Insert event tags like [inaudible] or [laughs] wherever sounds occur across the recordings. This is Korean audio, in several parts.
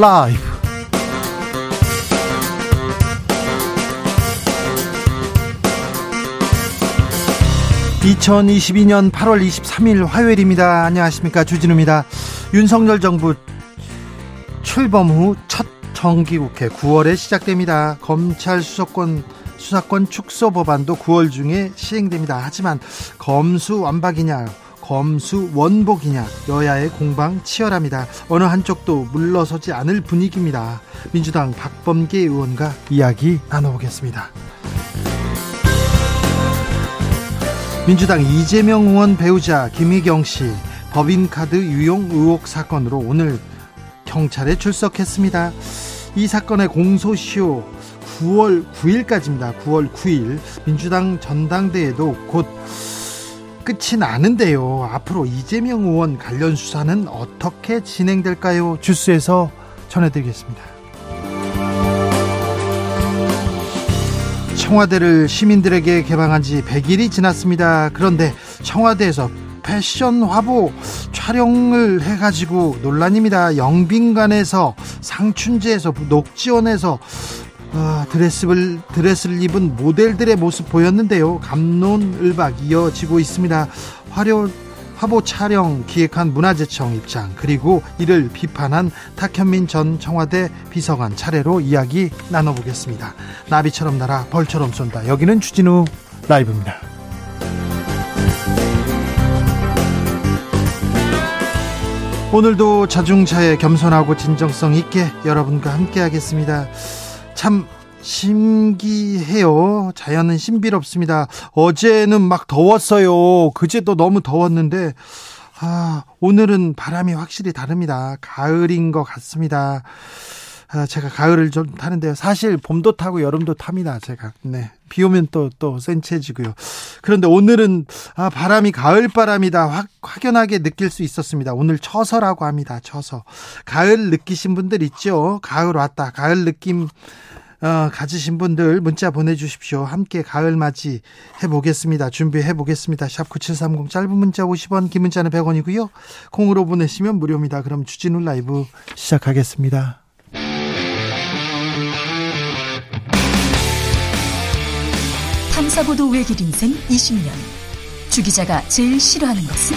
라이브. 2022년 8월 23일 화요일입니다. 안녕하십니까. 주진우입니다. 윤석열 정부 출범 후 첫 정기국회 9월에 시작됩니다. 검찰 수사권 수사권 축소 법안도 9월 중에 시행됩니다. 하지만 검수 완박이냐 검수 원복이냐 여야의 공방 치열합니다. 어느 한쪽도 물러서지 않을 분위기입니다. 민주당 박범계 의원과 이야기 나눠보겠습니다. 민주당 이재명 의원 배우자 김희경 씨 법인카드 유용 의혹 사건으로 오늘 경찰에 출석했습니다. 이 사건의 공소시효 9월 9일까지입니다. 9월 9일 민주당 전당대회도 곧 끝이 나는데요. 앞으로 이재명 의원 관련 수사는 어떻게 진행될까요? 주스에서 전해드리겠습니다. 청와대를 시민들에게 개방한 지 100일이 지났습니다. 그런데 청와대에서 패션 화보 촬영을 해가지고 논란입니다. 영빈관에서 상춘제에서 녹지원에서 아, 드레스를 드레스를 입은 모델들의 모습 보였는데요. 감론을박 이어지고 있습니다. 화려 화보 촬영 기획한 문화재청 입장 그리고 이를 비판한 탁현민 전 청와대 비서관 차례로 이야기 나눠보겠습니다. 나비처럼 날아 벌처럼 쏜다. 여기는 주진우 라이브입니다. 오늘도 자중차에 겸손하고 진정성 있게 여러분과 함께 하겠습니다. 참 신기해요. 자연은 신비롭습니다. 어제는 막 더웠어요. 그제도 너무 더웠는데, 아, 오늘은 바람이 확실히 다릅니다. 가을인 것 같습니다. 아, 제가 가을을 좀 타는데요. 사실 봄도 타고 여름도 탑니다. 제가. 네. 비 오면 또, 또 센치해지고요. 그런데 오늘은, 아, 바람이 가을 바람이다. 확, 확연하게 느낄 수 있었습니다. 오늘 처서라고 합니다. 처서. 가을 느끼신 분들 있죠? 가을 왔다. 가을 느낌, 어, 가지신 분들 문자 보내주십시오. 함께 가을 맞이 해보겠습니다. 준비해보겠습니다. 샵 9730 짧은 문자 50원, 긴 문자는 100원이고요. 콩으로 보내시면 무료입니다. 그럼 주진우 라이브 시작하겠습니다. 탐사보도 외길 인생 20년. 주 기자가 제일 싫어하는 것은?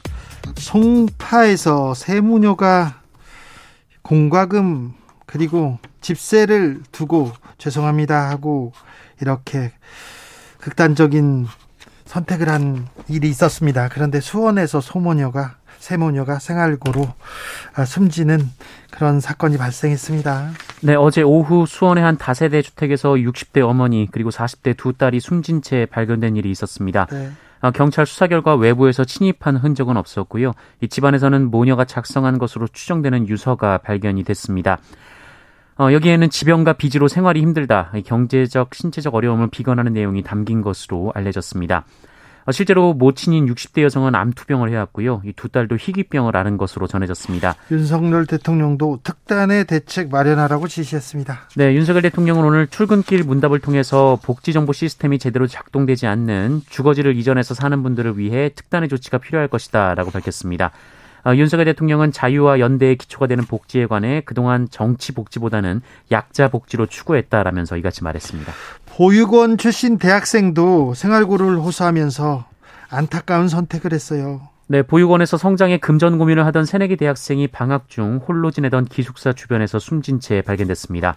송파에서 세무녀가 공과금 그리고 집세를 두고 죄송합니다 하고 이렇게 극단적인 선택을 한 일이 있었습니다. 그런데 수원에서 소모녀가 세모녀가 생활고로 아, 숨지는 그런 사건이 발생했습니다. 네, 어제 오후 수원의 한 다세대 주택에서 60대 어머니 그리고 40대 두 딸이 숨진 채 발견된 일이 있었습니다. 네. 아, 경찰 수사 결과 외부에서 침입한 흔적은 없었고요. 이 집안에서는 모녀가 작성한 것으로 추정되는 유서가 발견이 됐습니다. 어, 여기에는 지병과 빚으로 생활이 힘들다, 경제적, 신체적 어려움을 비관하는 내용이 담긴 것으로 알려졌습니다. 어, 실제로 모친인 60대 여성은 암투병을 해왔고요. 이 두 딸도 희귀병을 앓은 것으로 전해졌습니다. 윤석열 대통령도 특단의 대책 마련하라고 지시했습니다. 네, 윤석열 대통령은 오늘 출근길 문답을 통해서 복지정보 시스템이 제대로 작동되지 않는 주거지를 이전해서 사는 분들을 위해 특단의 조치가 필요할 것이다 라고 밝혔습니다. 어, 윤석열 대통령은 자유와 연대의 기초가 되는 복지에 관해 그동안 정치 복지보다는 약자 복지로 추구했다라면서 이같이 말했습니다. 보육원 출신 대학생도 생활고를 호소하면서 안타까운 선택을 했어요. 네, 보육원에서 성장에 금전 고민을 하던 새내기 대학생이 방학 중 홀로 지내던 기숙사 주변에서 숨진 채 발견됐습니다.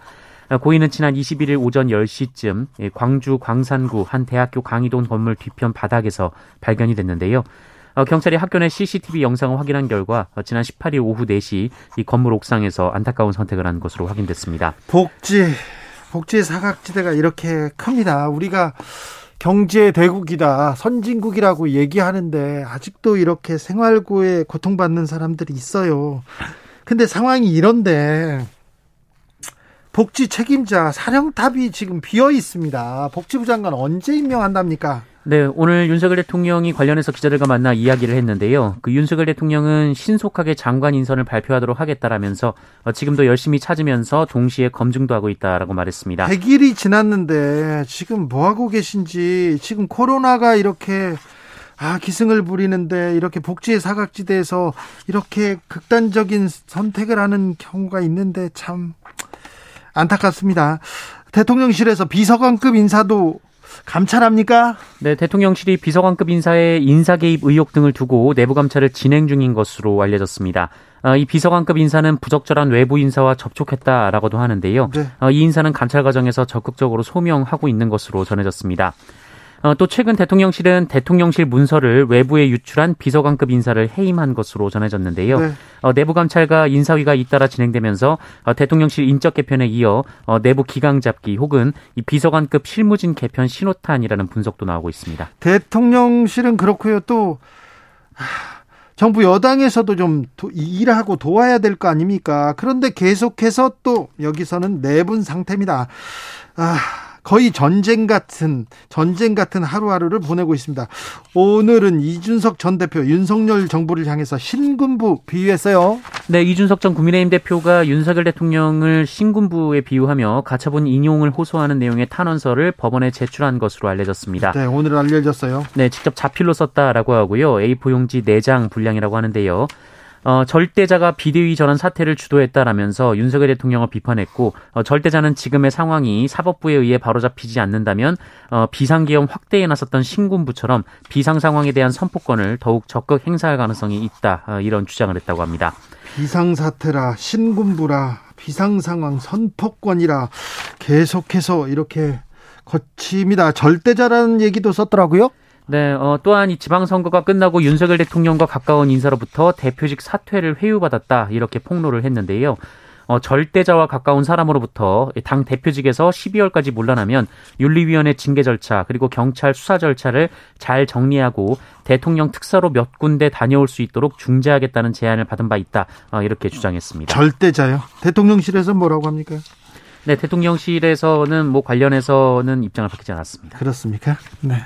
어, 고인은 지난 21일 오전 10시쯤 광주 광산구 한 대학교 강의동 건물 뒤편 바닥에서 발견이 됐는데요. 어, 경찰이 학교 내 CCTV 영상을 확인한 결과 어, 지난 18일 오후 4시 이 건물 옥상에서 안타까운 선택을 한 것으로 확인됐습니다. 복지 복지 사각지대가 이렇게 큽니다. 우리가 경제 대국이다, 선진국이라고 얘기하는데 아직도 이렇게 생활고에 고통받는 사람들이 있어요. 근데 상황이 이런데 복지 책임자 사령탑이 지금 비어 있습니다. 복지부 장관 언제 임명한답니까? 네, 오늘 윤석열 대통령이 관련해서 기자들과 만나 이야기를 했는데요. 그 윤석열 대통령은 신속하게 장관 인선을 발표하도록 하겠다라면서 어, 지금도 열심히 찾으면서 동시에 검증도 하고 있다라고 말했습니다. 100일이 지났는데 지금 뭐 하고 계신지 지금 코로나가 이렇게 아, 기승을 부리는데 이렇게 복지의 사각지대에서 이렇게 극단적인 선택을 하는 경우가 있는데 참 안타깝습니다. 대통령실에서 비서관급 인사도 감찰합니까? 네, 대통령실이 비서관급 인사의 인사 개입 의혹 등을 두고 내부 감찰을 진행 중인 것으로 알려졌습니다. 아, 이 비서관급 인사는 부적절한 외부 인사와 접촉했다라고도 하는데요. 네. 아, 이 인사는 감찰 과정에서 적극적으로 소명하고 있는 것으로 전해졌습니다. 어, 또 최근 대통령실은 대통령실 문서를 외부에 유출한 비서관급 인사를 해임한 것으로 전해졌는데요. 네. 어, 내부 감찰과 인사위가 잇따라 진행되면서 어, 대통령실 인적 개편에 이어 어, 내부 기강 잡기 혹은 이 비서관급 실무진 개편 신호탄이라는 분석도 나오고 있습니다. 대통령실은 그렇고요. 또 정부 여당에서도 좀 일하고 도와야 될 거 아닙니까? 그런데 계속해서 또 여기서는 내분 상태입니다. 아, 거의 전쟁 같은 전쟁 같은 하루하루를 보내고 있습니다. 오늘은 이준석 전 대표 윤석열 정부를 향해서 신군부 비유했어요. 네, 이준석 전 국민의힘 대표가 윤석열 대통령을 신군부에 비유하며 가처분 인용을 호소하는 내용의 탄원서를 법원에 제출한 것으로 알려졌습니다. 네, 오늘 알려졌어요. 네, 직접 자필로 썼다라고 하고요. A4 용지 4장 분량이라고 하는데요. 어, 절대자가 비대위 전환 사태를 주도했다라면서 윤석열 대통령을 비판했고 어, 절대자는 지금의 상황이 사법부에 의해 바로잡히지 않는다면 어, 비상계엄 확대에 나섰던 신군부처럼 비상 상황에 대한 선포권을 더욱 적극 행사할 가능성이 있다 어, 이런 주장을 했다고 합니다. 비상 사태라 신군부라 비상 상황 선포권이라 계속해서 이렇게 거칩니다. 절대자라는 얘기도 썼더라고요. 네, 어, 또한 이 지방선거가 끝나고 윤석열 대통령과 가까운 인사로부터 대표직 사퇴를 회유받았다 이렇게 폭로를 했는데요. 어, 절대자와 가까운 사람으로부터 당 대표직에서 12월까지 물러나면 윤리위원회 징계 절차 그리고 경찰 수사 절차를 잘 정리하고 대통령 특사로 몇 군데 다녀올 수 있도록 중재하겠다는 제안을 받은 바 있다 어, 이렇게 주장했습니다. 절대자요? 대통령실에서 뭐라고 합니까? 네, 대통령실에서는 뭐 관련해서는 입장을 밝히지 않았습니다. 그렇습니까? 네.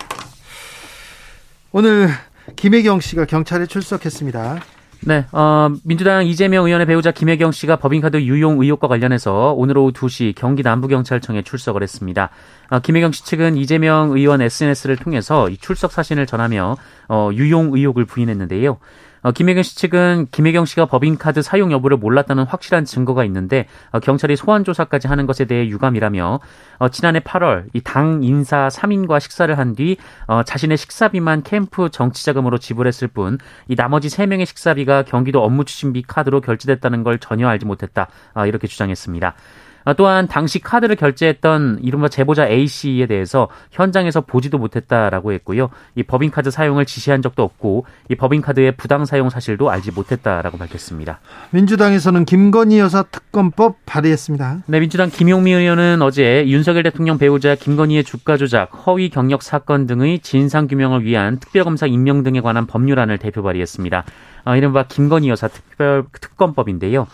오늘 김혜경 씨가 경찰에 출석했습니다. 네, 어, 민주당 이재명 의원의 배우자 김혜경 씨가 법인카드 유용 의혹과 관련해서 오늘 오후 2시 경기 남부경찰청에 출석을 했습니다. 어, 김혜경 씨 측은 이재명 의원 SNS를 통해서 이 출석 사진을 전하며 어, 유용 의혹을 부인했는데요. 어, 김혜경 씨 측은 김혜경 씨가 법인카드 사용 여부를 몰랐다는 확실한 증거가 있는데 어, 경찰이 소환 조사까지 하는 것에 대해 유감이라며 어, 지난해 8월 이 당 인사 3인과 식사를 한뒤 어, 자신의 식사비만 캠프 정치자금으로 지불했을 뿐 이 나머지 3명의 식사비가 경기도 업무 추진비 카드로 결제됐다는 걸 전혀 알지 못했다 어, 이렇게 주장했습니다. 아, 또한 당시 카드를 결제했던 이른바 제보자 A 씨에 대해서 현장에서 보지도 못했다라고 했고요. 이 법인카드 사용을 지시한 적도 없고 이 법인카드의 부당 사용 사실도 알지 못했다라고 밝혔습니다. 민주당에서는 김건희 여사 특검법 발의했습니다. 네, 민주당 김용미 의원은 어제 윤석열 대통령 배우자 김건희의 주가 조작, 허위 경력 사건 등의 진상 규명을 위한 특별검사 임명 등에 관한 법률안을 대표 발의했습니다. 어, 이른바 김건희 여사 특별 특검법인데요.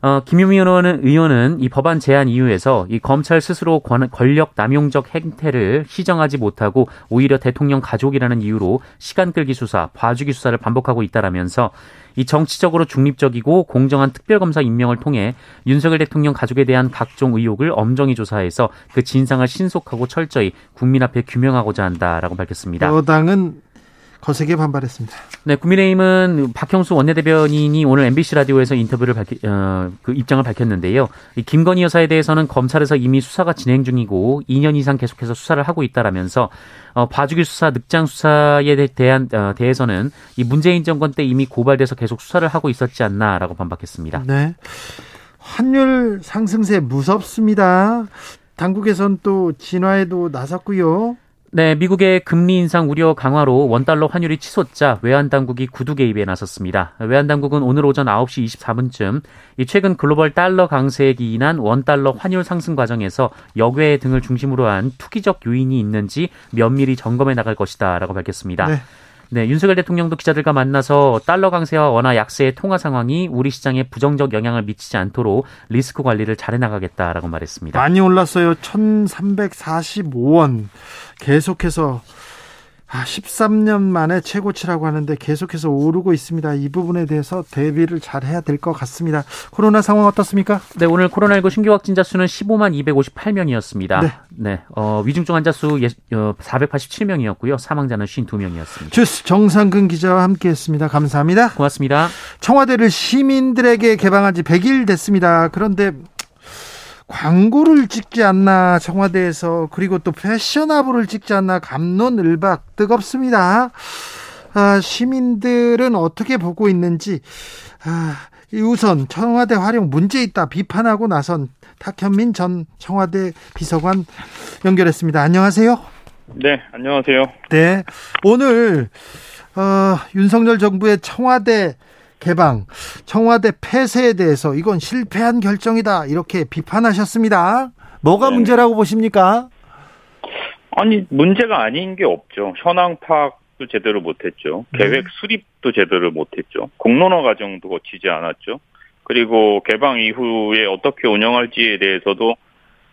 어, 김유미 의원은, 의원은 이 법안 제안 이유에서 이 검찰 스스로 권, 권력 남용적 행태를 시정하지 못하고 오히려 대통령 가족이라는 이유로 시간 끌기 수사, 봐주기 수사를 반복하고 있다라면서 이 정치적으로 중립적이고 공정한 특별검사 임명을 통해 윤석열 대통령 가족에 대한 각종 의혹을 엄정히 조사해서 그 진상을 신속하고 철저히 국민 앞에 규명하고자 한다라고 밝혔습니다. 여당은 거세게 반발했습니다. 네, 국민의힘은 박형수 원내대변인이 오늘 MBC 라디오에서 인터뷰를 밝히, 어, 그 입장을 밝혔는데요. 이 김건희 여사에 대해서는 검찰에서 이미 수사가 진행 중이고 2년 이상 계속해서 수사를 하고 있다라면서 어, 봐주기 수사, 늑장 수사에 대한 어, 대해서는 이 문재인 정권 때 이미 고발돼서 계속 수사를 하고 있었지 않나라고 반박했습니다. 네. 환율 상승세 무섭습니다. 당국에선 또 진화에도 나섰고요. 네, 미국의 금리 인상 우려 강화로 원달러 환율이 치솟자 외환 당국이 구두 개입에 나섰습니다. 외환 당국은 오늘 오전 9시 24분쯤 이 최근 글로벌 달러 강세에 기인한 원달러 환율 상승 과정에서 역외 등을 중심으로 한 투기적 요인이 있는지 면밀히 점검해 나갈 것이다라고 밝혔습니다. 네. 네, 윤석열 대통령도 기자들과 만나서 달러 강세와 원화 약세의 통화 상황이 우리 시장에 부정적 영향을 미치지 않도록 리스크 관리를 잘해 나가겠다라고 말했습니다. 많이 올랐어요. 1,345원. 계속해서 아, 13년 만에 최고치라고 하는데 계속해서 오르고 있습니다. 이 부분에 대해서 대비를 잘 해야 될 것 같습니다. 코로나 상황 어떻습니까? 네, 오늘 코로나19 신규 확진자 수는 15만 258명이었습니다. 네. 네 어, 위중증 환자 수 487명이었고요. 어, 사망자는 52명이었습니다. 주스 정상근 기자와 함께 했습니다. 감사합니다. 고맙습니다. 청와대를 시민들에게 개방한 지 100일 됐습니다. 그런데 광고를 찍지 않나 청와대에서 그리고 또 패셔너블을 찍지 않나 감론을박 뜨겁습니다. 아, 시민들은 어떻게 보고 있는지 아, 우선 청와대 활용 문제 있다 비판하고 나선 탁현민 전 청와대 비서관 연결했습니다. 안녕하세요. 네, 안녕하세요. 네, 오늘 어, 윤석열 정부의 청와대 개방, 청와대 폐쇄에 대해서 이건 실패한 결정이다 이렇게 비판하셨습니다. 뭐가 네. 문제라고 보십니까? 아니 문제가 아닌 게 없죠. 현황 파악도 제대로 못했죠. 네. 계획 수립도 제대로 못했죠. 공론화 과정도 거치지 않았죠. 그리고 개방 이후에 어떻게 운영할지에 대해서도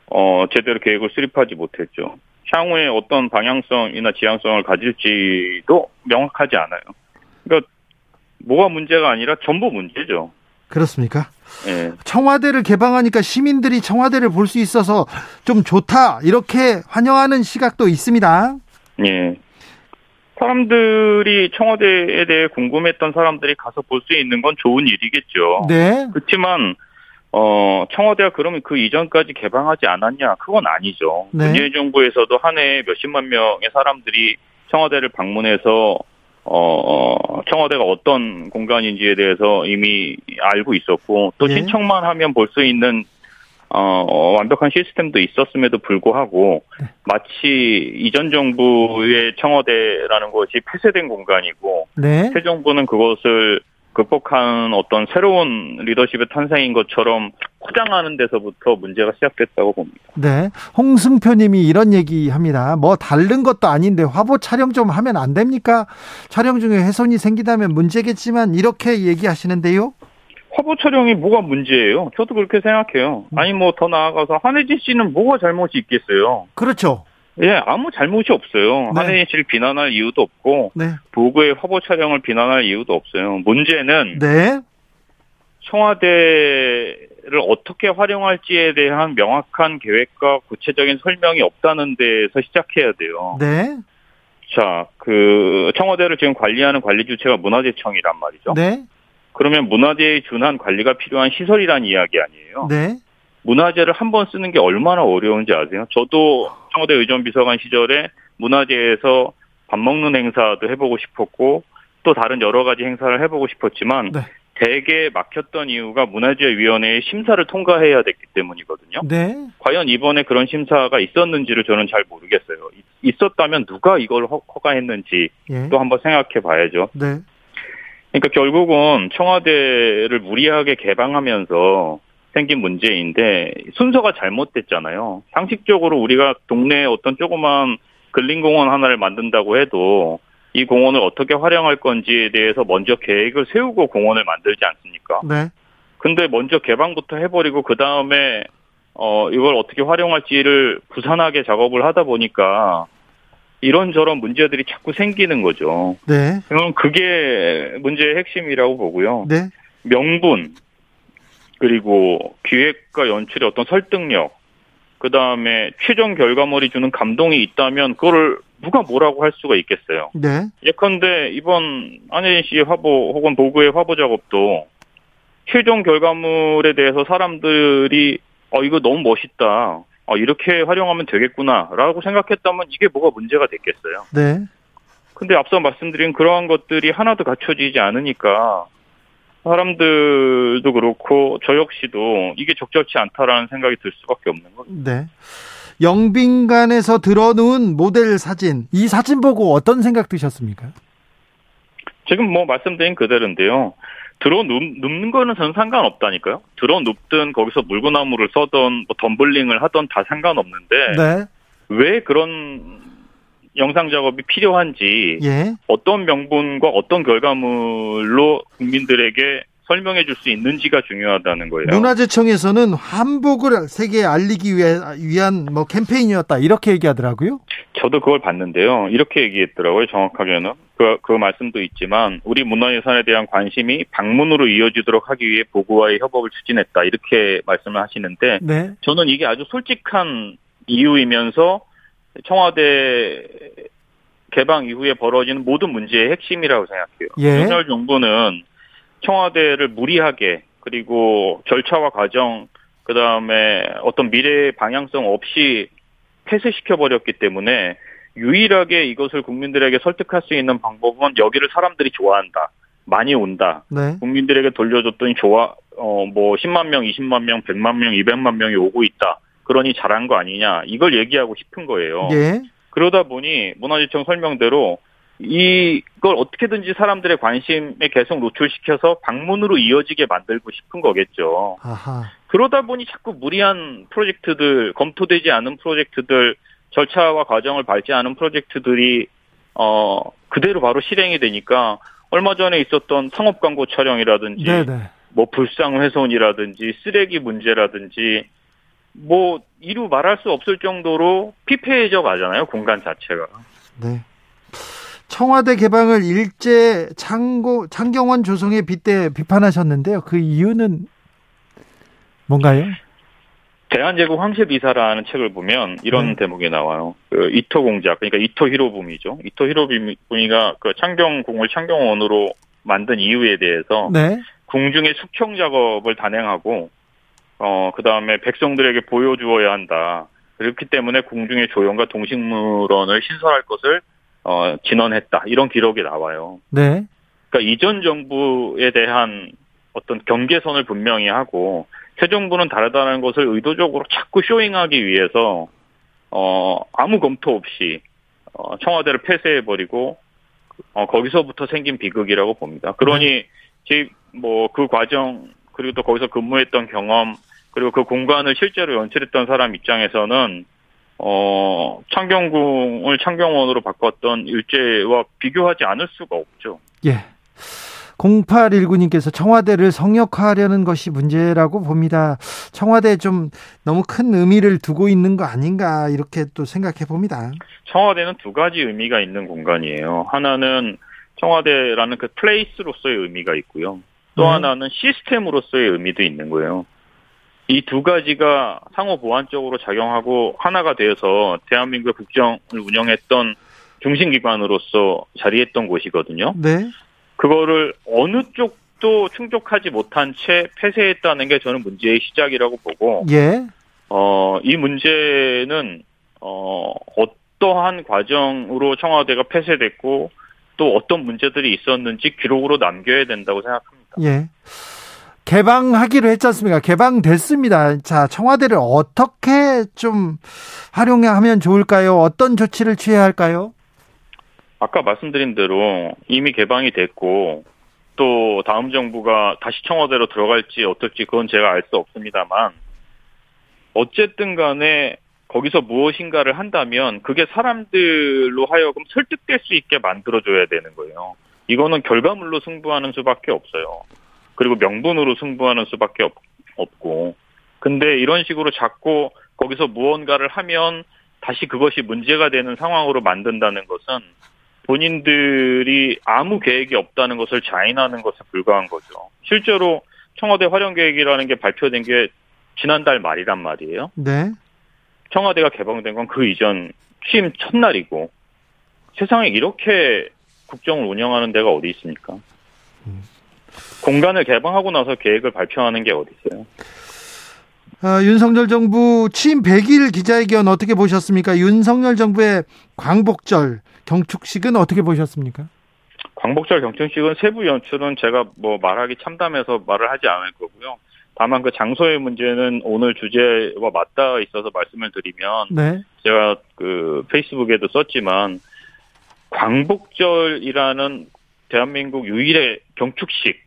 어 제대로 계획을 수립하지 못했죠. 향후에 어떤 방향성이나 지향성을 가질지도 명확하지 않아요. 그러니까 뭐가 문제가 아니라 전부 문제죠. 그렇습니까? 네. 청와대를 개방하니까 시민들이 청와대를 볼 수 있어서 좀 좋다 이렇게 환영하는 시각도 있습니다. 예. 사람들이 청와대에 대해 궁금했던 사람들이 가서 볼 수 있는 건 좋은 일이겠죠. 네. 그렇지만 어 청와대가 그러면 그 이전까지 개방하지 않았냐? 그건 아니죠. 네. 문재인 정부에서도 한 해에 몇십만 명의 사람들이 청와대를 방문해서 어, 청와대가 어떤 공간인지에 대해서 이미 알고 있었고, 또 네. 신청만 하면 볼 수 있는, 어, 완벽한 시스템도 있었음에도 불구하고, 네. 마치 이전 정부의 청와대라는 것이 폐쇄된 공간이고, 네. 새 정부는 그것을 극복한 어떤 새로운 리더십의 탄생인 것처럼 포장하는 데서부터 문제가 시작됐다고 봅니다. 네. 홍승표 님이 이런 얘기 합니다. 뭐 다른 것도 아닌데 화보 촬영 좀 하면 안 됩니까? 촬영 중에 훼손이 생기다면 문제겠지만 이렇게 얘기하시는데요. 화보 촬영이 뭐가 문제예요? 저도 그렇게 생각해요. 아니 뭐 더 나아가서 한혜진 씨는 뭐가 잘못이 있겠어요? 그렇죠. 예, 아무 잘못이 없어요. 네. 한혜진 씨를 비난할 이유도 없고 네. 보고의 화보 촬영을 비난할 이유도 없어요. 문제는 네. 청와대를 어떻게 활용할지에 대한 명확한 계획과 구체적인 설명이 없다는 데에서 시작해야 돼요. 네. 자, 그 청와대를 지금 관리하는 관리 주체가 문화재청이란 말이죠. 네. 그러면 문화재에 준한 관리가 필요한 시설이란 이야기 아니에요. 네. 문화재를 한 번 쓰는 게 얼마나 어려운지 아세요? 저도 청와대 의전비서관 시절에 문화재에서 밥 먹는 행사도 해보고 싶었고 또 다른 여러 가지 행사를 해보고 싶었지만 네. 대개 막혔던 이유가 문화재위원회의 심사를 통과해야 됐기 때문이거든요. 네. 과연 이번에 그런 심사가 있었는지를 저는 잘 모르겠어요. 있었다면 누가 이걸 허가했는지 예. 또 한번 생각해 봐야죠. 네. 그러니까 결국은 청와대를 무리하게 개방하면서 생긴 문제인데 순서가 잘못됐잖아요. 상식적으로 우리가 동네에 어떤 조그만 근린공원 하나를 만든다고 해도 이 공원을 어떻게 활용할 건지에 대해서 먼저 계획을 세우고 공원을 만들지 않습니까? 네. 근데 먼저 개방부터 해버리고 그 다음에 어 이걸 어떻게 활용할지를 부산하게 작업을 하다 보니까 이런저런 문제들이 자꾸 생기는 거죠. 네. 그럼 그게 문제의 핵심이라고 보고요. 네. 명분 그리고 기획과 연출의 어떤 설득력, 그 다음에 최종 결과물이 주는 감동이 있다면 그거를 누가 뭐라고 할 수가 있겠어요. 네. 예컨대 이번 안혜진 씨의 화보 혹은 보고의 화보 작업도 최종 결과물에 대해서 사람들이 어 이거 너무 멋있다. 어 이렇게 활용하면 되겠구나라고 생각했다면 이게 뭐가 문제가 됐겠어요. 네. 근데 앞서 말씀드린 그러한 것들이 하나도 갖춰지지 않으니까 사람들도 그렇고 저 역시도 이게 적절치 않다라는 생각이 들 수밖에 없는 거죠. 네. 영빈관에서 들어놓은 모델 사진, 이 사진 보고 어떤 생각 드셨습니까? 지금 뭐 말씀드린 그대로인데요. 들어 눕는 거는 전 상관없다니까요. 들어 눕든 거기서 물구나무를 써던 뭐 덤블링을 하던 다 상관없는데 네. 왜 그런 영상 작업이 필요한지 예. 어떤 명분과 어떤 결과물로 국민들에게 설명해 줄 수 있는지가 중요하다는 거예요. 문화재청에서는 한복을 세계에 알리기 위한 뭐 캠페인이었다 이렇게 얘기하더라고요. 저도 그걸 봤는데요. 이렇게 얘기했더라고요. 정확하게는 그, 그 말씀도 있지만 우리 문화유산에 대한 관심이 방문으로 이어지도록 하기 위해 보고와의 협업을 추진했다 이렇게 말씀을 하시는데 네. 저는 이게 아주 솔직한 이유이면서 청와대 개방 이후에 벌어지는 모든 문제의 핵심이라고 생각해요. 예. 윤석열 정부는 청와대를 무리하게 그리고 절차와 과정 그다음에 어떤 미래 방향성 없이 폐쇄시켜 버렸기 때문에 유일하게 이것을 국민들에게 설득할 수 있는 방법은 여기를 사람들이 좋아한다. 많이 온다. 네. 국민들에게 돌려줬더니 좋아 어뭐 10만 명, 20만 명, 100만 명, 200만 명이 오고 있다. 그러니 잘한 거 아니냐. 이걸 얘기하고 싶은 거예요. 예. 그러다 보니 문화재청 설명대로 이걸 어떻게든지 사람들의 관심에 계속 노출시켜서 방문으로 이어지게 만들고 싶은 거겠죠. 아하. 그러다 보니 자꾸 무리한 프로젝트들, 검토되지 않은 프로젝트들, 절차와 과정을 밟지 않은 프로젝트들이 어 그대로 바로 실행이 되니까 얼마 전에 있었던 상업 광고 촬영이라든지 네네. 뭐 불상 훼손이라든지 쓰레기 문제라든지 뭐 이루 말할 수 없을 정도로 피폐해져 가잖아요 공간 자체가. 네. 청와대 개방을 일제 창고 창경원 조성에 빗대 비판하셨는데요. 그 이유는 뭔가요? 대한제국 황실비사라는 책을 보면 이런 네. 대목이 나와요. 그 이토 공작, 그러니까 이토 히로부미죠. 이토 히로부미가 그 창경궁을 창경원으로 만든 이유에 대해서 네. 궁중의 숙형 작업을 단행하고 어 그 다음에 백성들에게 보여주어야 한다. 그렇기 때문에 궁중의 조형과 동식물원을 신설할 것을 어, 진언했다. 이런 기록이 나와요. 네. 그러니까 이전 정부에 대한 어떤 경계선을 분명히 하고 새 정부는 다르다는 것을 의도적으로 자꾸 쇼잉하기 위해서 어, 아무 검토 없이 어, 청와대를 폐쇄해버리고 어, 거기서부터 생긴 비극이라고 봅니다. 그러니 네. 뭐그 과정 그리고 또 거기서 근무했던 경험 그리고 그 공간을 실제로 연출했던 사람 입장에서는 어, 창경궁을 창경원으로 바꿨던 일제와 비교하지 않을 수가 없죠. 예. 0819님께서 청와대를 성역화하려는 것이 문제라고 봅니다. 청와대 좀 너무 큰 의미를 두고 있는 거 아닌가 이렇게 또 생각해 봅니다. 청와대는 두 가지 의미가 있는 공간이에요. 하나는 청와대라는 그 플레이스로서의 의미가 있고요. 또 네. 하나는 시스템으로서의 의미도 있는 거예요. 이 두 가지가 상호 보완적으로 작용하고 하나가 되어서 대한민국의 국정을 운영했던 중심기관으로서 자리했던 곳이거든요. 네. 그거를 어느 쪽도 충족하지 못한 채 폐쇄했다는 게 저는 문제의 시작이라고 보고, 예. 어, 이 문제는, 어, 어떠한 과정으로 청와대가 폐쇄됐고, 또 어떤 문제들이 있었는지 기록으로 남겨야 된다고 생각합니다. 예. 개방하기로 했지 않습니까? 개방됐습니다. 자, 청와대를 어떻게 좀 활용하면 좋을까요? 어떤 조치를 취해야 할까요? 아까 말씀드린 대로 이미 개방이 됐고 또 다음 정부가 다시 청와대로 들어갈지 어떨지 그건 제가 알 수 없습니다만 어쨌든 간에 거기서 무엇인가를 한다면 그게 사람들로 하여금 설득될 수 있게 만들어줘야 되는 거예요. 이거는 결과물로 승부하는 수밖에 없어요. 그리고 명분으로 승부하는 수밖에 없, 없고 근데 이런 식으로 자꾸 거기서 무언가를 하면 다시 그것이 문제가 되는 상황으로 만든다는 것은 본인들이 아무 계획이 없다는 것을 자인하는 것에 불과한 거죠. 실제로 청와대 활용 계획이라는 게 발표된 게 지난달 말이란 말이에요. 네. 청와대가 개방된 건 그 이전 취임 첫날이고 세상에 이렇게 국정을 운영하는 데가 어디 있습니까? 음. 공간을 개방하고 나서 계획을 발표하는 게 어디 있어요? 아, 윤석열 정부 취임 100일 기자회견 어떻게 보셨습니까? 윤석열 정부의 광복절 경축식은 어떻게 보셨습니까? 광복절 경축식은 세부 연출은 제가 뭐 말하기 참담해서 말을 하지 않을 거고요. 다만 그 장소의 문제는 오늘 주제와 맞닿아 있어서 말씀을 드리면 네. 제가 그 페이스북에도 썼지만 광복절이라는 대한민국 유일의 경축식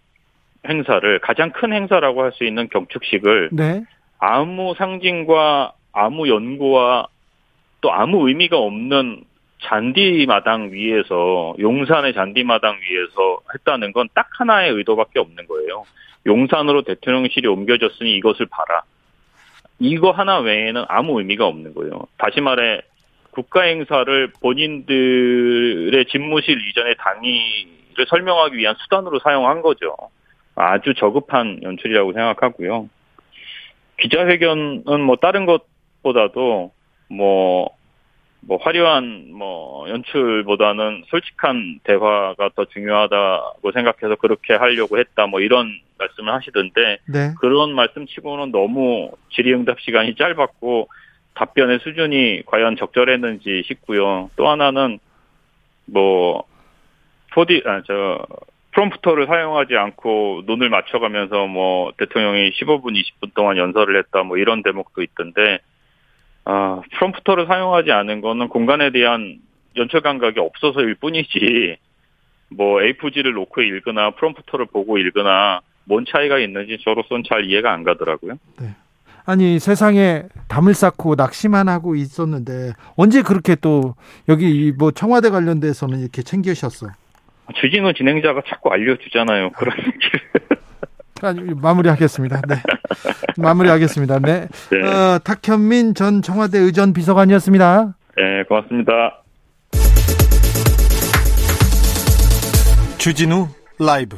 행사를 가장 큰 행사라고 할 수 있는 경축식을 네. 아무 상징과 아무 연구와 또 아무 의미가 없는 잔디마당 위에서 용산의 잔디마당 위에서 했다는 건 딱 하나의 의도밖에 없는 거예요. 용산으로 대통령실이 옮겨졌으니 이것을 봐라. 이거 하나 외에는 아무 의미가 없는 거예요. 다시 말해 국가 행사를 본인들의 집무실 이전의 당위를 설명하기 위한 수단으로 사용한 거죠. 아주 저급한 연출이라고 생각하고요. 기자회견은 뭐 다른 것보다도 뭐 뭐 화려한 뭐 연출보다는 솔직한 대화가 더 중요하다고 생각해서 그렇게 하려고 했다 뭐 이런 말씀을 하시던데 네. 그런 말씀치고는 너무 질의응답 시간이 짧았고 답변의 수준이 과연 적절했는지 싶고요. 또 하나는 뭐 4D 아저 프롬프터를 사용하지 않고 눈을 맞춰가면서 뭐 대통령이 15분 20분 동안 연설을 했다 뭐 이런 대목도 있던데 아, 프롬프터를 사용하지 않은 거는 공간에 대한 연출 감각이 없어서일 뿐이지 뭐 A4G를 놓고 읽거나 프롬프터를 보고 읽거나 뭔 차이가 있는지 저로서는 잘 이해가 안 가더라고요. 네. 아니 세상에 담을 쌓고 낚시만 하고 있었는데 언제 그렇게 또 여기 뭐 청와대 관련돼서는 이렇게 챙기셨어? 주진우 진행자가 자꾸 알려주잖아요. 그런 얘기를. [laughs] 마무리하겠습니다. 네. 마무리하겠습니다. 네. 네. 어, 탁현민 전 청와대 의전 비서관이었습니다. 네, 고맙습니다. 주진우 라이브.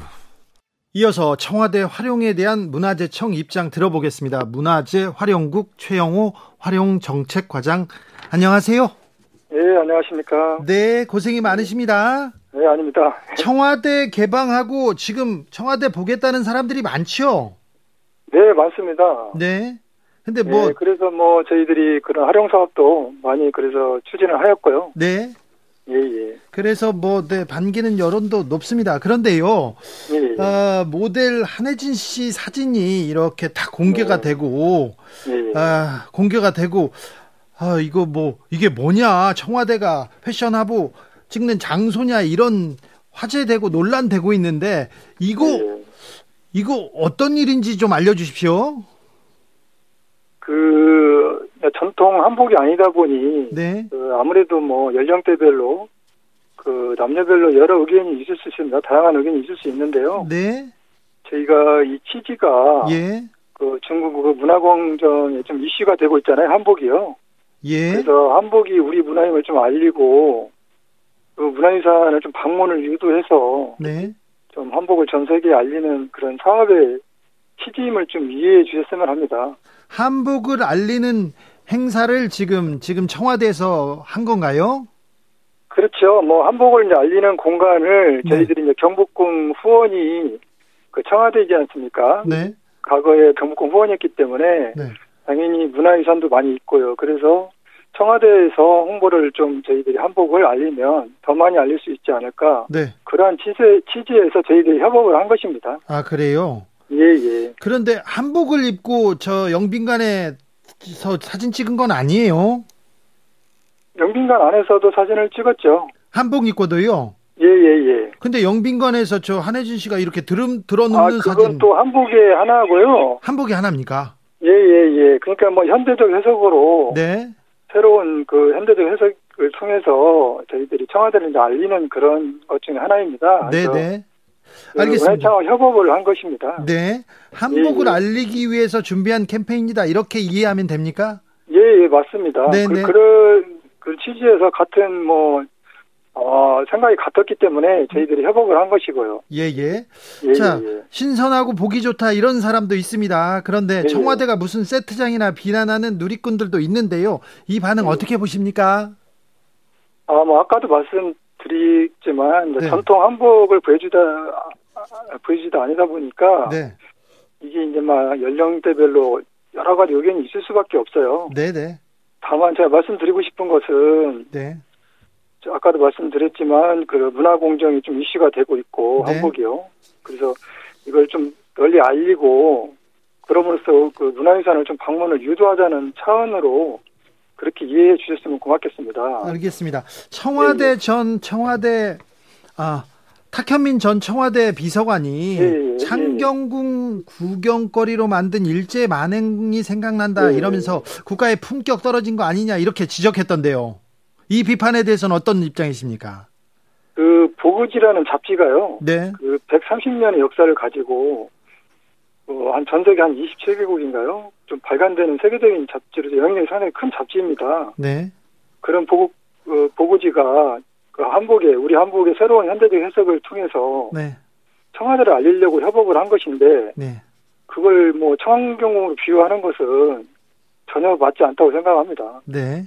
이어서 청와대 활용에 대한 문화재청 입장 들어보겠습니다. 문화재 활용국 최영호 활용정책과장 안녕하세요. 네, 안녕하십니까. 네, 고생이 많으십니다. 네, 아닙니다. 청와대 개방하고 지금 청와대 보겠다는 사람들이 많죠? 네, 많습니다. 네. 근데 뭐. 네, 그래서 뭐 저희들이 그런 활용 사업도 많이 그래서 추진을 하였고요. 네. 예, 예. 그래서 뭐, 네, 반기는 여론도 높습니다. 그런데요, 예, 예. 어, 모델 한혜진 씨 사진이 이렇게 다 공개가 네. 되고, 예, 예. 아, 공개가 되고, 아, 이거 뭐, 이게 뭐냐. 청와대가 패션하고 찍는 장소냐 이런 화제되고 논란되고 있는데 이거 네. 이거 어떤 일인지 좀 알려주십시오. 그 전통 한복이 아니다 보니 네. 그 아무래도 뭐 연령대별로 그 남녀별로 여러 의견이 있을 수 있습니다. 다양한 의견이 있을 수 있는데요. 네. 저희가 이 취지가 예. 그 중국 그 문화공정에 좀 이슈가 되고 있잖아요. 한복이요. 예. 그래서 한복이 우리 문화임을 좀 알리고 그 문화유산을 좀 방문을 유도해서 네. 좀 한복을 전 세계에 알리는 그런 사업의 취지임을 좀 이해해 주셨으면 합니다. 한복을 알리는 행사를 지금 지금 청와대에서 한 건가요? 그렇죠. 뭐 한복을 이제 알리는 공간을 네. 저희들이 이제 경복궁 후원이 그 청와대이지 않습니까? 네. 과거에 경복궁 후원이었기 때문에 네. 당연히 문화유산도 많이 있고요. 그래서 청와대에서 홍보를 좀 저희들이 한복을 알리면 더 많이 알릴 수 있지 않을까. 네. 그러한 취재, 취지에서 저희들이 협업을 한 것입니다. 아, 그래요? 예, 예. 그런데 한복을 입고 저 영빈관에 서 사진 찍은 건 아니에요? 영빈관 안에서도 사진을 찍었죠. 한복 입고도요? 예, 예, 예. 근데 영빈관에서 저 한혜진 씨가 이렇게 들음, 들어눕는 아, 그건 사진. 또 한복의 하나고요. 한복이 하나입니까? 예, 예, 예. 그러니까 뭐 현대적 해석으로. 네. 새로운 그 현대적 해석을 통해서 저희들이 청와대를 알리는 그런 것 중에 하나입니다. 네 네. 그 알겠습니다. 협업을 한 것입니다. 네. 한복을 예, 예. 알리기 위해서 준비한 캠페인이다. 이렇게 이해하면 됩니까? 예, 예, 맞습니다. 네네. 그, 그런, 그 취지에서 같은 뭐, 어, 생각이 같았기 때문에 저희들이 협업을 한 것이고요. 예, 예. 예 자, 예, 예. 신선하고 보기 좋다 이런 사람도 있습니다. 그런데 예, 예. 청와대가 무슨 세트장이나 비난하는 누리꾼들도 있는데요. 이 반응 예. 어떻게 보십니까? 아, 뭐, 아까도 말씀 드리지만, 네. 전통 한복을 보여주다, 보여주다 아니다 보니까, 네. 이게 이제 막 연령대별로 여러 가지 의견이 있을 수밖에 없어요. 네네. 네. 다만 제가 말씀드리고 싶은 것은, 네. 아까도 말씀드렸지만 그 문화 공정이 좀 이슈가 되고 있고 네. 한복이요. 그래서 이걸 좀 널리 알리고 그러므로써 그 문화유산을 좀 방문을 유도하자는 차원으로 그렇게 이해해 주셨으면 고맙겠습니다. 알겠습니다. 청와대 네. 전 청와대 아 탁현민 전 청와대 비서관이 네, 창경궁 구경거리로 만든 일제 만행이 생각난다 네. 이러면서 국가의 품격 떨어진 거 아니냐 이렇게 지적했던데요. 이 비판에 대해서는 어떤 입장이십니까? 그 보그지라는 잡지가요. 네. 그 130년의 역사를 가지고 어, 한 전 세계 한 27개국인가요? 좀 발간되는 세계적인 잡지로 영향력이 상당히 큰 잡지입니다. 네. 그런 보고 어, 보고지가 그 한복에 우리 한복의 새로운 현대적 해석을 통해서 네. 청와대를 알리려고 협업을 한 것인데 네. 그걸 뭐 청환경으로 비유하는 것은 전혀 맞지 않다고 생각합니다. 네.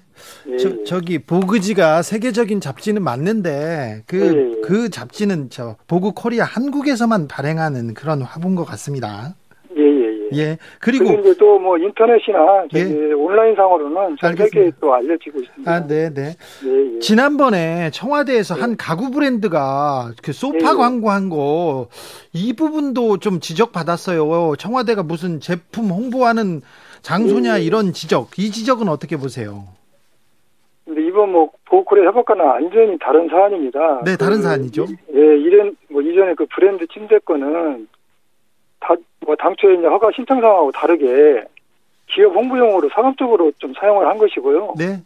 예. 저, 저기 보그지가 세계적인 잡지는 맞는데 그그 예. 예. 그 잡지는 저 보그 코리아 한국에서만 발행하는 그런 화분 것 같습니다. 예. 그리고 이제 또 뭐 인터넷이나 예. 온라인 상으로는 전 세계에 또 알려지고 있습니다. 아, 네, 네. 예, 예. 지난번에 청와대에서 한 예. 가구 브랜드가 그 소파 예, 광고한 거 이 부분도 좀 지적받았어요. 청와대가 무슨 제품 홍보하는 장소냐 이런 지적. 이 지적은 어떻게 보세요? 근데 이번 뭐 보호콜의 협업과는 완전히 다른 사안입니다. 네, 다른 그, 사안이죠. 예, 이런 뭐 이전에 그 브랜드 침대권은 다, 뭐 당초에 이제 허가 신청 상하고 다르게 기업 홍보용으로 상업적으로 좀 사용을 한 것이고요. 네.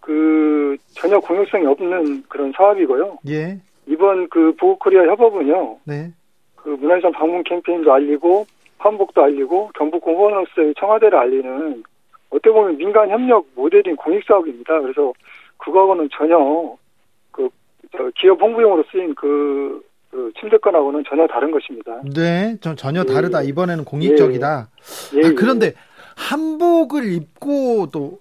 그 전혀 공익성이 없는 그런 사업이고요. 예. 이번 그 보호코리아 협업은요. 네. 그 문화유산 방문 캠페인도 알리고 한복도 알리고 경북 공무원으로서의 청와대를 알리는 어떻게 보면 민간 협력 모델인 공익 사업입니다. 그래서 그거하고는 전혀 그 기업 홍보용으로 쓰인 그 그 침대권하고는 전혀 다른 것입니다. 네, 전 전혀 예. 다르다. 이번에는 공익적이다. 예. 아, 그런데 한복을 입고 또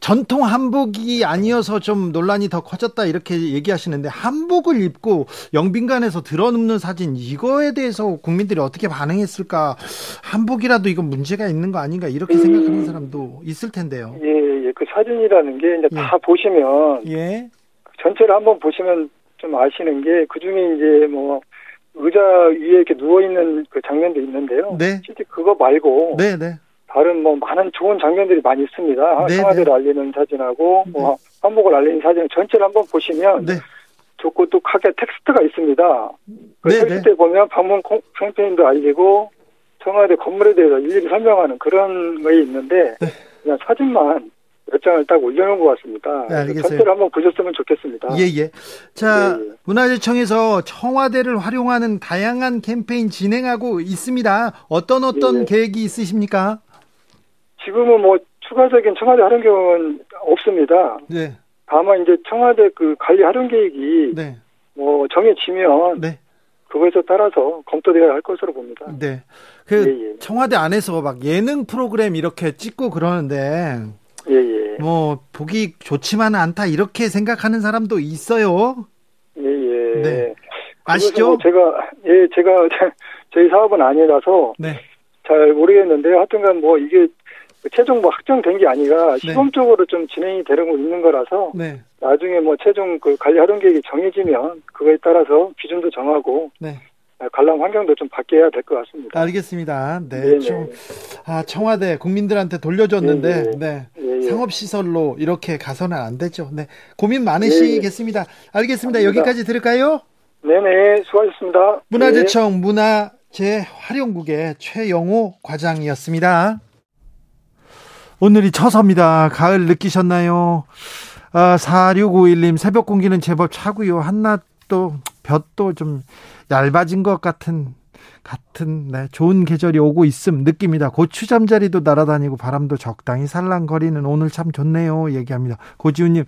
전통 한복이 아니어서 좀 논란이 더 커졌다 이렇게 얘기하시는데 한복을 입고 영빈관에서 드러눕는 사진 이거에 대해서 국민들이 어떻게 반응했을까 한복이라도 이건 문제가 있는 거 아닌가 이렇게 음. 생각하는 사람도 있을 텐데요. 예, 예. 그 사진이라는 게 이제 예. 다 보시면 예. 전체를 한번 보시면 좀 아시는 게 그중에 이제 뭐 의자 위에 이렇게 누워 있는 그 장면도 있는데요. 네. 실제 그거 말고 네, 네. 다른 뭐 많은 좋은 장면들이 많이 있습니다. 네, 청와대를 네. 알리는 사진하고 네. 뭐 한복을 알리는 사진 전체를 한번 보시면 네. 좋고 똑하게 텍스트가 있습니다. 그 네, 텍스트에 보면 방문 캠페인도 알리고 청와대 건물에 대해서 일일이 설명하는 그런 거 있는데 그냥 사진만 몇 장을 딱 올려놓은 것 같습니다. 네, 알겠어요. 전체를 한번 보셨으면 좋겠습니다. 예, 예. 자, 네, 예. 문화재청에서 청와대를 활용하는 다양한 캠페인 진행하고 있습니다. 어떤 어떤 예. 계획이 있으십니까? 지금은 뭐 추가적인 청와대 활용 계획은 없습니다. 네. 다만 이제 청와대 그 관리 활용 계획이 네. 뭐 정해지면 네. 그거에 따라서 검토되어야 할 것으로 봅니다. 네. 그 예, 예. 청와대 안에서 막 예능 프로그램 이렇게 찍고 그러는데 예, 예. 뭐 보기 좋지만 않다 이렇게 생각하는 사람도 있어요. 예, 예. 네. 아시죠? 뭐 제가 예, 제가 [laughs] 저희 사업은 아니라서 네. 잘 모르겠는데 하여튼간 뭐 이게 최종 뭐 확정된 게 아니라 네. 시범적으로 좀 진행이 되고 있는 거라서 네. 나중에 뭐 최종 그 관리 활동 계획이 정해지면 그거에 따라서 기준도 정하고 네. 관람 환경도 좀 바뀌어야 될 것 같습니다. 알겠습니다. 네, 좀 아, 청와대 국민들한테 돌려줬는데 네, 네. 상업 시설로 이렇게 가서는 안 되죠. 네, 고민 많으시겠습니다. 알겠습니다. 여기까지 들을까요? 네네, 수고하셨습니다. 문화재청 네. 문화재활용국의 최영호 과장이었습니다. 오늘이 처서입니다. 가을 느끼셨나요? 아, 4651님 새벽 공기는 제법 차고요. 한낮도 볕도 좀 얇아진 것 같은 같은 네, 좋은 계절이 오고 있음 느낍니다. 고추 잠자리도 날아다니고 바람도 적당히 살랑거리는 오늘 참 좋네요. 얘기합니다. 고지훈님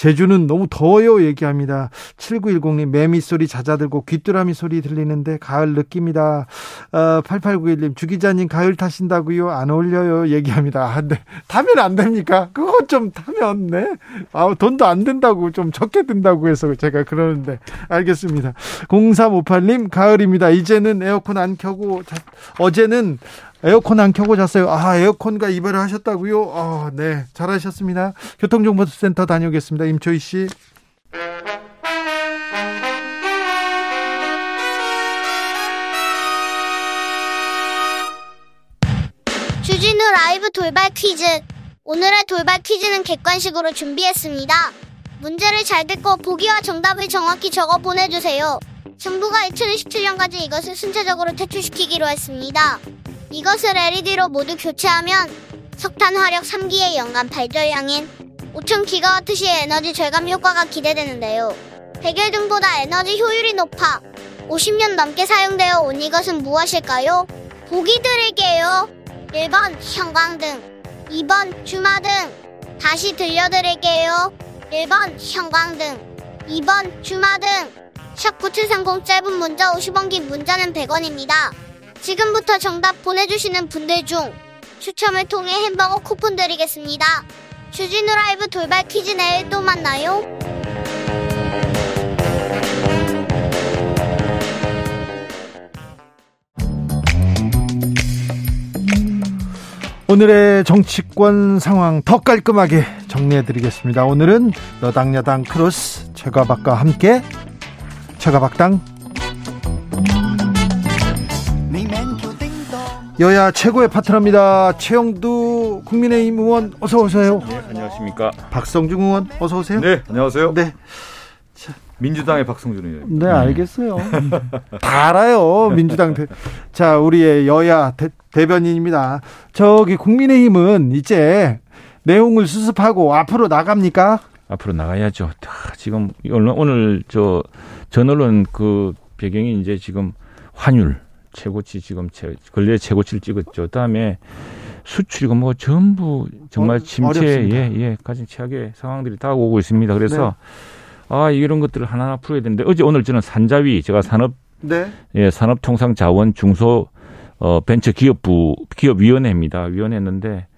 제주는 너무 더워요 얘기합니다. 7910님 매미 소리 잦아들고 귀뚜라미 소리 들리는데 가을 느낍니다. 어, 8891님 주기자님 가을 타신다고요? 안 어울려요 얘기합니다. 아, 네. 타면 안 됩니까? 그거 좀 타면 네. 아, 돈도 안 된다고 좀 적게 든다고 해서 제가 그러는데 알겠습니다. 0358님 가을입니다. 이제는 에어컨 안 켜고 자, 어제는 에어컨 안 켜고 잤어요. 아, 에어컨과 이별을 하셨다고요? 아, 네. 잘하셨습니다. 교통정보센터 다녀오겠습니다. 임초희 씨. 라이브 돌발 퀴즈. 오늘의 돌발 퀴즈는 객관식으로 준비했습니다. 문제를 잘 듣고 보기와 정답을 정확히 적어 보내주세요. 정부가 2027년까지 이것을 순차적으로 퇴출시키기로 했습니다. 이것을 LED로 모두 교체하면 석탄 화력 3기의 연간 발전량인 5,000기가와트시의 에너지 절감 효과가 기대되는데요. 백열 등보다 에너지 효율이 높아 50년 넘게 사용되어 온 이것은 무엇일까요? 보기 드릴게요. 1번 형광등, 2번 주마등. 다시 들려드릴게요. 1번 형광등, 2번 주마등. 샵9730 짧은 문자 50원 긴 문자는 100원입니다. 지금부터 정답 보내주시는 분들 중 추첨을 통해 햄버거 쿠폰 드리겠습니다. 주진우 라이브 돌발 퀴즈 내일 또 만나요. 오늘의 정치권 상황 더 깔끔하게 정리해드리겠습니다. 오늘은 여당 야당 크로스 최가박과 함께 최가박당 여야 최고의 파트너입니다. 최영두 국민의힘 의원 어서 오세요. 네, 안녕하십니까. 박성중 의원 어서 오세요. 네, 안녕하세요. 네. 민주당의 박성준이에요. 네, 알겠어요. [laughs] 다 알아요. 민주당 대. 자, 우리의 여야 대, 대변인입니다. 저기 국민의힘은 이제 내용을 수습하고 앞으로 나갑니까? 앞으로 나가야죠. 지금 오늘, 오늘 저 전언론 그 배경이 이제 지금 환율 최고치 지금 최, 근래 최고치를 찍었죠. 그다음에 수출이고 뭐 전부 정말 침체 예예 가장 최악의 상황들이 다 오고 있습니다. 그래서 네. 아 이런 것들을 하나하나 풀어야 되는데 어제 오늘 저는 산자위 제가 산업 네. 예 산업통상자원 중소 어 벤처 기업부 기업위원회입니다. 위원회였는데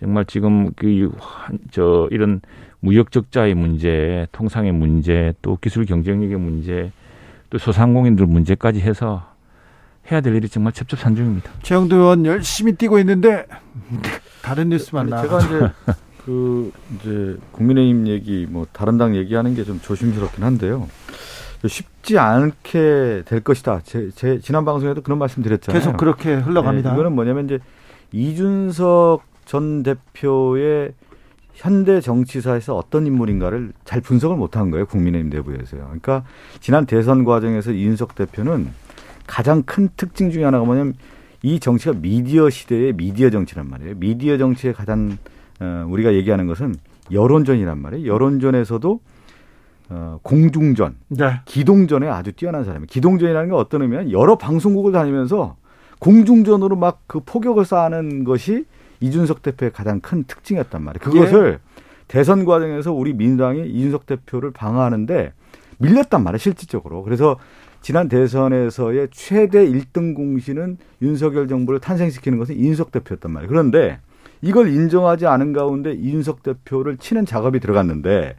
정말 지금 그저 이런 무역 적자의 문제, 통상의 문제, 또 기술 경쟁력의 문제, 또 소상공인들 문제까지 해서 해야 될 일이 정말 첩첩산중입니다. 최영도 의원 열심히 뛰고 있는데 [laughs] 다른 뉴스만 나. 제가 이제 그 이제 국민의힘 얘기 뭐 다른 당 얘기하는 게 좀 조심스럽긴 한데요. 쉽지 않게 될 것이다. 제, 제 지난 방송에도 그런 말씀드렸잖아요. 계속 그렇게 흘러갑니다. 네, 이거는 뭐냐면 이제 이준석 전 대표의 현대 정치사에서 어떤 인물인가를 잘 분석을 못한 거예요. 국민의힘 내부에서요. 그러니까 지난 대선 과정에서 이준석 대표는 가장 큰 특징 중에 하나가 뭐냐면 이 정치가 미디어 시대의 미디어 정치란 말이에요. 미디어 정치의 가장 어, 우리가 얘기하는 것은 여론전이란 말이에요. 여론전에서도 어, 공중전, 네. 기동전에 아주 뛰어난 사람이에요. 기동전이라는 게 어떤 의미냐면 여러 방송국을 다니면서 공중전으로 막 그 포격을 쌓는 것이 이준석 대표의 가장 큰 특징이었단 말이에요. 그것을 예. 대선 과정에서 우리 민주당이 이준석 대표를 방어하는데 밀렸단 말이에요, 실질적으로. 그래서 지난 대선에서의 최대 1등 공신은 윤석열 정부를 탄생시키는 것은 이준석 대표였단 말이에요. 그런데 이걸 인정하지 않은 가운데 이준석 대표를 치는 작업이 들어갔는데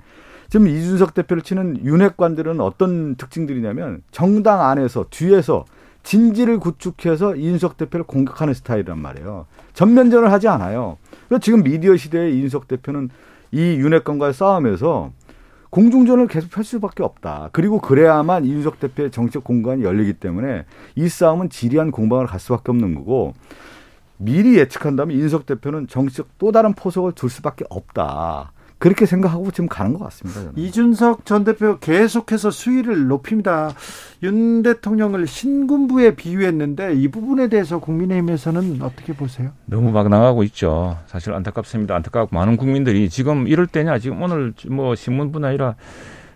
지금 이준석 대표를 치는 윤핵관들은 어떤 특징들이냐면 정당 안에서 뒤에서 진지를 구축해서 이준석 대표를 공격하는 스타일이란 말이에요. 전면전을 하지 않아요. 그래서 지금 미디어 시대의 이준석 대표는 이 윤핵관과의 싸움에서 공중전을 계속 펼 수밖에 없다. 그리고 그래야만 이준석 대표의 정책 공간이 열리기 때문에 이 싸움은 지리한 공방을 갈 수밖에 없는 거고 미리 예측한다면 이준석 대표는 정치적 또 다른 포석을 둘 수밖에 없다. 그렇게 생각하고 지금 가는 것 같습니다. 저는. 이준석 전 대표 계속해서 수위를 높입니다. 윤 대통령을 신군부에 비유했는데 이 부분에 대해서 국민의힘에서는 어떻게 보세요? 너무 막 나가고 있죠. 사실 안타깝습니다. 안타깝고 많은 국민들이 지금 이럴 때냐 지금 오늘 뭐 신문뿐 아니라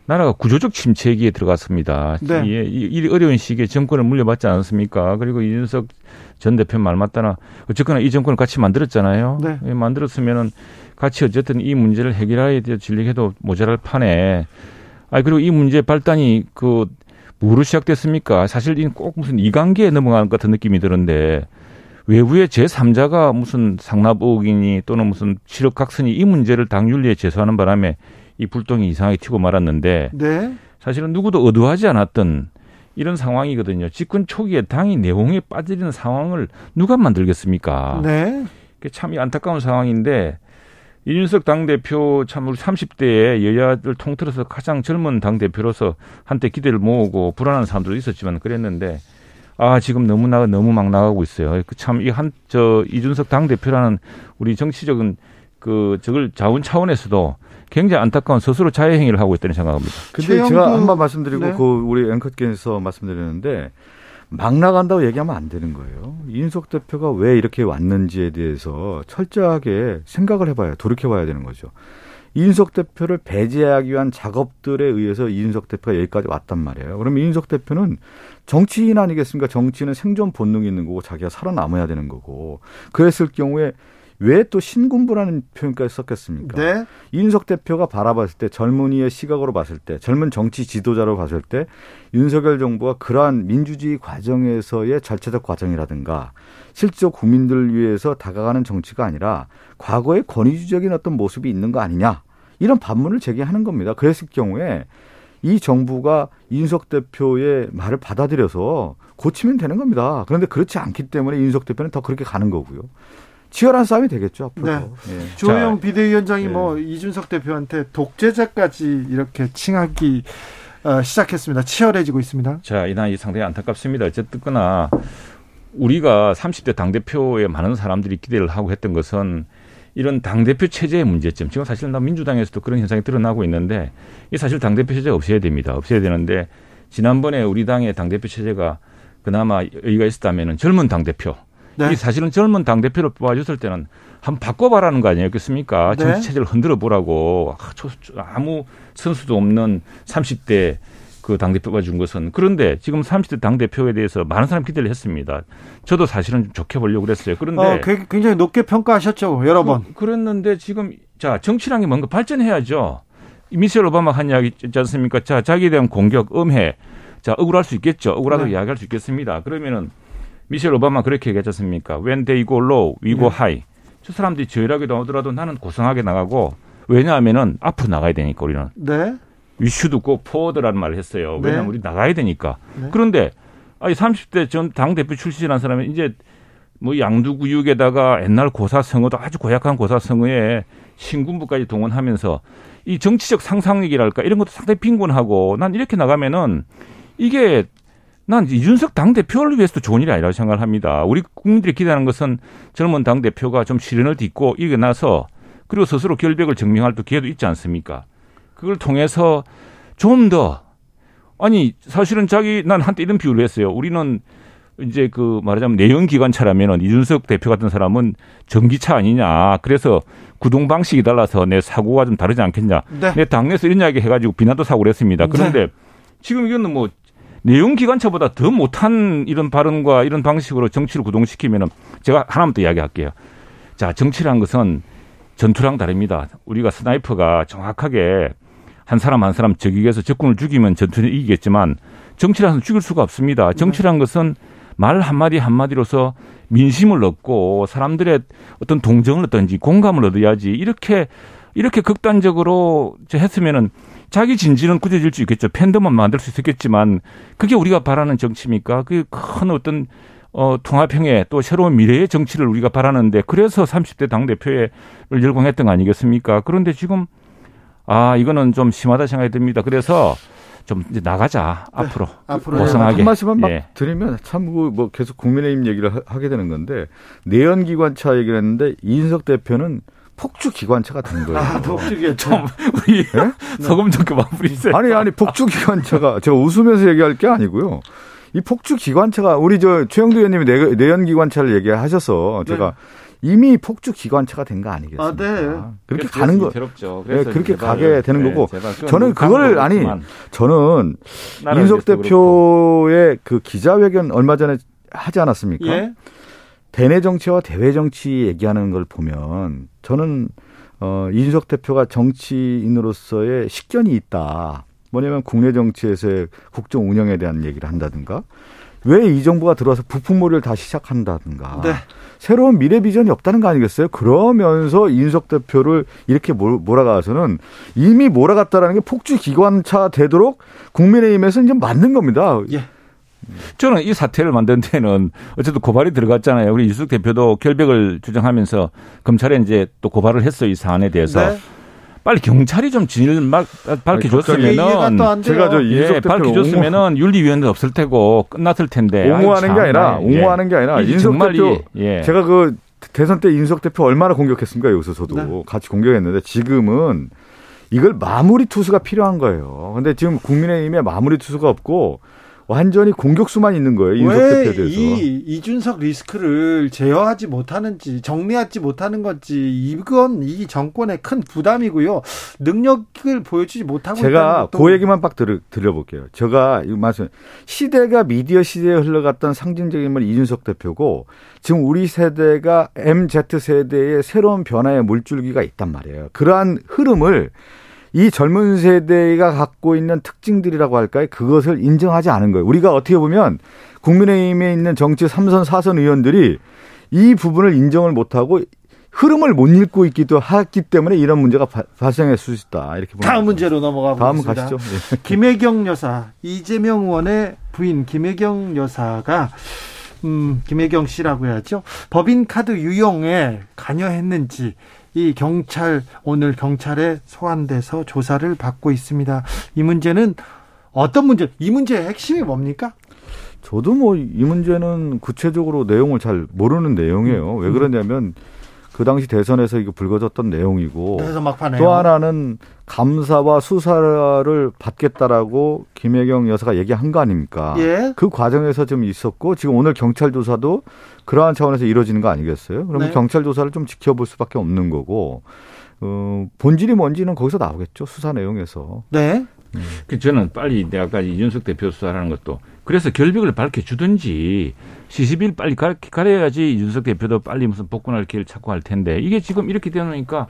나라가 구조적 침체기에 들어갔습니다. 네. 이, 이 어려운 시기에 정권을 물려받지 않았습니까? 그리고 이준석 전 대표 말 맞다나 어쨌거나 이 정권을 같이 만들었잖아요. 네. 예, 만들었으면은 같이 어쨌든 이 문제를 해결해야 돼 진력해도 모자랄 판에 아 그리고 이 문제 발단이 그 뭐로 시작됐습니까? 사실 이꼭 무슨 이관계에 넘어가는 것 같은 느낌이 드는데 외부의 제3자가 무슨 상납의혹이니 또는 무슨 실업각선이 이 문제를 당윤리에 제소하는 바람에 이 불똥이 이상하게 튀고 말았는데 네. 사실은 누구도 의도하지 않았던 이런 상황이거든요. 집권 초기에 당이 내홍에 빠지는 상황을 누가 만들겠습니까? 네. 참 안타까운 상황인데 이준석 당대표 참 우리 30대에 여야를 통틀어서 가장 젊은 당대표로서 한때 기대를 모으고 불안한 사람들도 있었지만 그랬는데 아 지금 너무 나 너무 막 나가고 있어요. 그 참 이 한 저 이준석 당 대표라는 우리 정치적인 그 저걸 자원 차원에서도 굉장히 안타까운 스스로 자해 행위를 하고 있다는 생각합니다. 근데. 제가 한 번 말씀드리고 네. 그 우리 앵커께서 말씀드렸는데 막 나간다고 얘기하면 안 되는 거예요. 이준석 대표가 왜 이렇게 왔는지에 대해서 철저하게 생각을 해봐야 돌이켜봐야 되는 거죠. 이준석 대표를 배제하기 위한 작업들에 의해서 이준석 대표가 여기까지 왔단 말이에요. 그러면 이준석 대표는 정치인 아니겠습니까? 정치는 생존 본능이 있는 거고 자기가 살아남아야 되는 거고 그랬을 경우에 왜 또 신군부라는 표현까지 썼겠습니까? 네. 이준석 대표가 바라봤을 때 젊은이의 시각으로 봤을 때 젊은 정치 지도자로 봤을 때 윤석열 정부가 그러한 민주주의 과정에서의 절차적 과정이라든가 실질적 국민들을 위해서 다가가는 정치가 아니라 과거의 권위주적인 어떤 모습이 있는 거 아니냐 이런 반문을 제기하는 겁니다. 그랬을 경우에 이 정부가 이준석 대표의 말을 받아들여서 고치면 되는 겁니다. 그런데 그렇지 않기 때문에 이준석 대표는 더 그렇게 가는 거고요. 치열한 싸움이 되겠죠 앞으로. 네. 네. 조영 비대위원장이 네. 뭐 이준석 대표한테 독재자까지 이렇게 칭하기 어, 시작했습니다. 치열해지고 있습니다. 자, 이날 상당히 안타깝습니다. 어쨌든거나 우리가 30대 당 대표에 많은 사람들이 기대를 하고 했던 것은 이런 당대표 체제의 문제점. 지금 사실 나 민주당에서도 그런 현상이 드러나고 있는데 이 사실 당대표 체제가 없어야 됩니다. 없어야 되는데 지난번에 우리 당의 당대표 체제가 그나마 의의가 있었다면 젊은 당대표. 네. 이 사실은 젊은 당 대표를 뽑아줬을 때는 한번 바꿔봐라는 거 아니었겠습니까? 네. 정치 체제를 흔들어 보라고. 아, 아무 선수도 없는 30대 그 당대표가 준 것은 그런데 지금 30대 당대표에 대해서 많은 사람 기대를 했습니다. 저도 사실은 좀 좋게 보려고 그랬어요. 그런데 어, 굉장히 높게 평가하셨죠. 여러 번. 그, 그랬는데 지금 자 정치라는 게 뭔가 발전해야죠. 미셸 오바마 한 이야기 있지 않습니까? 자 자기에 대한 공격, 음해. 자 억울할 수 있겠죠. 억울하다고 네. 이야기할 수 있겠습니다. 그러면은 미셸 오바마 그렇게 얘기했지 않습니까? When they go low, we go 네. high. 저 사람들이 저열하게 나오더라도 나는 고상하게 나가고 왜냐하면은 앞으로 나가야 되니까 우리는. 네. 위슈도 꼭 포워드라는 말을 했어요. 네. 왜냐하면 네. 우리 나가야 되니까. 네. 그런데 아니 30대 전 당 대표 출신이라는 사람이 이제 뭐 양두구육에다가 옛날 고사성어도 아주 고약한 고사성어에 신군부까지 동원하면서 이 정치적 상상력이랄까 이런 것도 상당히 빈곤하고 난 이렇게 나가면은 이게 난 이준석 당대표를 위해서도 좋은 일이 아니라고 생각을 합니다. 우리 국민들이 기대하는 것은 젊은 당대표가 좀 시련을 딛고 이겨나서 그리고 스스로 결백을 증명할 또 기회도 있지 않습니까? 그걸 통해서 좀 더 아니 사실은 자기 난 한때 이런 비유를 했어요. 우리는 이제 그 말하자면 내연 기관차라면은 이준석 대표 같은 사람은 전기차 아니냐. 그래서 구동 방식이 달라서 내 사고가 좀 다르지 않겠냐. 네. 내 당내에서 이런 이야기 해가지고 비난도 사고를 했습니다. 네. 그런데 네. 지금 이거는 뭐 내연 기관차보다 더 못한 이런 발언과 이런 방식으로 정치를 구동시키면은 제가 하나만 더 이야기할게요. 자, 정치란 것은 전투랑 다릅니다. 우리가 sniper가 정확하게 한 사람 한 사람 적에게서 적군을 죽이면 전투는 이기겠지만 정치라는 죽일 수가 없습니다. 정치란 것은 말 한마디 한마디로서 민심을 얻고 사람들의 어떤 동정을 얻든지 공감을 얻어야지 이렇게 이렇게 극단적으로 했으면은 자기 진지는 굳어질 수 있겠죠. 팬덤만 만들 수 있겠지만 그게 우리가 바라는 정치입니까? 그게 큰 어떤 어, 통합형의 또 새로운 미래의 정치를 우리가 바라는데 그래서 30대 당대표를 열광했던 거 아니겠습니까? 그런데 지금 아, 이거는 좀 심하다 생각이 듭니다. 그래서 좀 이제 나가자 네, 앞으로 앞으로 고상하게 한 말씀만 막 예. 드리면 참뭐 그 계속 국민의힘 얘기를 하 게 되는 건데 내연 기관차 얘기를 했는데 이인석 대표는 폭주 기관차가 된 거예요. 아, 폭주 기관차. 우리 네? 소금 좀 그만 뿌리세요. 아니 아니 폭주 기관차가 제가 웃으면서 얘기할 게 아니고요. 이 폭주 기관차가 우리 저 최영도 의원님이 내연 기관차를 얘기하셔서 제가 네. 이미 폭주 기관차가 된 거 아니겠습니까? 아, 네. 그렇게 가는 거. 괴롭죠. 네, 그렇게 가게 되는 네, 거고. 저는 그걸 아니 저는 인석 대표의 그 기자회견 얼마 전에 하지 않았습니까? 예? 대내 정치와 대외 정치 얘기하는 걸 보면 저는 어 이준석 대표가 정치인으로서의 식견이 있다. 뭐냐면 국내 정치에서의 국정 운영에 대한 얘기를 한다든가 왜 이 정부가 들어와서 부품몰이를 다시 시작한다든가 네. 새로운 미래 비전이 없다는 거 아니겠어요? 그러면서 인석 대표를 이렇게 몰아가서는 이미 몰아갔다라는 게 폭주 기관차 되도록 국민의힘에서 이제 만든 겁니다. 예. 저는 이 사태를 만든 데는 어쨌든 고발이 들어갔잖아요. 우리 이수석 대표도 결백을 주장하면서 검찰에 이제 또 고발을 했어요. 이 사안에 대해서. 네. 빨리 경찰이 좀 진을 막 밝혀줬으면은 제가 저 예, 밝혀줬으면은 윤리위원회 없을 테고 끝났을 텐데 옹호하는 게 아니라 옹호하는 게 아니라 인석 대표 예. 제가 그 대선 때 인석 대표 얼마나 공격했습니까 여기서 저도 네. 같이 공격했는데 지금은 이걸 마무리 투수가 필요한 거예요. 근데 지금 국민의힘에 마무리 투수가 없고 완전히 공격수만 있는 거예요. 인석 대표에 대해서. 이 이준석 리스크를 제어하지 못하는지 정리하지 못하는 건지 이건 이 정권의 큰 부담이고요. 능력을 보여주지 못하고 제가 그 얘기만 빡 들어, 드려볼게요. 제가 이 말씀 시대가 미디어 시대에 흘러갔던 상징적인 인물 이준석 대표고 지금 우리 세대가 MZ 세대의 새로운 변화의 물줄기가 있단 말이에요. 그러한 흐름을 이 젊은 세대가 갖고 있는 특징들이라고 할까요? 그것을 인정하지 않은 거예요. 우리가 어떻게 보면 국민의힘에 있는 정치 삼선사선 의원들이 이 부분을 인정을 못하고 흐름을 못 읽고 있기도 하기 때문에 이런 문제가 바, 발생할 수 있다. 이렇게 다음 문제로 넘어가 보겠습니다. 다음 가시죠. 네. [laughs] 김혜경 여사, 이재명 의원의 부인 김혜경 여사가 음, 김혜경 씨라고 해야죠. 법인 카드 유용에 관여했는지 이 경찰 오늘 경찰에 소환돼서 조사를 받고 있습니다. 이 문제는 어떤 문제? 이 문제의 핵심이 뭡니까? 저도 뭐 이 문제는 구체적으로 내용을 잘 모르는 내용이에요. 왜 음. 그러냐면 그 당시 대선에서 이거 불거졌던 내용이고 또 하나는 감사와 수사를 받겠다라고 김혜경 여사가 얘기한 거 아닙니까? 예. 그 과정에서 좀 있었고 지금 오늘 경찰 조사도 그러한 차원에서 이루어지는 거 아니겠어요? 그러면 네. 경찰 조사를 좀 지켜볼 수밖에 없는 거고 어, 본질이 뭔지는 거기서 나오겠죠 수사 내용에서. 네. 음. 그 저는 빨리 내가 이준석 대표 수사라는 것도 그래서 결백을 밝혀주든지 시시비를 빨리 가려야지 이준석 대표도 빨리 무슨 복권할 기회를 찾고 할 텐데 이게 지금 이렇게 되니까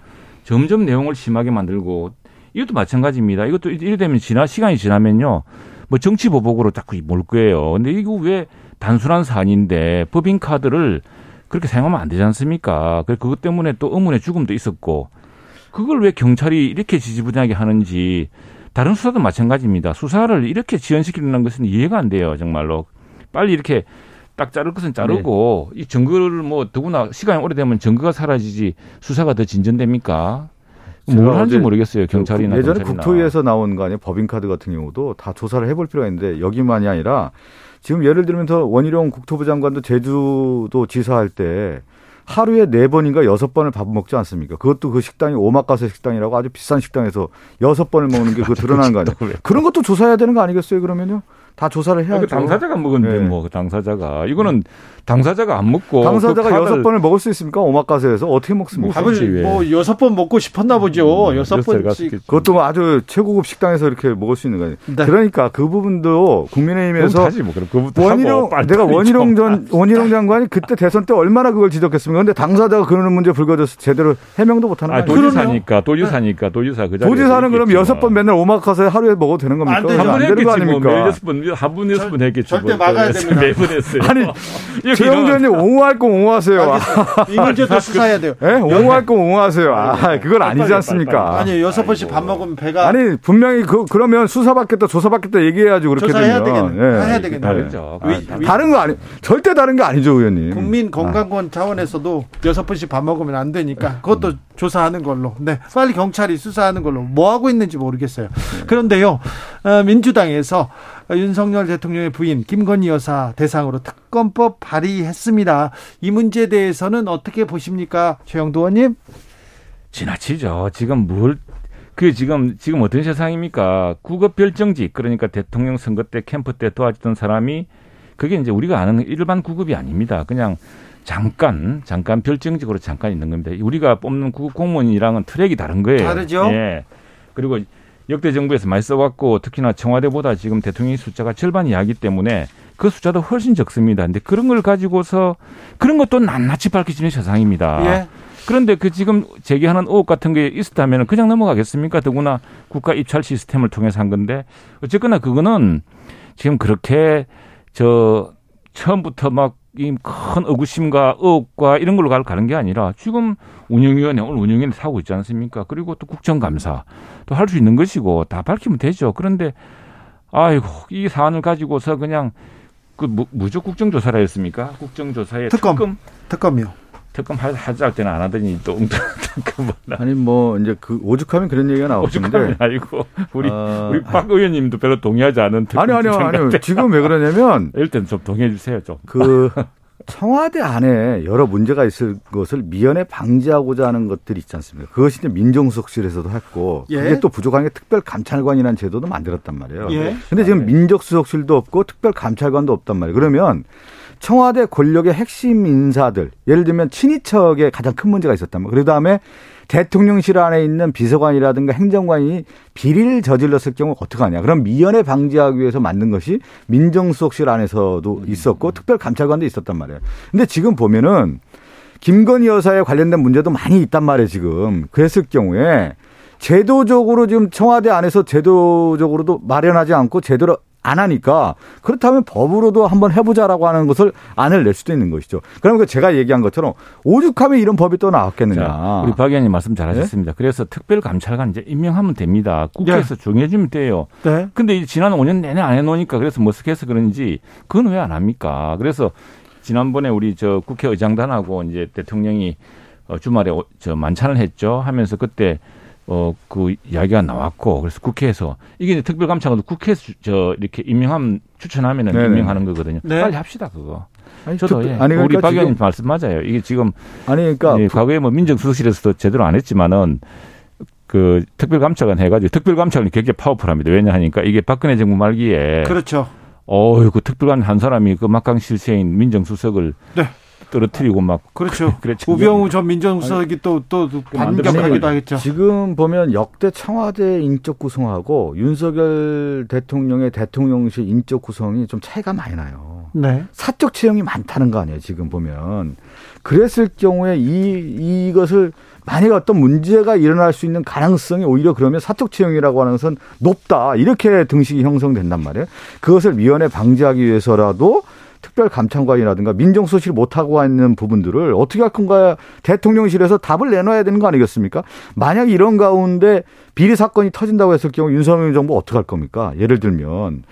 점점 내용을 심하게 만들고 이것도 마찬가지입니다. 이것도 이래 되면 지나 시간이 지나면요. 뭐 정치 보복으로 자꾸 몰 거예요. 근데 이거 왜 단순한 사안인데 법인 카드를 그렇게 사용하면 안 되지 않습니까? 그 그것 때문에 또 의문의 죽음도 있었고 그걸 왜 경찰이 이렇게 지지부진하게 하는지 다른 수사도 마찬가지입니다. 수사를 이렇게 지연시키는 것은 이해가 안 돼요. 정말로 빨리 이렇게 딱 자를 것은 자르고 네. 이 증거를 뭐 더구나 시간이 오래되면 증거가 사라지지 수사가 더 진전됩니까? 뭘 하는지 모르겠어요. 경찰이나 그 예전에 경찰이나. 국토위에서 나온 거 아니에요? 법인카드 같은 경우도 다 조사를 해볼 필요가 있는데 여기만이 아니라 지금 예를 들면 서 원희룡 국토부 장관도 제주도 지사할 때 하루에 네 번인가 여섯 번을 밥을 먹지 않습니까? 그것도 그 식당이 오마카세 식당이라고 아주 비싼 식당에서 여섯 번을 먹는 게 그거 [laughs] 드러나는 거 아니에요? 그런 것도 조사해야 되는 거 아니겠어요? 그러면요? 다 조사를 해야죠. 그 당사자가 먹었는데 네. 뭐그 당사자가 이거는 당사자가 안 먹고 당사자가 그 여섯 번을 먹을 수 있습니까? 오마카세에서 어떻게 먹습니까? 밥을 뭐 여섯 번 먹고 싶었나 보죠. 음, 여섯 번씩 그것도 뭐 아주 최고급 식당에서 이렇게 먹을 수 있는 거예요. 네. 그러니까 그 부분도 국민의힘에서 뭐 원희룡 내가 원희룡 전 원희룡 장관이 그때 대선 때 얼마나 그걸 지적했습니까? 근데 당사자가 그러는 문제 불거져서 제대로 해명도 못하는 거예요. 도지사니까 도지사니까 도지사 그 도지사는 그럼 여섯 번 맨날 오마카세 하루에 먹어도 되는 겁니까? 안, 안 되는 거 아닙니까? 여섯 번 한 분 여섯 번 했겠죠. 절대 뭐. 막아야 됩니다. [laughs] 매번 했어요. 아니 최영재 의원님 옹호할 거 옹호하세요. 이 문제도 수사해야 돼요. 예? 옹호할 거 옹호하세요. 아, 그건 아니지 않습니까? 아니 여섯 번씩 밥 먹으면 배가 아니 분명히 그 그러면 수사받겠다 조사받겠다 얘기해야지 그렇게 조사해야 되면 되겠네. 예. 해야 되겠네. 다르죠. 아, 다른 거 아니 절대 다른 거 아니죠, 의원님. 국민 건강권 차원에서도 여섯 번씩 밥 먹으면 안 되니까 그것도 조사하는 걸로. 네, 빨리 경찰이 수사하는 걸로 뭐 하고 있는지 모르겠어요. 그런데요, 어, 민주당에서 윤석열 대통령의 부인 김건희 여사 대상으로 특검법 발의했습니다. 이 문제에 대해서는 어떻게 보십니까, 최영도 의원님? 지나치죠. 지금 뭘, 그 지금, 지금 어떤 세상입니까? 국업 별정직, 그러니까 대통령 선거 때 캠프 때 도와주던 사람이 그게 이제 우리가 아는 일반 구급이 아닙니다. 그냥 잠깐, 잠깐 별정직으로 잠깐 있는 겁니다. 우리가 뽑는 구급 공무원이랑은 트랙이 다른 거예요. 다르죠? 예. 그리고 역대 정부에서 많이 써왔고 특히나 청와대보다 지금 대통령의 숫자가 절반 이하기 때문에 그 숫자도 훨씬 적습니다. 근데 그런 걸 가지고서 그런 것도 낱낱이 밝혀지는 세상입니다. 예. 그런데 그 지금 제기하는 의혹 같은 게 있었다면 그냥 넘어가겠습니까? 더구나 국가 입찰 시스템을 통해서 한 건데 어쨌거나 그거는 지금 그렇게 저 처음부터 막이 큰 의구심과 의혹과 이런 걸로 가는 게 아니라 지금 운영위원회 오늘 운영위원회 사고 있지 않습니까? 그리고 또 국정감사 또 할 수 있는 것이고 다 밝히면 되죠. 그런데 아이고 이 사안을 가지고서 그냥 그 무적 국정조사라 했습니까? 국정조사의 특검, 특검 특검이요. 특검 하자 할 때는 안 하더니 또 웅뚱뚱 [laughs] 아니 뭐 이제 그 오죽하면 그런 얘기가 나오는데 아니고 우리 어... 우리 박 의원님도 별로 동의하지 않은 아니 아니요 아니요 지금 왜 그러냐면 [laughs] 일단 좀 동의해 주세요 좀. 그 청와대 안에 여러 문제가 있을 것을 미연에 방지하고자 하는 것들이 있지 않습니까? 그것이 이제 민정수석실에서도 했고 예. 그게 또 부족한 게 특별감찰관이라는 제도도 만들었단 말이에요. 예. 근데 지금 민정수석실도 없고 특별감찰관도 없단 말이에요. 그러면 청와대 권력의 핵심 인사들, 예를 들면 친위척에 가장 큰 문제가 말이에요. 그 다음에 대통령실 안에 있는 비서관이라든가 행정관이 비리를 저질렀을 경우 어떻게 하냐. 그럼 미연에 방지하기 위해서 만든 것이 민정수석실 안에서도 있었고 특별감찰관도 있었단 말이에요. 근데 지금 보면은 김건희 여사에 관련된 문제도 많이 있단 말이에요, 지금. 그랬을 경우에 제도적으로 지금 청와대 안에서 제도적으로도 마련하지 않고 제대로 안 하니까 그렇다면 법으로도 한번 해보자라고 하는 것을 안을 낼 수도 있는 것이죠. 그러면 제가 얘기한 것처럼 오죽하면 이런 법이 또 나왔겠느냐. 자, 우리 박 의원님 말씀 잘하셨습니다. 네? 그래서 특별감찰관 이제 임명하면 됩니다. 국회에서 네. 정해주면 돼요. 네. 근데 지난 5년 내내 안 해놓으니까 그래서 머쓱해서 그런지 그건 왜 안 합니까? 그래서 지난번에 우리 저 국회의장단하고 이제 대통령이 어, 주말에 저 만찬을 했죠. 하면서 그때 어, 그 이야기가 나왔고, 그래서 국회에서, 이게 특별감찰관도 국회에서 저, 이렇게 임명하면, 추천하면은 네네. 임명하는 거거든요. 네. 빨리 합시다, 그거. 아니, 저도, 특, 예. 아니, 그러니까 우리 박 의원님 말씀 맞아요. 이게 지금, 아니, 그러니까. 예, 과거에 뭐 민정수석실에서도 제대로 안 했지만은, 그 특별감찰관 해가지고 특별감찰관이 굉장히 파워풀합니다. 왜냐하니까 이게 박근혜 정부 말기에 그렇죠. 어유 그 특별관 한 사람이 그 막강 실세인 민정수석을 네. 떨어뜨리고 막 그렇죠. [laughs] 그랬죠. 우병우 전 민정수석이 또 또 반격하기도 하겠죠. 지금 보면 역대 청와대 인적 구성하고 윤석열 대통령의 대통령실 인적 구성이 좀 차이가 많이 나요. 네. 사적 채용이 많다는 거 아니에요. 지금 보면 그랬을 경우에 이 이것을 만약 어떤 문제가 일어날 수 있는 가능성이 오히려 그러면 사적 채용이라고 하는 것은 높다 이렇게 등식이 형성된단 말이에요. 그것을 미연에 방지하기 위해서라도 특별 감찰관이라든가 민정수석실이 못하고 있는 부분들을 어떻게 할 건가 대통령실에서 답을 내놔야 되는 거 아니겠습니까? 만약 이런 가운데 비리 사건이 터진다고 했을 경우 윤석열 정부 어떻게 할 겁니까? 예를 들면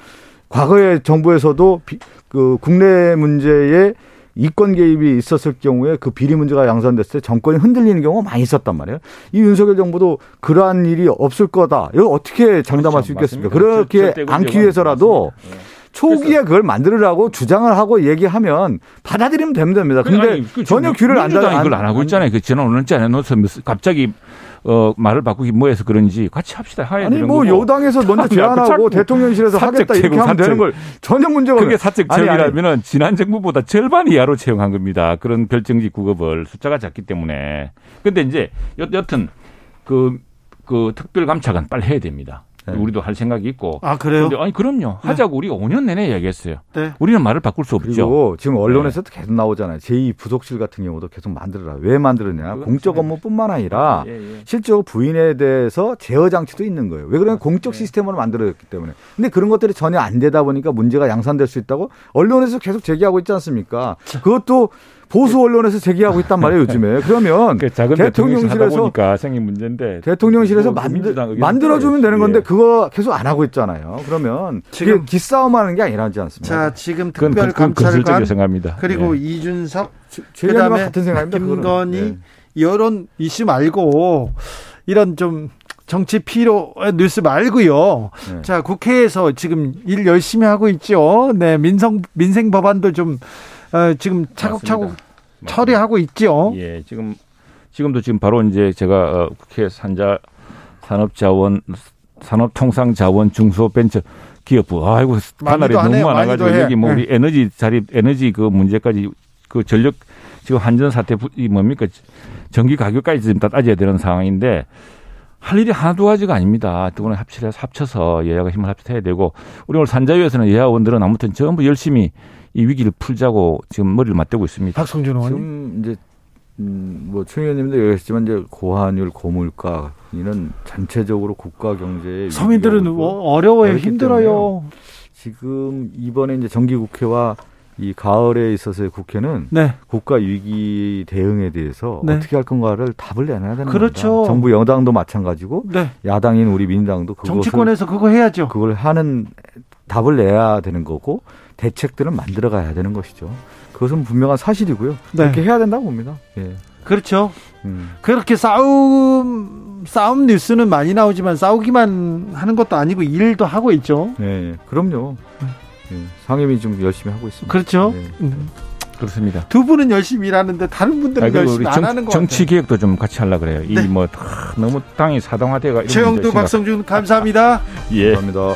과거의 정부에서도 비, 그 국내 문제에 이권 개입이 있었을 경우에 그 비리 문제가 양산됐을 때 정권이 흔들리는 경우가 많이 있었단 말이에요. 이 윤석열 정부도 그러한 일이 없을 거다. 이거 어떻게 장담할 그렇죠. 수 있겠습니까? 맞습니다. 그렇게 않기 위해서라도 맞습니다. 초기에 그걸 만들으라고 주장을 하고 얘기하면 받아들이면 됩니다. 근데 아니, 그 전혀 귀를 안 닫아. 이걸 안 하고 있잖아요. 그 지난 5년째 안 해놓아서 갑자기 어, 말을 바꾸기 뭐해서 그런지 같이 합시다. 아니, 뭐 거고. 여당에서 먼저 제안하고 대통령실에서 하겠다 이렇게 하면 사적, 되는 걸 전혀 문제가 그게 사적 채용이라면은 지난 정부보다 절반 이하로 채용한 겁니다. 그런 별정직 구급을 숫자가 작기 때문에. 근데 이제 여, 여튼 그, 그 특별감찰관 빨리 해야 됩니다. 네. 우리도 할 생각이 있고. 아 그래요? 아니 그럼요. 네. 하자고 우리가 5년 내내 얘기했어요. 네. 우리는 말을 바꿀 수 없죠. 그리고 지금 언론에서도 네. 계속 나오잖아요. 제2 부속실 같은 경우도 계속 만들어라. 왜 만들었냐? 공적 업무뿐만 아니라 예, 예. 실제로 부인에 대해서 제어 장치도 있는 거예요. 왜 그러냐면 공적 네. 시스템으로 만들어졌기 때문에. 근데 그런 것들이 전혀 안 되다 보니까 문제가 양산될 수 있다고 언론에서 계속 제기하고 있지 않습니까? 그것도 보수 언론에서 제기하고 있단 말이에요 요즘에. 그러면 그 대통령실에서 생긴 문제인데 대통령실에서 뭐 만들, 만들어주면 되는 건데 예. 그거 계속 안 하고 있잖아요. 그러면 지금 기싸움하는 게 아니라지 않습니까? 자 지금 특별 감찰관 생각합니다. 그리고 예. 이준석 그다음에 같은 생각입니다. 김건희 네. 이런 이슈 말고 이런 좀 정치 피로 뉴스 말고요. 네. 자 국회에서 지금 일 열심히 하고 있죠. 네 민성 민생 법안도 좀 어, 지금 차곡차곡 맞습니다. 처리하고 있죠. 예, 지금 지금도 지금 바로 이제 제가 어, 국회 산자 산업자원 산업통상자원 중소벤처 기업부 아이고 하나이 너무 많아가지고 여기 뭐 우리 네. 에너지 자립 에너지 그 문제까지 그 전력 지금 한전 사태 이 뭡니까 전기 가격까지 지금 다 따져야 되는 상황인데 할 일이 하나두 가지가 아닙니다. 두분을 합치해서 합쳐서 여야가 힘을 합쳐서 해야 되고 우리 오늘 산자위에서는 여야 원들은 아무튼 전부 열심히 이 위기를 풀자고 지금 머리를 맞대고 있습니다. 박성준 의원님. 지금 이제 음, 뭐최 의원님도 얘기하셨지만 이제 고환율, 고물가 이는 전체적으로 국가 경제에 서민들은 어려워요, 힘들어요. 지금 이번에 이제 정기 국회와 이 가을에 있어서의 국회는 네. 국가 위기 대응에 대해서 네. 어떻게 할 건가를 답을 내놔야 되는 그렇죠. 겁니다. 정부 여당도 마찬가지고 네. 야당인 우리 민주당도 정치권에서 그거 해야죠. 그걸 하는 답을 내야 되는 거고 대책들을 만들어 가야 되는 것이죠. 그것은 분명한 사실이고요. 네. 그렇게 해야 된다고 봅니다. 예. 그렇죠. 음. 그렇게 싸움 싸움 뉴스는 많이 나오지만 싸우기만 하는 것도 아니고 일도 하고 있죠. 네, 그럼요. 네, 상임위 좀 열심히 하고 있습니다. 그렇죠. 네. 음. 그렇습니다. 두 분은 열심히 일하는데 다른 분들은 열심히 안 정, 하는 거 정치 기획도 좀 같이 하려 그래요. 네. 이뭐 너무 땅이 사동화돼가. 최영두, 박성준 감사합니다. 예. 감사합니다.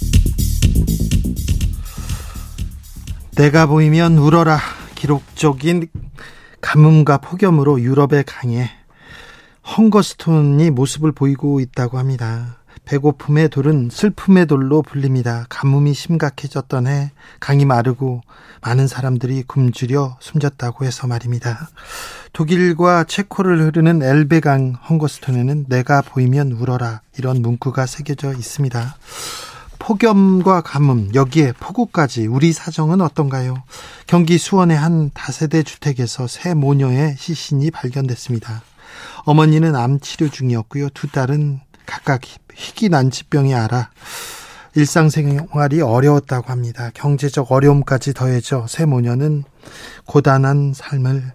내가 보이면 울어라 기록적인 가뭄과 폭염으로 유럽의 강에 헝거스톤이 모습을 보이고 있다고 합니다. 배고픔의 돌은 슬픔의 돌로 불립니다. 가뭄이 심각해졌던 해 강이 마르고 많은 사람들이 굶주려 숨졌다고 해서 말입니다. 독일과 체코를 흐르는 엘베강 헝거스톤에는 내가 보이면 울어라 이런 문구가 새겨져 있습니다. 폭염과 가뭄 여기에 폭우까지 우리 사정은 어떤가요? 경기 수원의 한 다세대 주택에서 새 모녀의 시신이 발견됐습니다. 어머니는 암 치료 중이었고요. 두 딸은 각각 희귀 난치병이 알아 일상생활이 어려웠다고 합니다. 경제적 어려움까지 더해져 새 모녀는 고단한 삶을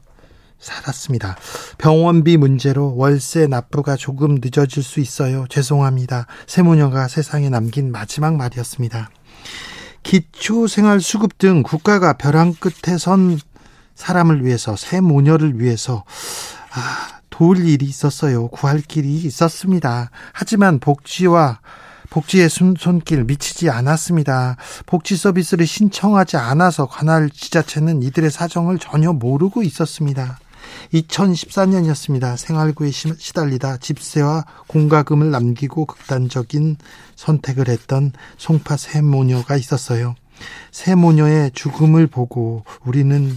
살았습니다. 병원비 문제로 월세 납부가 조금 늦어질 수 있어요. 죄송합니다. 세모녀가 세상에 남긴 마지막 말이었습니다. 기초생활수급 등 국가가 벼랑 끝에 선 사람을 위해서 세모녀를 위해서 아, 도울 일이 있었어요. 구할 길이 있었습니다. 하지만 복지와 복지의 손길 미치지 않았습니다. 복지 서비스를 신청하지 않아서 관할 지자체는 이들의 사정을 전혀 모르고 있었습니다. 2014년이었습니다. 생활구에 시달리다 집세와 공과금을 남기고 극단적인 선택을 했던 송파 세 모녀가 있었어요. 세 모녀의 죽음을 보고 우리는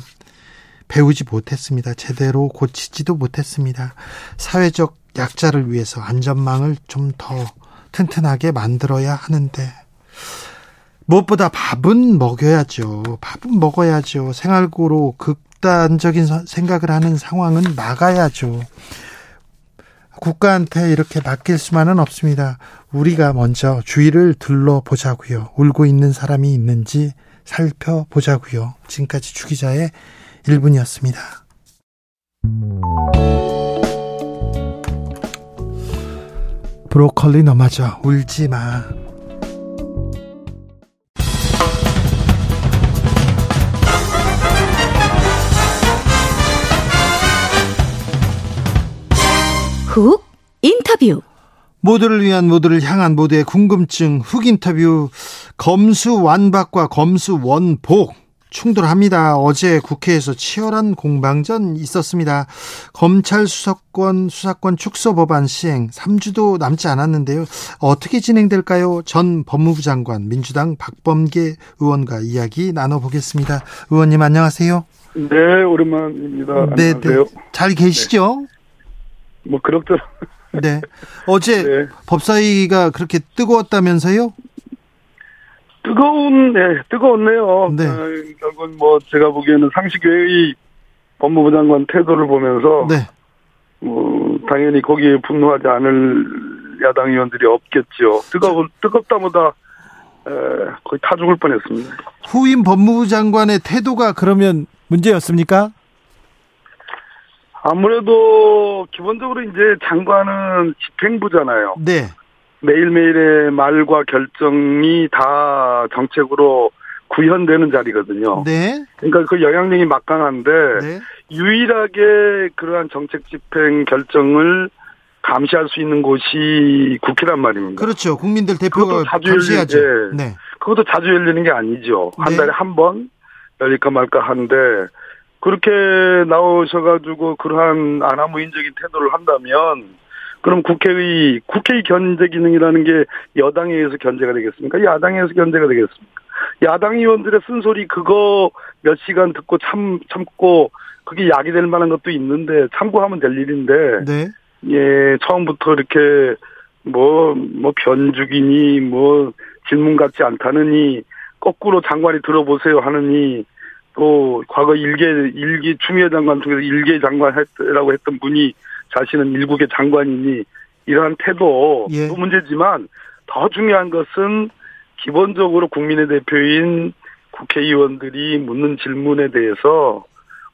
배우지 못했습니다. 제대로 고치지도 못했습니다. 사회적 약자를 위해서 안전망을 좀 더 튼튼하게 만들어야 하는데 무엇보다 밥은 먹여야죠. 밥은 먹어야죠. 생활고로 극 극단적인 생각을 하는 상황은 막아야죠. 국가한테 이렇게 맡길 수만은 없습니다. 우리가 먼저 주위를 둘러보자고요. 울고 있는 사람이 있는지 살펴보자고요. 지금까지 주기자의 1분이었습니다. 브로콜리 넘어져 울지 마. 훅 인터뷰 모두를 위한 모두를 향한 모두의 궁금증 훅 인터뷰 검수 완박과 검수 원복 충돌합니다. 어제 국회에서 치열한 공방전 있었습니다. 검찰 수사권 수사권 축소 법안 시행 3주도 남지 않았는데요. 어떻게 진행될까요? 전 법무부 장관 민주당 박범계 의원과 이야기 나눠보겠습니다. 의원님 안녕하세요. 네, 오랜만입니다. 네, 네. 안녕하세요. 네. 잘 계시죠? 네. 뭐 그럭저럭. 네. 어제 [laughs] 네. 법사위가 그렇게 뜨거웠다면서요? 뜨거운, 네, 뜨거웠네요. 네. 어, 결국은 뭐 제가 보기에는 상식외의 법무부 장관 태도를 보면서 네. 뭐 당연히 거기에 분노하지 않을 야당 의원들이 없겠죠. 뜨거운 뜨겁다보다 에, 거의 타 죽을 뻔했습니다. 후임 법무부 장관의 태도가 그러면 문제였습니까? 아무래도 기본적으로 이제 장관은 집행부잖아요. 네. 매일매일의 말과 결정이 다 정책으로 구현되는 자리거든요. 네. 그러니까 그 영향력이 막강한데 네. 유일하게 그러한 정책 집행 결정을 감시할 수 있는 곳이 국회란 말입니다. 그렇죠. 국민들 대표가 자주 감시하죠. 열리, 네. 그것도 자주 열리는 게 아니죠. 한 네. 달에 한 번 열릴까 말까 하는데 그렇게 나오셔가지고 그러한 아나무인적인 태도를 한다면 그럼 국회의 국회의 견제 기능이라는 게 여당에 의해서 견제가 되겠습니까? 야당에 의해서 견제가 되겠습니까? 야당 의원들의 쓴소리 그거 몇 시간 듣고 참 참고 그게 약이 될 만한 것도 있는데 참고하면 될 일인데 네. 예 처음부터 이렇게 뭐뭐 뭐 변죽이니 뭐 질문 같지 않다느니 거꾸로 장관이 들어보세요 하느니 또 과거 일개 일기 추미애 장관 중에서 일개 장관이라고 했던 분이 자신은 일국의 장관이니 이러한 태도도 예. 문제지만 더 중요한 것은 기본적으로 국민의 대표인 국회의원들이 묻는 질문에 대해서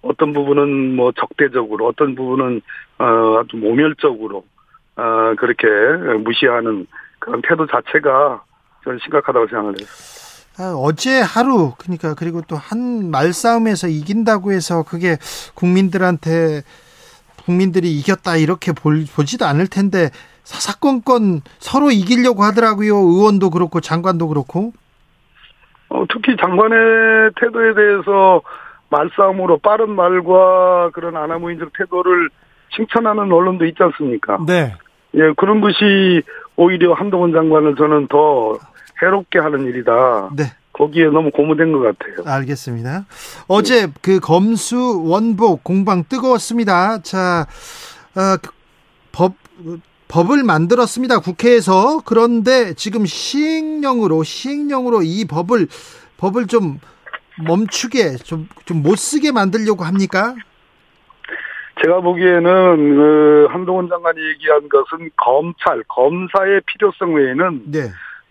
어떤 부분은 뭐 적대적으로 어떤 부분은 어 아주 모멸적으로 어 그렇게 무시하는 그런 태도 자체가 저는 심각하다고 생각을 해요. 아, 어제 하루 그러니까 그리고 또 한 말싸움에서 이긴다고 해서 그게 국민들한테 국민들이 이겼다 이렇게 볼, 보지도 않을 텐데 사사건건 서로 이기려고 하더라고요. 의원도 그렇고 장관도 그렇고. 어, 특히 장관의 태도에 대해서 말싸움으로 빠른 말과 그런 아나무인적 태도를 칭찬하는 언론도 있지 않습니까? 네. 예, 그런 것이 오히려 한동훈 장관을 저는 더 해롭게 하는 일이다. 네. 거기에 너무 고무된 것 같아요. 알겠습니다. 어제 네. 그 검수 원복 공방 뜨거웠습니다. 자, 어, 그법 법을 만들었습니다. 국회에서 그런데 지금 시행령으로 시행령으로 이 법을 법을 좀 멈추게 좀 좀 못 쓰게 만들려고 합니까? 제가 보기에는 그 한동훈 장관이 얘기한 것은 검찰 검사의 필요성 외에는 네.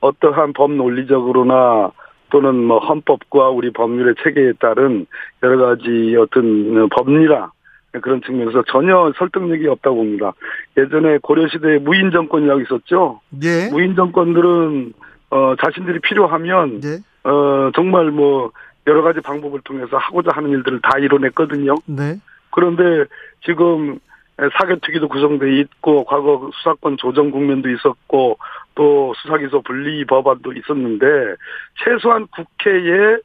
어떠한 법 논리적으로나 또는 뭐 헌법과 우리 법률의 체계에 따른 여러 가지 어떤 법리나 그런 측면에서 전혀 설득력이 없다고 봅니다. 예전에 고려시대에 무인 정권이라고 있었죠. 네. 무인 정권들은 어 자신들이 필요하면 네. 어 정말 뭐 여러 가지 방법을 통해서 하고자 하는 일들을 다 이뤄냈거든요. 네. 그런데 지금 사개특위도 구성돼 있고 과거 수사권 조정 국면도 있었고 또 수사기소 분리 법안도 있었는데 최소한 국회에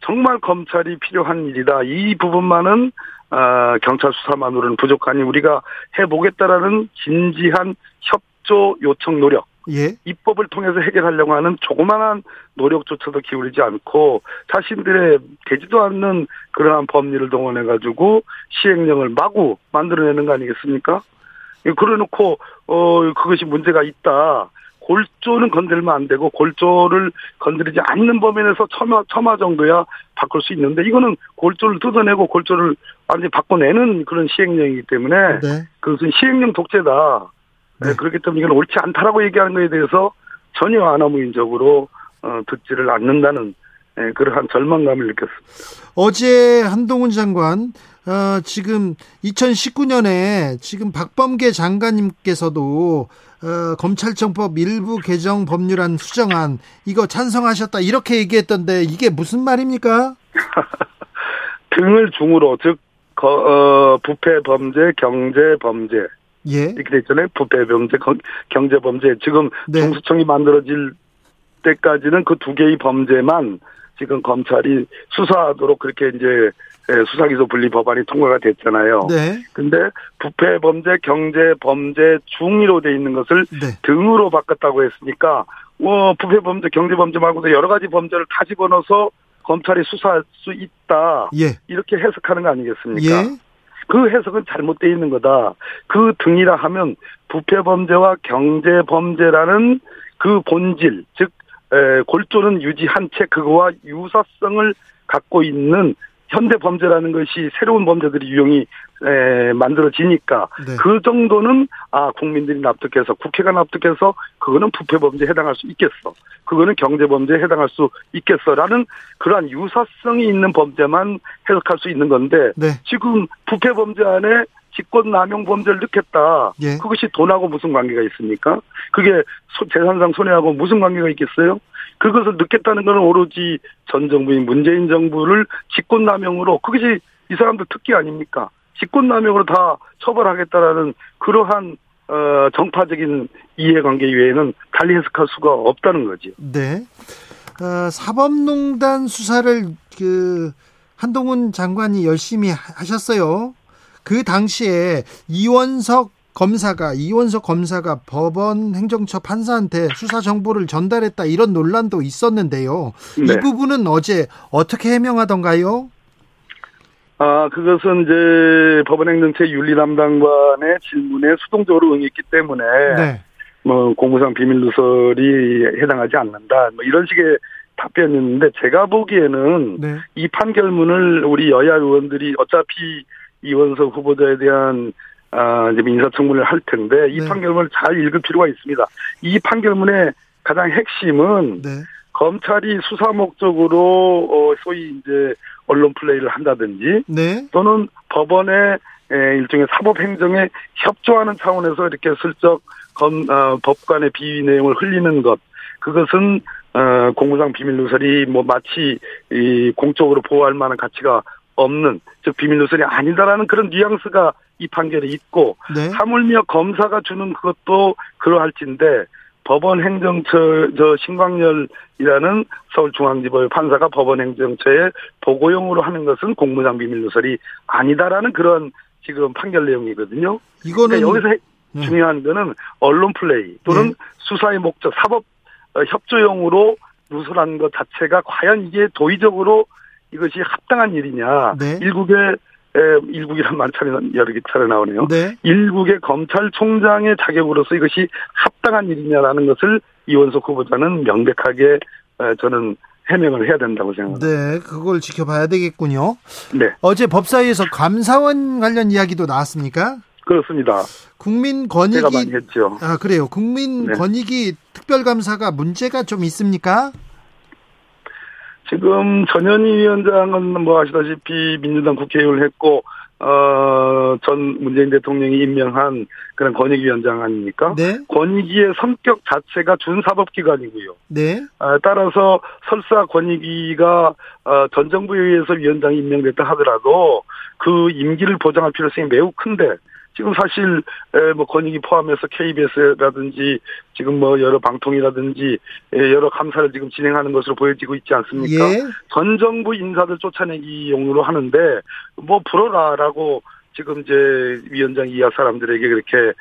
정말 검찰이 필요한 일이다. 이 부분만은 아, 경찰 수사만으로는 부족하니 우리가 해보겠다라는 진지한 협조 요청 노력. 예. 입법을 통해서 해결하려고 하는 조그마한 노력조차도 기울이지 않고 자신들의 되지도 않는 그러한 법리를 동원해가지고 시행령을 마구 만들어내는 거 아니겠습니까? 그래놓고 어 그것이 문제가 있다. 골조는 건들면 안 되고 골조를 건드리지 않는 범위 내에서 첨화, 첨화 정도야 바꿀 수 있는데 이거는 골조를 뜯어내고 골조를 완전히 바꿔내는 그런 시행령이기 때문에 네. 그것은 시행령 독재다. 네. 그렇기 때문에 이건 옳지 않다라고 얘기하는 것에 대해서 전혀 아나무인적으로 어, 듣지를 않는다는 네, 그러한 절망감을 느꼈습니다. 어제 한동훈 장관 어, 지금 2019년에 지금 박범계 장관님께서도 어, 검찰청법 일부 개정 법률안 수정안 이거 찬성하셨다 이렇게 얘기했던데 이게 무슨 말입니까? [laughs] 등을 중으로 즉 거, 어, 부패 범죄, 경제 범죄 예. 이렇게 돼 있잖아요. 부패 범죄, 경제 범죄. 지금 네. 중수청이 만들어질 때까지는 그 두 개의 범죄만 지금 검찰이 수사하도록 그렇게 이제 예, 수사기소 분리 법안이 통과가 됐잖아요. 네. 근데 부패 범죄, 경제 범죄 중위로 돼 있는 것을 네. 등으로 바꿨다고 했으니까 어, 부패 범죄, 경제 범죄 말고도 여러 가지 범죄를 다 집어넣어서 검찰이 수사할 수 있다. 예. 이렇게 해석하는 거 아니겠습니까? 예. 그 해석은 잘못되어 있는 거다. 그 등이라 하면 부패 범죄와 경제 범죄라는 그 본질, 즉 에, 골조는 유지한 채 그거와 유사성을 갖고 있는 현대 범죄라는 것이 새로운 범죄들이 유형이 에, 만들어지니까 네. 그 정도는 아 국민들이 납득해서 국회가 납득해서 그거는 부패 범죄에 해당할 수 있겠어. 그거는 경제 범죄에 해당할 수 있겠어라는 그러한 유사성이 있는 범죄만 해석할 수 있는 건데 네. 지금 부패 범죄 안에 직권남용 범죄를 넣겠다. 예. 그것이 돈하고 무슨 관계가 있습니까? 그게 재산상 손해하고 무슨 관계가 있겠어요? 그것을 넣겠다는 것은 오로지 전 정부인 문재인 정부를 직권남용으로 그것이 이 사람들 특기 아닙니까? 직권남용으로 다 처벌하겠다라는 그러한 어, 정파적인 이해관계 외에는 달리 해석할 수가 없다는 거죠. 네. 어, 사법농단 수사를 그 한동훈 장관이 열심히 하셨어요. 그 당시에 이원석 검사가 이원석 검사가 법원 행정처 판사한테 수사 정보를 전달했다 이런 논란도 있었는데요. 네. 이 부분은 어제 어떻게 해명하던가요? 아, 그것은 이제 법원 행정처 윤리 담당관의 질문에 수동적으로 응했기 때문에 네. 뭐 공무상 비밀 누설이 해당하지 않는다. 뭐 이런 식의 답변이었는데 제가 보기에는 네. 이 판결문을 우리 여야 의원들이 어차피 이원석 후보자에 대한 아, 이제 인사청문을 할 텐데 이 네. 판결문을 잘 읽을 필요가 있습니다. 이 판결문의 가장 핵심은 네. 검찰이 수사 목적으로 어, 소위 이제 언론 플레이를 한다든지 네. 또는 법원의 일종의 사법 행정에 협조하는 차원에서 이렇게 슬쩍 검, 어, 법관의 비위 내용을 흘리는 것 그것은 어, 공무상 비밀 누설이 뭐 마치 이 공적으로 보호할 만한 가치가 없는 즉 비밀 누설이 아니다라는 그런 뉘앙스가 이 판결에 있고 네. 하물며 검사가 주는 그것도 그러할진데 법원 행정처 저 신광열이라는 서울중앙지법 판사가 법원 행정처에 보고용으로 하는 것은 공무상 비밀 누설이 아니다라는 그런 지금 판결 내용이거든요. 이거는 그러니까 여기서 네. 중요한 거는 언론 플레이 또는 네. 수사의 목적 사법 어, 협조용으로 누설한 것 자체가 과연 이게 도의적으로 이것이 합당한 일이냐. 네. 일국의 일국이란 말 차례 여러 개 차례 나오네요. 네. 일국의 검찰총장의 자격으로서 이것이 합당한 일이냐라는 것을 이원석 후보자는 명백하게 저는 해명을 해야 된다고 생각합니다. 네, 그걸 지켜봐야 되겠군요. 네. 어제 법사위에서 감사원 관련 이야기도 나왔습니까? 그렇습니다. 국민 권익위 제가 많이 했죠. 아 그래요. 국민 네. 권익위 특별감사가 문제가 좀 있습니까? 지금 전현희 위원장은 뭐 아시다시피 민주당 국회의원을 했고 어, 전 문재인 대통령이 임명한 그런 권익위원장 아닙니까? 네. 권익위의 성격 자체가 준사법기관이고요. 네. 아, 따라서 설사 권익위가 어, 전 정부에 의해서 위원장이 임명됐다 하더라도 그 임기를 보장할 필요성이 매우 큰데 지금 사실 뭐 권익위 포함해서 KBS라든지 지금 뭐 여러 방통이라든지 여러 감사를 지금 진행하는 것으로 보여지고 있지 않습니까? 예. 전 정부 인사들 쫓아내기 용으로 하는데 뭐 불어라라고 지금 이제 위원장 이하 사람들에게 그렇게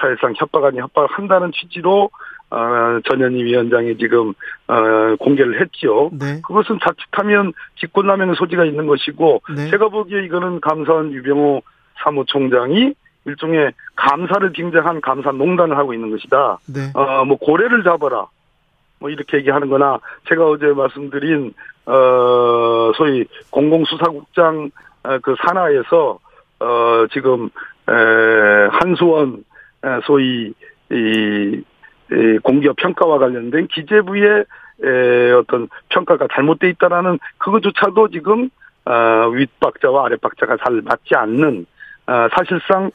사실상 협박 아닌 협박을 한다는 취지로 어, 전현희 위원장이 지금 어, 공개를 했지요. 네. 그것은 자칫하면 직권남용의 소지가 있는 것이고 네. 제가 보기에 이거는 감사원 유병호 사무총장이 일종의 감사를 빙자한 감사 농단을 하고 있는 것이다. 네. 어, 뭐 고래를 잡아라. 뭐 이렇게 얘기하는 거나 제가 어제 말씀드린 어 소위 공공수사국장 어, 그 산하에서 어 지금 에 한수원 에, 소위 이, 이 공기업 평가와 관련된 기재부의 에, 어떤 평가가 잘못돼 있다라는 그것조차도 지금 어, 윗박자와 아랫박자가 잘 맞지 않는 어, 사실상 어,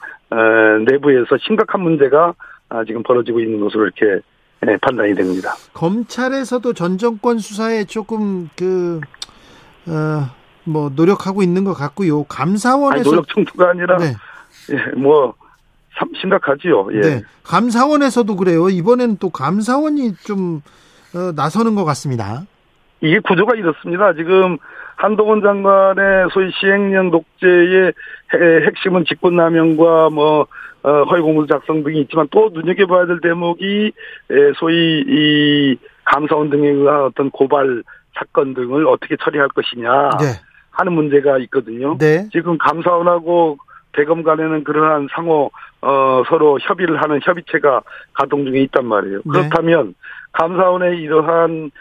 내부에서 심각한 문제가 아, 지금 벌어지고 있는 것으로 이렇게 예, 판단이 됩니다. 검찰에서도 전 정권 수사에 조금 그, 어, 뭐, 노력하고 있는 것 같고요. 감사원에서. 아니, 노력 정도가 아니라, 네. 예, 뭐, 심각하지요. 예. 네. 감사원에서도 그래요. 이번에는 또 감사원이 좀, 어, 나서는 것 같습니다. 이게 구조가 이렇습니다. 지금 한동훈 장관의 소위 시행령 독재의 핵심은 직권남용과 뭐 어, 허위공문 작성 등이 있지만 또 눈여겨봐야 될 대목이 소위 이 감사원 등에 의한 어떤 고발 사건 등을 어떻게 처리할 것이냐 네. 하는 문제가 있거든요. 네. 지금 감사원하고 대검 간에는 그러한 상호 어, 서로 협의를 하는 협의체가 가동 중에 있단 말이에요. 네. 그렇다면 감사원의 이러한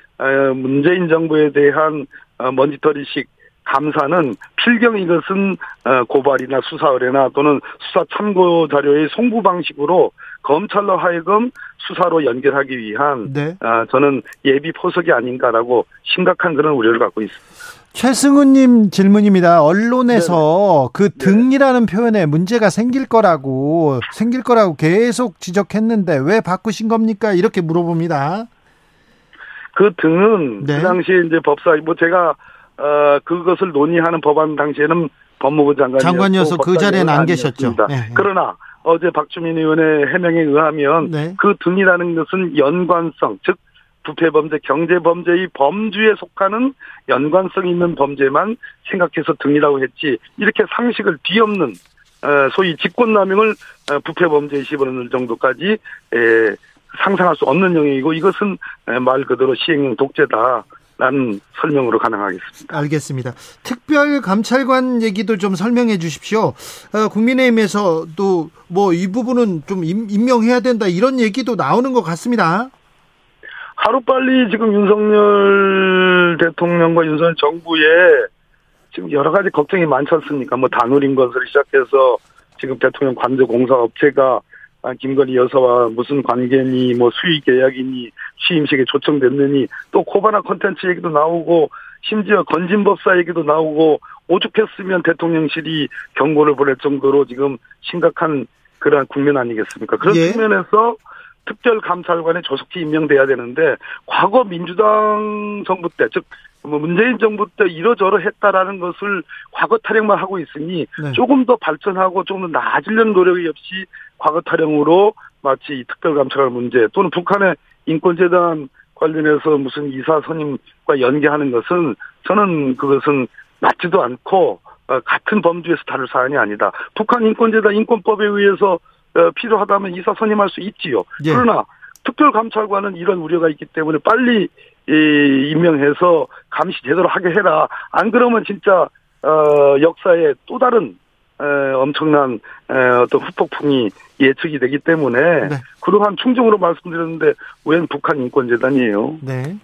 문재인 정부에 대한 어, 먼지털이식 감사는 필경 이것은 어, 고발이나 수사 의뢰나 또는 수사 참고 자료의 송부 방식으로 검찰로 하여금 수사로 연결하기 위한 네. 어, 저는 예비 포석이 아닌가라고 심각한 그런 우려를 갖고 있습니다. 최승우님 질문입니다. 언론에서 네. 그 등이라는 표현에 문제가 생길 거라고 생길 거라고 계속 지적했는데 왜 바꾸신 겁니까? 이렇게 물어봅니다. 그 등은 네. 그 당시에 이제 법사 뭐 제가 어 그것을 논의하는 법안 당시에는 법무부 장관이었고 장관이어서 그 자리에는 안 계셨죠. 네, 네. 그러나 어제 박주민 의원의 해명에 의하면 네. 그 등이라는 것은 연관성 즉 부패범죄, 경제범죄의 범주에 속하는 연관성 있는 범죄만 생각해서 등이라고 했지 이렇게 상식을 뒤엎는 어, 소위 직권남용을 어, 부패범죄에 집어넣는 정도까지 상상할 수 없는 영역이고 이것은 말 그대로 시행령 독재다. 라는 설명으로 가능하겠습니다. 알겠습니다. 특별 감찰관 얘기도 좀 설명해 주십시오. 어, 국민의힘에서도 뭐 이 부분은 좀 임명해야 된다 이런 얘기도 나오는 것 같습니다. 하루빨리 지금 윤석열 대통령과 윤석열 정부에 지금 여러 가지 걱정이 많지 않습니까? 뭐 단우린 것을 시작해서 지금 대통령 관저 공사 업체가 아, 김건희 여사와 무슨 관계니 뭐 수의 계약이니 취임식에 초청됐느니 또 코바나 컨텐츠 얘기도 나오고 심지어 건진법사 얘기도 나오고 오죽했으면 대통령실이 경고를 보낼 정도로 지금 심각한 그러한 국면 아니겠습니까? 그런 예. 측면에서 특별감찰관에 조속히 임명돼야 되는데 과거 민주당 정부 때즉뭐 문재인 정부 때 이러저러 했다라는 것을 과거 타령만 하고 있으니 네. 조금 더 발전하고 조금 더 나아지려는 노력이 없이 과거 타령으로 마치 특별감찰관 문제 또는 북한의 인권재단 관련해서 무슨 이사 선임과 연계하는 것은 저는 그것은 맞지도 않고 어, 같은 범주에서 다룰 사안이 아니다. 북한 인권재단 인권법에 의해서 어, 필요하다면 이사 선임할 수 있지요. 예. 그러나 특별감찰관은 이런 우려가 있기 때문에 빨리 이, 임명해서 감시 제대로 하게 해라. 안 그러면 진짜 어, 역사에 또 다른 에, 엄청난 에, 어떤 후폭풍이 예측이 되기 때문에 네. 그러한 충정으로 말씀드렸는데 웬 북한 인권재단이에요. 네.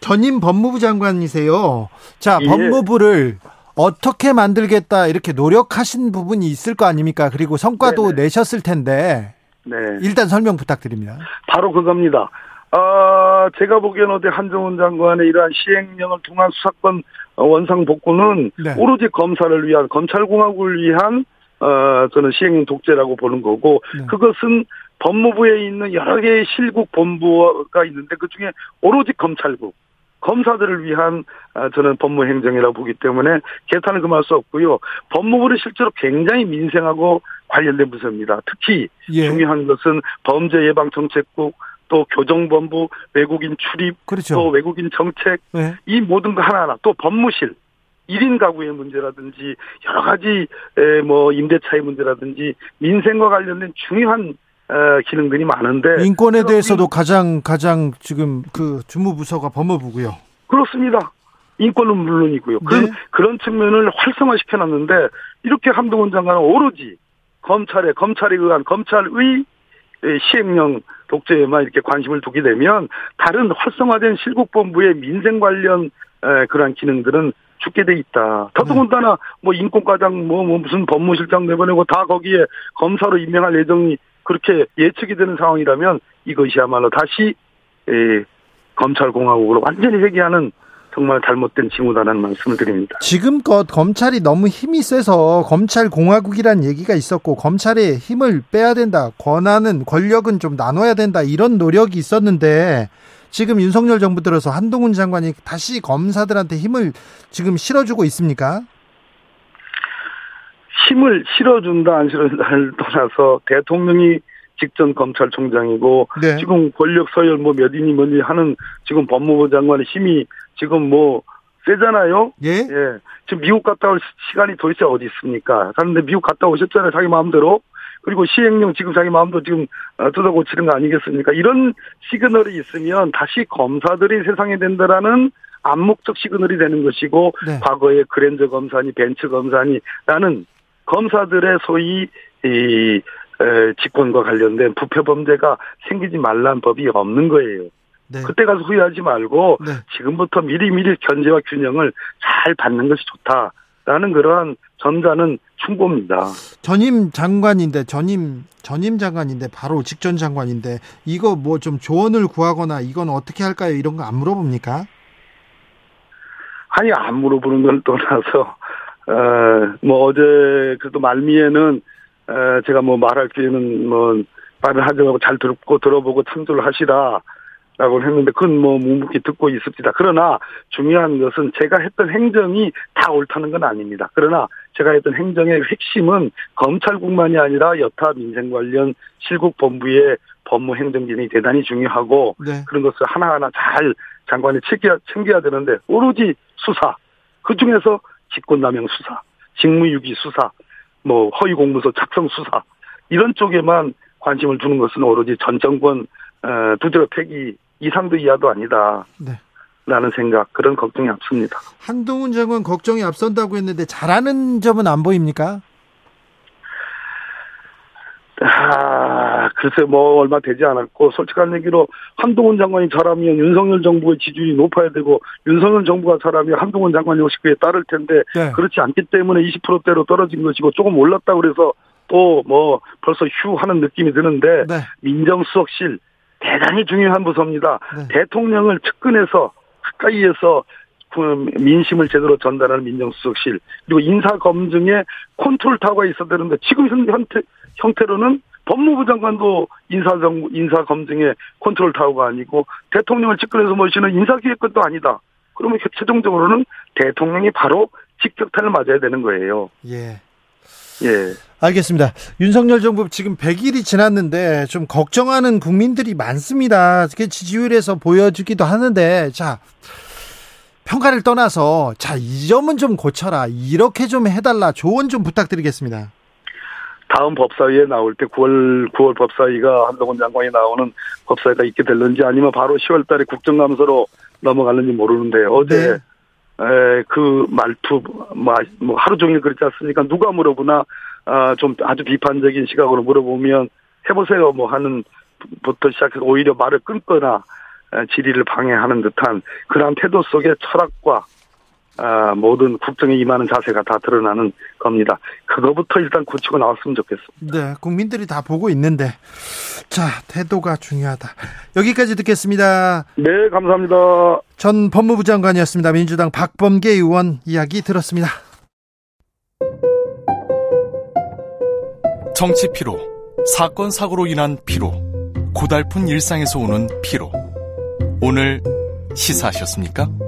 전임 법무부 장관이세요. 자, 예. 법무부를 어떻게 만들겠다 이렇게 노력하신 부분이 있을 거 아닙니까? 그리고 성과도 네네. 내셨을 텐데. 네. 일단 설명 부탁드립니다. 바로 그겁니다. 아, 제가 보기에는 어디 한정훈 장관의 이러한 시행령을 통한 수사권 원상 복구는 네. 오로지 검사를 위한 검찰공화국을 위한 어 저는 시행령 독재라고 보는 거고 네. 그것은 법무부에 있는 여러 개의 실국 본부가 있는데 그 중에 오로지 검찰국 검사들을 위한 아, 저는 법무행정이라고 보기 때문에 개탄을 금할 수 없고요. 법무부는 실제로 굉장히 민생하고 관련된 부서입니다. 특히 예. 중요한 것은 범죄 예방 정책국 또 교정본부 외국인 출입 그렇죠. 또 외국인 정책 네. 이 모든 거 하나하나 또 법무실 1인 가구의 문제라든지 여러 가지 뭐 임대차의 문제라든지 민생과 관련된 중요한 기능들이 많은데 인권에 대해서도 가장 가장 지금 그 주무부서가 법무부고요. 그렇습니다. 인권은 물론이고요. 네. 그런 그런 측면을 활성화시켜 놨는데 이렇게 한동훈 장관은 오로지 검찰에 검찰에 의한 검찰의 시행령 독재에만 이렇게 관심을 두게 되면 다른 활성화된 실국본부의 민생 관련 그러한 기능들은 죽게 돼 있다. 더더군다나 뭐 인권과장 뭐, 뭐 무슨 법무실장 내보내고 다 거기에 검사로 임명할 예정이 그렇게 예측이 되는 상황이라면 이것이야말로 다시 에, 검찰공화국으로 완전히 회귀하는 정말 잘못된 징후다라는 말씀을 드립니다. 지금껏 검찰이 너무 힘이 세서 검찰 공화국이란 얘기가 있었고 검찰의 힘을 빼야 된다. 권한은 권력은 좀 나눠야 된다. 이런 노력이 있었는데 지금 윤석열 정부 들어서 한동훈 장관이 다시 검사들한테 힘을 지금 실어주고 있습니까? 힘을 실어준다 안 실어준다를 떠나서 대통령이 직전 검찰총장이고 네. 지금 권력 서열 뭐 몇 위니 뭔지 하는 지금 법무부 장관의 힘이 지금 뭐 세잖아요. 예. 예. 지금 미국 갔다 올 시간이 도대체 어디 있습니까? 그런데 미국 갔다 오셨잖아요. 자기 마음대로. 그리고 시행령 지금 자기 마음대로 지금 어, 뜯어 고치는 거 아니겠습니까? 이런 시그널이 있으면 다시 검사들이 세상에 된다라는 암묵적 시그널이 되는 것이고 네. 과거에 그랜저 검사니 벤츠 검사니 라는 검사들의 소위 이 직권과 관련된 부패 범죄가 생기지 말란 법이 없는 거예요. 네. 그때 가서 후회하지 말고 네. 지금부터 미리미리 견제와 균형을 잘 받는 것이 좋다라는 그러한 전자는 충고입니다. 전임 장관인데 전임 전임 장관인데 바로 직전 장관인데 이거 뭐 좀 조언을 구하거나 이건 어떻게 할까요? 이런 거 안 물어봅니까? 아니 안 물어보는 걸 떠나서 어 뭐 어제 그래도 말미에는 어 제가 뭐 말할 기회는 뭐 말을 하지 말고 잘 듣고 들어보고 참조를 하시라. 라고 했는데 그건 뭐 묵묵히 듣고 있습니다. 그러나 중요한 것은 제가 했던 행정이 다 옳다는 건 아닙니다. 그러나 제가 했던 행정의 핵심은 검찰국만이 아니라 여타 민생 관련 실국 본부의 법무 행정진이 대단히 중요하고 네. 그런 것을 하나하나 잘 장관이 챙겨야, 챙겨야 되는데 오로지 수사 그 중에서 직권남용 수사, 직무유기 수사 뭐 허위 공문서 작성 수사 이런 쪽에만 관심을 두는 것은 오로지 전 정권 어, 두드려 패기 이상도 이하도 아니다. 네. 라는 생각 그런 걱정이 앞섭니다. 한동훈 장관 걱정이 앞선다고 했는데 잘하는 점은 안 보입니까? 아, 글쎄, 뭐, 얼마 되지 않았고, 솔직한 얘기로, 한동훈 장관이 잘하면 윤석열 정부의 지지율이 높아야 되고, 윤석열 정부가 잘하면 한동훈 장관 역시 그에 따를 텐데, 네. 그렇지 않기 때문에 20%대로 떨어진 것이고, 조금 올랐다고 그래서, 또 뭐, 벌써 휴 하는 느낌이 드는데, 네. 민정수석실, 대단히 중요한 부서입니다. 네. 대통령을 측근해서, 가까이에서 그 민심을 제대로 전달하는 민정수석실 그리고 인사 검증에 컨트롤 타워가 있어야 되는데 지금 형태 형태로는 법무부 장관도 인사 정 인사 검증에 컨트롤 타워가 아니고 대통령을 직권해서 모시는 인사기획권도 아니다. 그러면 최종적으로는 대통령이 바로 직격탄을 맞아야 되는 거예요. 예. 예. 알겠습니다. 윤석열 정부 지금 100일이 지났는데 좀 걱정하는 국민들이 많습니다. 지지율에서 보여주기도 하는데 자 평가를 떠나서 자, 이 점은 좀 고쳐라. 이렇게 좀 해달라. 조언 좀 부탁드리겠습니다. 다음 법사위에 나올 때 9월 9월 법사위가 한동훈 장관이 나오는 법사위가 있게 될는지 아니면 바로 10월 달에 국정감사로 넘어갈는지 모르는데 어제 네. 에, 그 말투 뭐, 뭐 하루 종일 그렇지 않습니까? 누가 물어보나 아, 좀 아주 비판적인 시각으로 물어보면 해보세요 뭐 하는 부터 시작해서 오히려 말을 끊거나 질의를 방해하는 듯한 그러한 태도 속에 철학과 아, 모든 국정에 임하는 자세가 다 드러나는 겁니다. 그거부터 일단 고치고 나왔으면 좋겠습니다. 네, 국민들이 다 보고 있는데, 자, 태도가 중요하다. 여기까지 듣겠습니다. 네, 감사합니다. 전 법무부 장관이었습니다. 민주당 박범계 의원 이야기 들었습니다. 정치 피로, 사건 사고로 인한 피로, 고달픈 일상에서 오는 피로. 오늘 시사하셨습니까?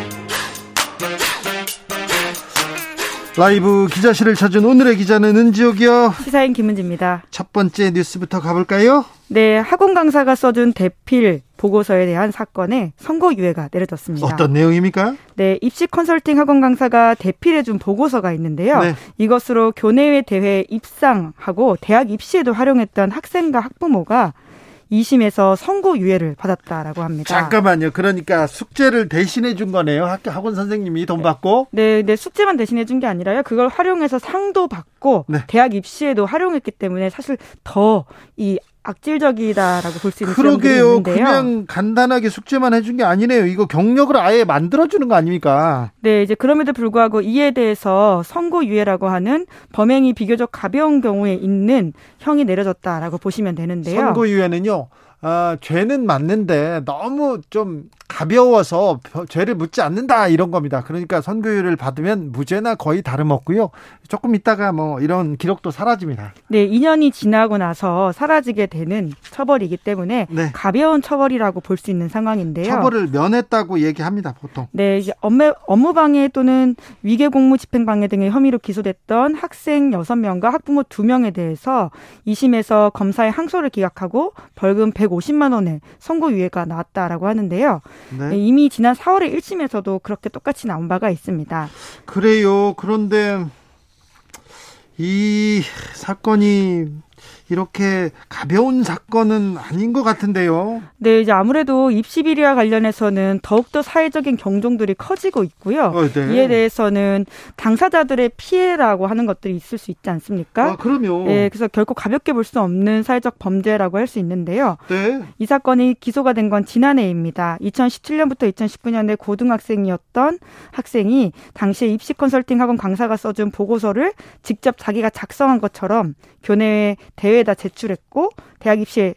라이브 기자실을 찾은 오늘의 기자는 은지옥이요. 시사인 김은지입니다. 첫 번째 뉴스부터 가볼까요? 네, 학원 강사가 써준 대필 보고서에 대한 사건에 선고유예가 내려졌습니다. 어떤 내용입니까? 네, 입시 컨설팅 학원 강사가 대필해준 보고서가 있는데요. 네. 이것으로 교내외 대회 입상하고 대학 입시에도 활용했던 학생과 학부모가 2심에서 선고 유예를 받았다라고 합니다. 잠깐만요. 그러니까 숙제를 대신해 준 거네요. 학교 학원 선생님이 돈 받고? 네, 네, 숙제만 대신해 준 게 아니라요. 그걸 활용해서 상도 받고 네. 대학 입시에도 활용했기 때문에 사실 더 이 악질적이다라고 볼 수 있는 그러게요. 있는데요. 그냥 간단하게 숙제만 해준 게 아니네요. 이거 경력을 아예 만들어주는 거 아닙니까? 네, 이제 그럼에도 불구하고 이에 대해서 선고유예라고 하는 범행이 비교적 가벼운 경우에 있는 형이 내려졌다라고 보시면 되는데요. 선고유예는요. 아, 죄는 맞는데 너무 좀 가벼워서 죄를 묻지 않는다 이런 겁니다. 그러니까 선교율을 받으면 무죄나 거의 다름없고요. 조금 있다가 뭐 이런 기록도 사라집니다. 네, 2년이 지나고 나서 사라지게 되는 처벌이기 때문에 네. 가벼운 처벌이라고 볼 수 있는 상황인데요. 처벌을 면했다고 얘기합니다, 보통. 네, 이제 업무, 업무 방해 또는 위계 공무 집행 방해 등의 혐의로 기소됐던 학생 6명과 학부모 2명에 대해서 2심에서 검사의 항소를 기각하고 벌금 150만 원의 선고유예가 나왔다라고 하는데요. 네. 네. 이미 지난 4월에 1심에서도 그렇게 똑같이 나온 바가 있습니다. 그래요. 그런데 이 사건이 이렇게 가벼운 사건은 아닌 것 같은데요. 네, 이제 아무래도 입시 비리와 관련해서는 더욱더 사회적인 경종들이 커지고 있고요. 어, 네. 이에 대해서는 당사자들의 피해라고 하는 것들이 있을 수 있지 않습니까? 아, 그럼요. 네, 그래서 결코 가볍게 볼 수 없는 사회적 범죄라고 할 수 있는데요. 네. 이 사건이 기소가 된 건 지난해입니다. 2017년부터 2019년에 고등학생이었던 학생이 당시에 입시 컨설팅 학원 강사가 써준 보고서를 직접 자기가 작성한 것처럼 교내 대회 대회에다 제출했고 대학 입시에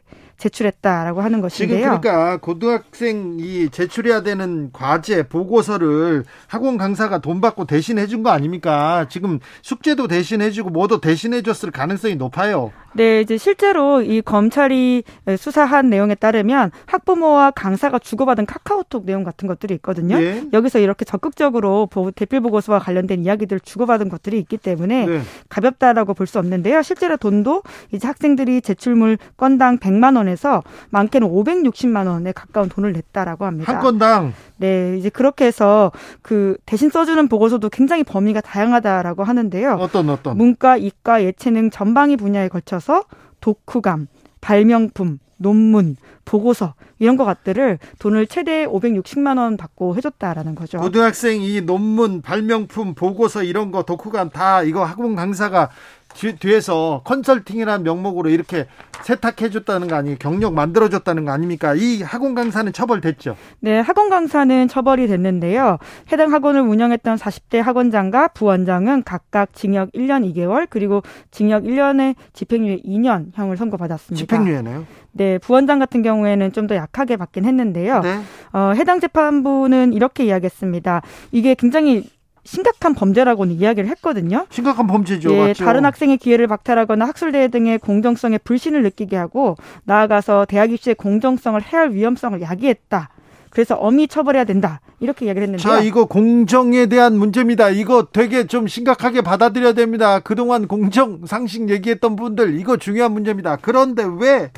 제출했다라고 하는 것인데요. 지금 그러니까 고등학생이 제출해야 되는 과제 보고서를 학원 강사가 돈 받고 대신 해 준 거 아닙니까? 지금 숙제도 대신 해 주고 뭐도 대신 해 줬을 가능성이 높아요. 네, 이제 실제로 이 검찰이 수사한 내용에 따르면 학부모와 강사가 주고받은 카카오톡 내용 같은 것들이 있거든요. 예. 여기서 이렇게 적극적으로 대필 보고서와 관련된 이야기들을 주고받은 것들이 있기 때문에 네. 가볍다라고 볼 수 없는데요. 실제로 돈도 이제 학생들이 제출물 건당 100만 원에 서 많게는 560만 원에 가까운 돈을 냈다라고 합니다. 한 건당. 네, 이제 그렇게 해서 그 대신 써주는 보고서도 굉장히 범위가 다양하다라고 하는데요. 어떤 어떤 문과, 이과, 예체능 전방위 분야에 걸쳐서 독후감, 발명품, 논문, 보고서 이런 것 같들을 돈을 최대 560만 원 받고 해줬다라는 거죠. 고등학생 이 논문, 발명품, 보고서 이런 거 독후감 다 이거 학원 강사가 뒤에서 컨설팅이라는 명목으로 이렇게 세탁해줬다는 거 아니에요? 경력 만들어줬다는 거 아닙니까? 이 학원 강사는 처벌됐죠? 네, 학원 강사는 처벌이 됐는데요. 해당 학원을 운영했던 40대 학원장과 부원장은 각각 징역 1년 2개월 그리고 징역 1년에 집행유예 2년형을 선고받았습니다. 집행유예네요? 네, 부원장 같은 경우에는 좀 더 약하게 받긴 했는데요. 네. 어, 해당 재판부는 이렇게 이야기했습니다. 이게 굉장히 심각한 범죄라고는 이야기를 했거든요. 심각한 범죄죠. 예, 맞죠? 다른 학생의 기회를 박탈하거나 학술대회 등의 공정성에 불신을 느끼게 하고 나아가서 대학 입시의 공정성을 해할 위험성을 야기했다. 그래서 엄히 처벌해야 된다. 이렇게 이야기를 했는데요. 자, 이거 공정에 대한 문제입니다. 이거 되게 좀 심각하게 받아들여야 됩니다. 그동안 공정 상식 얘기했던 분들 이거 중요한 문제입니다. 그런데 왜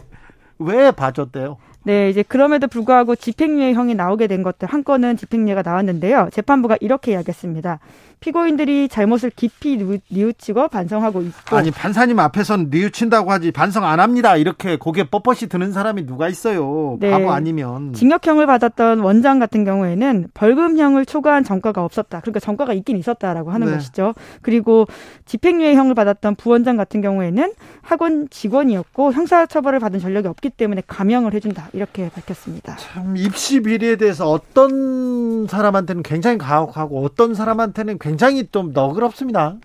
왜 봐줬대요? 네, 이제 그럼에도 불구하고 집행유예형이 나오게 된 것들 한 건은 집행유예가 나왔는데요. 재판부가 이렇게 이야기했습니다. 피고인들이 잘못을 깊이 뉘우치고 반성하고 있고 아니 판사님 앞에선 뉘우친다고 하지 반성 안 합니다. 이렇게 고개 뻣뻣이 드는 사람이 누가 있어요? 네. 바보 아니면. 징역형을 받았던 원장 같은 경우에는 벌금형을 초과한 전과가 없었다. 그러니까 전과가 있긴 있었다라고 하는 네. 것이죠. 그리고 집행유예형을 받았던 부원장 같은 경우에는 학원 직원이었고 형사처벌을 받은 전력이 없기 때문에 감형을 해준다. 이렇게 밝혔습니다. 참 입시 비리에 대해서 어떤 사람한테는 굉장히 가혹하고 어떤 사람한테는 굉장히 좀 너그럽습니다.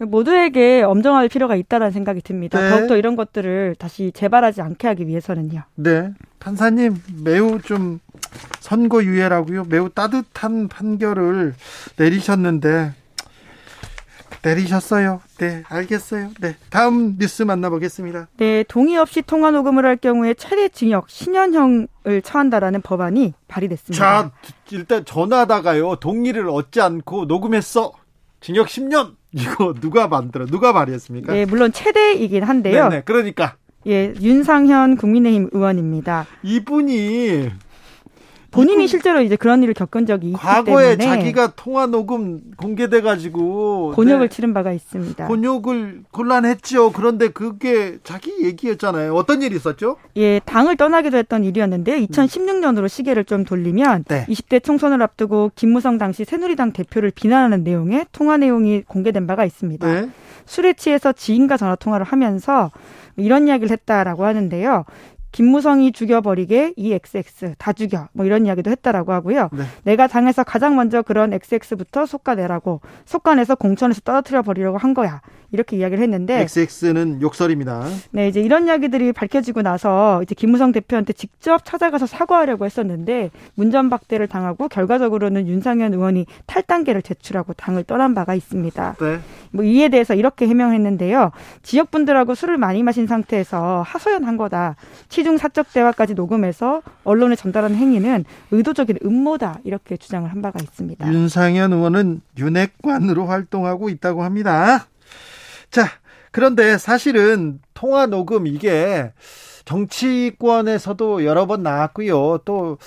모두에게 엄정할 필요가 있다는 생각이 듭니다. 네. 더욱더 이런 것들을 다시 재발하지 않게 하기 위해서는요. 네. 판사님 매우 좀 선고 유예라고요. 매우 따뜻한 판결을 내리셨는데 내리셨어요. 네, 알겠어요. 네, 다음 뉴스 만나보겠습니다. 네, 동의 없이 통화 녹음을 할 경우에 최대 징역 10년형을 처한다라는 법안이 발의됐습니다. 자, 일단 전화다가요 동의를 얻지 않고 녹음했어. 징역 10년. 이거 누가 만들어? 누가 발의했습니까? 네, 물론 최대이긴 한데요. 네, 네 그러니까. 예, 윤상현 국민의힘 의원입니다. 이분이 본인이 실제로 이제 그런 일을 겪은 적이 있기 과거에 때문에 자기가 통화 녹음 공개돼 가지고 곤욕을 네. 치른 바가 있습니다. 곤욕을 곤란했죠. 그런데 그게 자기 얘기였잖아요. 어떤 일이 있었죠? 예, 당을 떠나기도 했던 일이었는데 2016년으로 시계를 좀 돌리면 네. 20대 총선을 앞두고 김무성 당시 새누리당 대표를 비난하는 내용의 통화 내용이 공개된 바가 있습니다. 네. 술에 취해서 지인과 전화 통화를 하면서 이런 이야기를 했다라고 하는데요. 김무성이 죽여버리게 이 XX 다 죽여 뭐 이런 이야기도 했다라고 하고요. 네. 내가 당에서 가장 먼저 그런 XX부터 속가내라고 속가내서 공천에서 떨어뜨려 버리려고 한 거야. 이렇게 이야기를 했는데 XX는 욕설입니다. 네, 이제 이런 이야기들이 밝혀지고 나서 이제 김무성 대표한테 직접 찾아가서 사과하려고 했었는데 문전박대를 당하고 결과적으로는 윤상현 의원이 탈당계를 제출하고 당을 떠난 바가 있습니다. 네. 뭐 이에 대해서 이렇게 해명했는데요. 지역 분들하고 술을 많이 마신 상태에서 하소연한 거다. 시중 사적 대화까지 녹음해서 언론에 전달하는 행위는 의도적인 음모다. 이렇게 주장을 한 바가 있습니다. 윤상현 의원은 윤핵관으로 활동하고 있다고 합니다. 자, 그런데 사실은 통화 녹음 이게 정치권에서도 여러 번 나왔고요. 또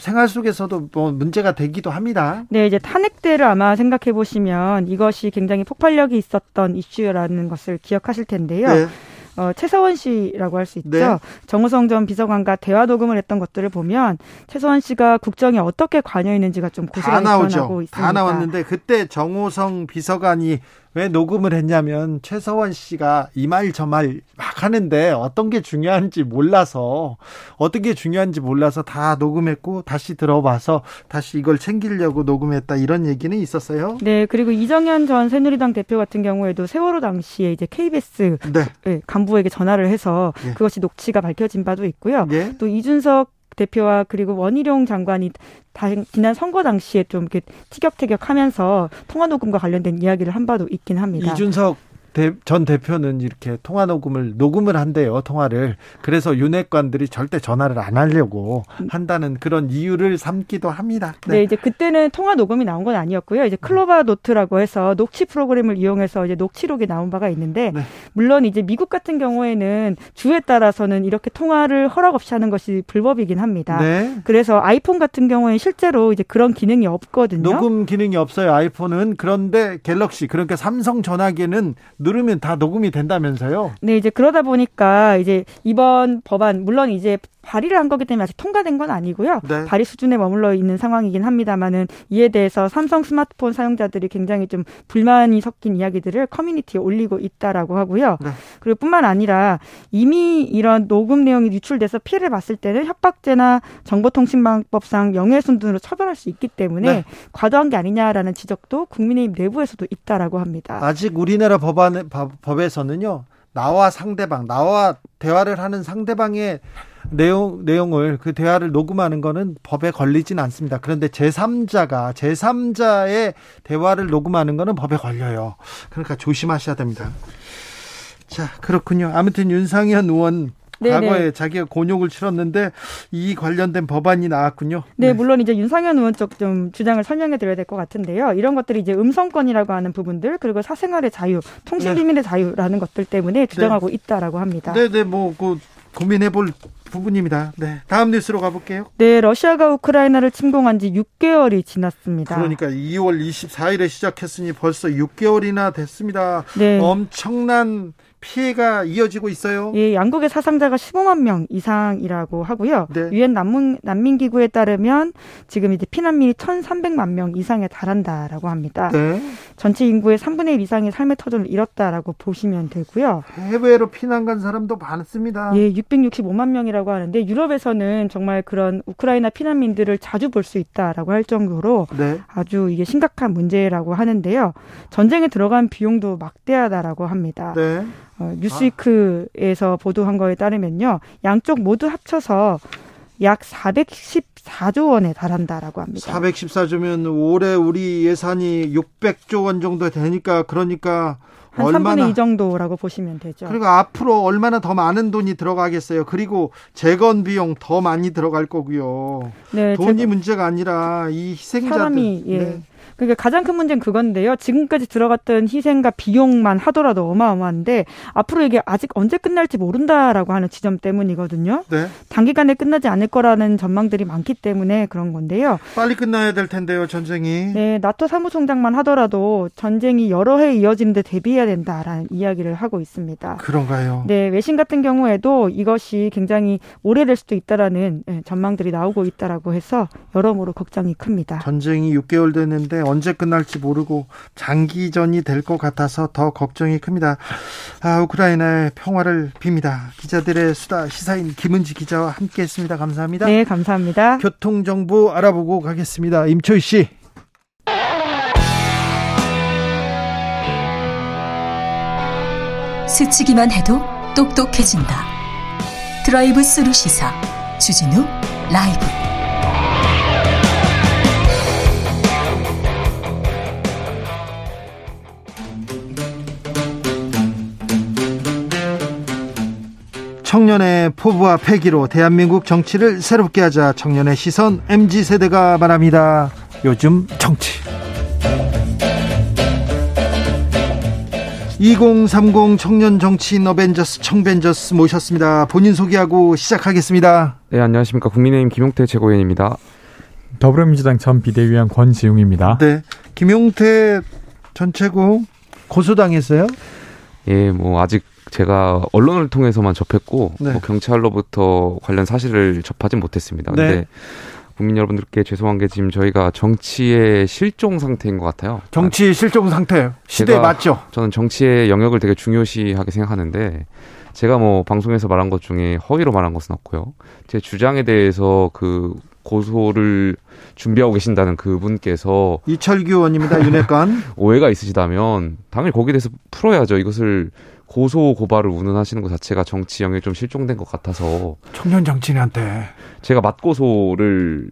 생활 속에서도 뭐 문제가 되기도 합니다. 네, 이제 탄핵 때를 아마 생각해 보시면 이것이 굉장히 폭발력이 있었던 이슈라는 것을 기억하실 텐데요. 네. 어, 최서원 씨라고 할 수 있죠. 네. 정우성 전 비서관과 대화 녹음을 했던 것들을 보면 최서원 씨가 국정에 어떻게 관여했는지가 좀 고스란히 드러나고 있습니다. 다 나왔는데 그때 정우성 비서관이 왜 녹음을 했냐면 최서원 씨가 이 말 저 말 막 하는데 어떤 게 중요한지 몰라서 어떤 게 중요한지 몰라서 다 녹음했고 다시 들어봐서 다시 이걸 챙기려고 녹음했다 이런 얘기는 있었어요. 네, 그리고 이정현 전 새누리당 대표 같은 경우에도 세월호 당시에 이제 KBS 네. 네, 간부에게 전화를 해서 네. 그것이 녹취가 밝혀진 바도 있고요. 네. 또 이준석 대표와 그리고 원희룡 장관이 다, 지난 선거 당시에 좀 이렇게 티격태격하면서 통화 녹음과 관련된 이야기를 한 바도 있긴 합니다. 이준석 대, 전 대표는 이렇게 통화 녹음을 녹음을 한대요 통화를 그래서 윤핵관들이 절대 전화를 안 하려고 한다는 그런 이유를 삼기도 합니다. 네. 네. 이제 그때는 통화 녹음이 나온 건 아니었고요. 이제 클로바 노트라고 해서 녹취 프로그램을 이용해서 이제 녹취록이 나온 바가 있는데 네. 물론 이제 미국 같은 경우에는 주에 따라서는 이렇게 통화를 허락 없이 하는 것이 불법이긴 합니다. 네. 그래서 아이폰 같은 경우에는 실제로 이제 그런 기능이 없거든요. 녹음 기능이 없어요. 아이폰은 그런데 갤럭시 그러니까 삼성 전화기는 누르면 다 녹음이 된다면서요? 네, 이제 그러다 보니까 이제 이번 법안 물론 이제 발의를 한 거기 때문에 아직 통과된 건 아니고요. 네. 발의 수준에 머물러 있는 상황이긴 합니다만은 이에 대해서 삼성 스마트폰 사용자들이 굉장히 좀 불만이 섞인 이야기들을 커뮤니티에 올리고 있다라고 하고요. 네. 그리고 뿐만 아니라 이미 이런 녹음 내용이 유출돼서 피해를 봤을 때는 협박죄나 정보통신망법상 명예훼손 등으로 처벌할 수 있기 때문에 네. 과도한 게 아니냐라는 지적도 국민의힘 내부에서도 있다라고 합니다. 아직 우리나라 법안 법에서는요. 나와 상대방, 나와 대화를 하는 상대방의 내용 내용을 그 대화를 녹음하는 거는 법에 걸리진 않습니다. 그런데 제3자가 제3자의 대화를 녹음하는 거는 법에 걸려요. 그러니까 조심하셔야 됩니다. 자, 그렇군요. 아무튼 윤상현 의원 네네. 과거에 자기가 곤욕을 치렀는데 이 관련된 법안이 나왔군요. 네, 네. 물론 이제 윤상현 의원 쪽 좀 주장을 설명해 드려야 될 것 같은데요. 이런 것들이 이제 음성권이라고 하는 부분들 그리고 사생활의 자유, 통신 비밀의 네. 자유라는 것들 때문에 주장하고 네. 있다라고 합니다. 네, 네, 뭐그 고민해 볼 부분입니다. 네. 다음 뉴스로 가볼게요. 네, 러시아가 우크라이나를 침공한 지 6개월이 지났습니다. 그러니까 2월 24일에 시작했으니 벌써 6개월이나 됐습니다. 네. 엄청난 피해가 이어지고 있어요. 예, 양국의 사상자가 15만 명 이상이라고 하고요. 네. 유엔 난민 난민 기구에 따르면 지금 이제 피난민이 1,300만 명 이상에 달한다라고 합니다. 네. 전체 인구의 3분의 1 이상이 삶의 터전을 잃었다라고 보시면 되고요. 해외로 피난 간 사람도 많습니다. 예, 665만 명이라고 하는데 유럽에서는 정말 그런 우크라이나 피난민들을 자주 볼 수 있다라고 할 정도로 네. 아주 이게 심각한 문제라고 하는데요. 전쟁에 들어간 비용도 막대하다라고 합니다. 네. 어, 뉴스위크에서 아. 보도한 거에 따르면요. 양쪽 모두 합쳐서 약 414조 원에 달한다라고 합니다. 414조면 올해 우리 예산이 600조 원 정도 되니까 그러니까 한 얼마나 3분의 2 정도라고 보시면 되죠. 그리고 앞으로 얼마나 더 많은 돈이 들어가겠어요. 그리고 재건 비용 더 많이 들어갈 거고요. 네, 돈이 재건... 문제가 아니라 이 희생자들 사람이 예. 네. 그러니까 가장 큰 문제는 그건데요. 지금까지 들어갔던 희생과 비용만 하더라도 어마어마한데 앞으로 이게 아직 언제 끝날지 모른다라고 하는 지점 때문이거든요. 네. 단기간에 끝나지 않을 거라는 전망들이 많기 때문에 그런 건데요. 빨리 끝나야 될 텐데요, 전쟁이. 네, 나토 사무총장만 하더라도 전쟁이 여러 해 이어지는데 대비해야 된다라는 이야기를 하고 있습니다. 그런가요? 네, 외신 같은 경우에도 이것이 굉장히 오래될 수도 있다라는 예, 전망들이 나오고 있다라고 해서 여러모로 걱정이 큽니다. 전쟁이 6개월 됐는데 언제 끝날지 모르고 장기전이 될 것 같아서 더 걱정이 큽니다. 아, 우크라이나의 평화를 빕니다. 기자들의 수다 시사인 김은지 기자와 함께했습니다. 감사합니다. 네, 감사합니다. 교통 정보 알아보고 가겠습니다. 임초희 씨. 스치기만 해도 똑똑해진다. 드라이브 스루 시사 주진우 라이브. 청년의 포부와 패기로 대한민국 정치를 새롭게 하자 청년의 시선 MZ 세대가 말합니다. 요즘 정치. 2030 청년 정치인 어벤져스 청벤져스 모셨습니다. 본인 소개하고 시작하겠습니다. 네, 안녕하십니까. 국민의힘 김용태 최고위원입니다. 더불어민주당 전 비대위원 권지웅입니다. 네. 김용태 전 최고 고소당했어요? 예, 뭐 아직 제가 언론을 통해서만 접했고 네. 뭐 경찰로부터 관련 사실을 접하진 못했습니다. 근데 네. 국민 여러분들께 죄송한 게 지금 저희가 정치의 실종 상태인 것 같아요. 정치 실종 상태 시대 맞죠? 저는 정치의 영역을 되게 중요시하게 생각하는데 제가 뭐 방송에서 말한 것 중에 허위로 말한 것은 없고요. 제 주장에 대해서 그 고소를 준비하고 계신다는 그분께서 이철규 의원입니다. 윤핵관 [laughs] 오해가 있으시다면 당연히 거기에 대해서 풀어야죠. 이것을 고소 고발을 운운하시는 것 자체가 정치 영역이 좀 실종된 것 같아서 청년 정치인한테. 제가 맞고소를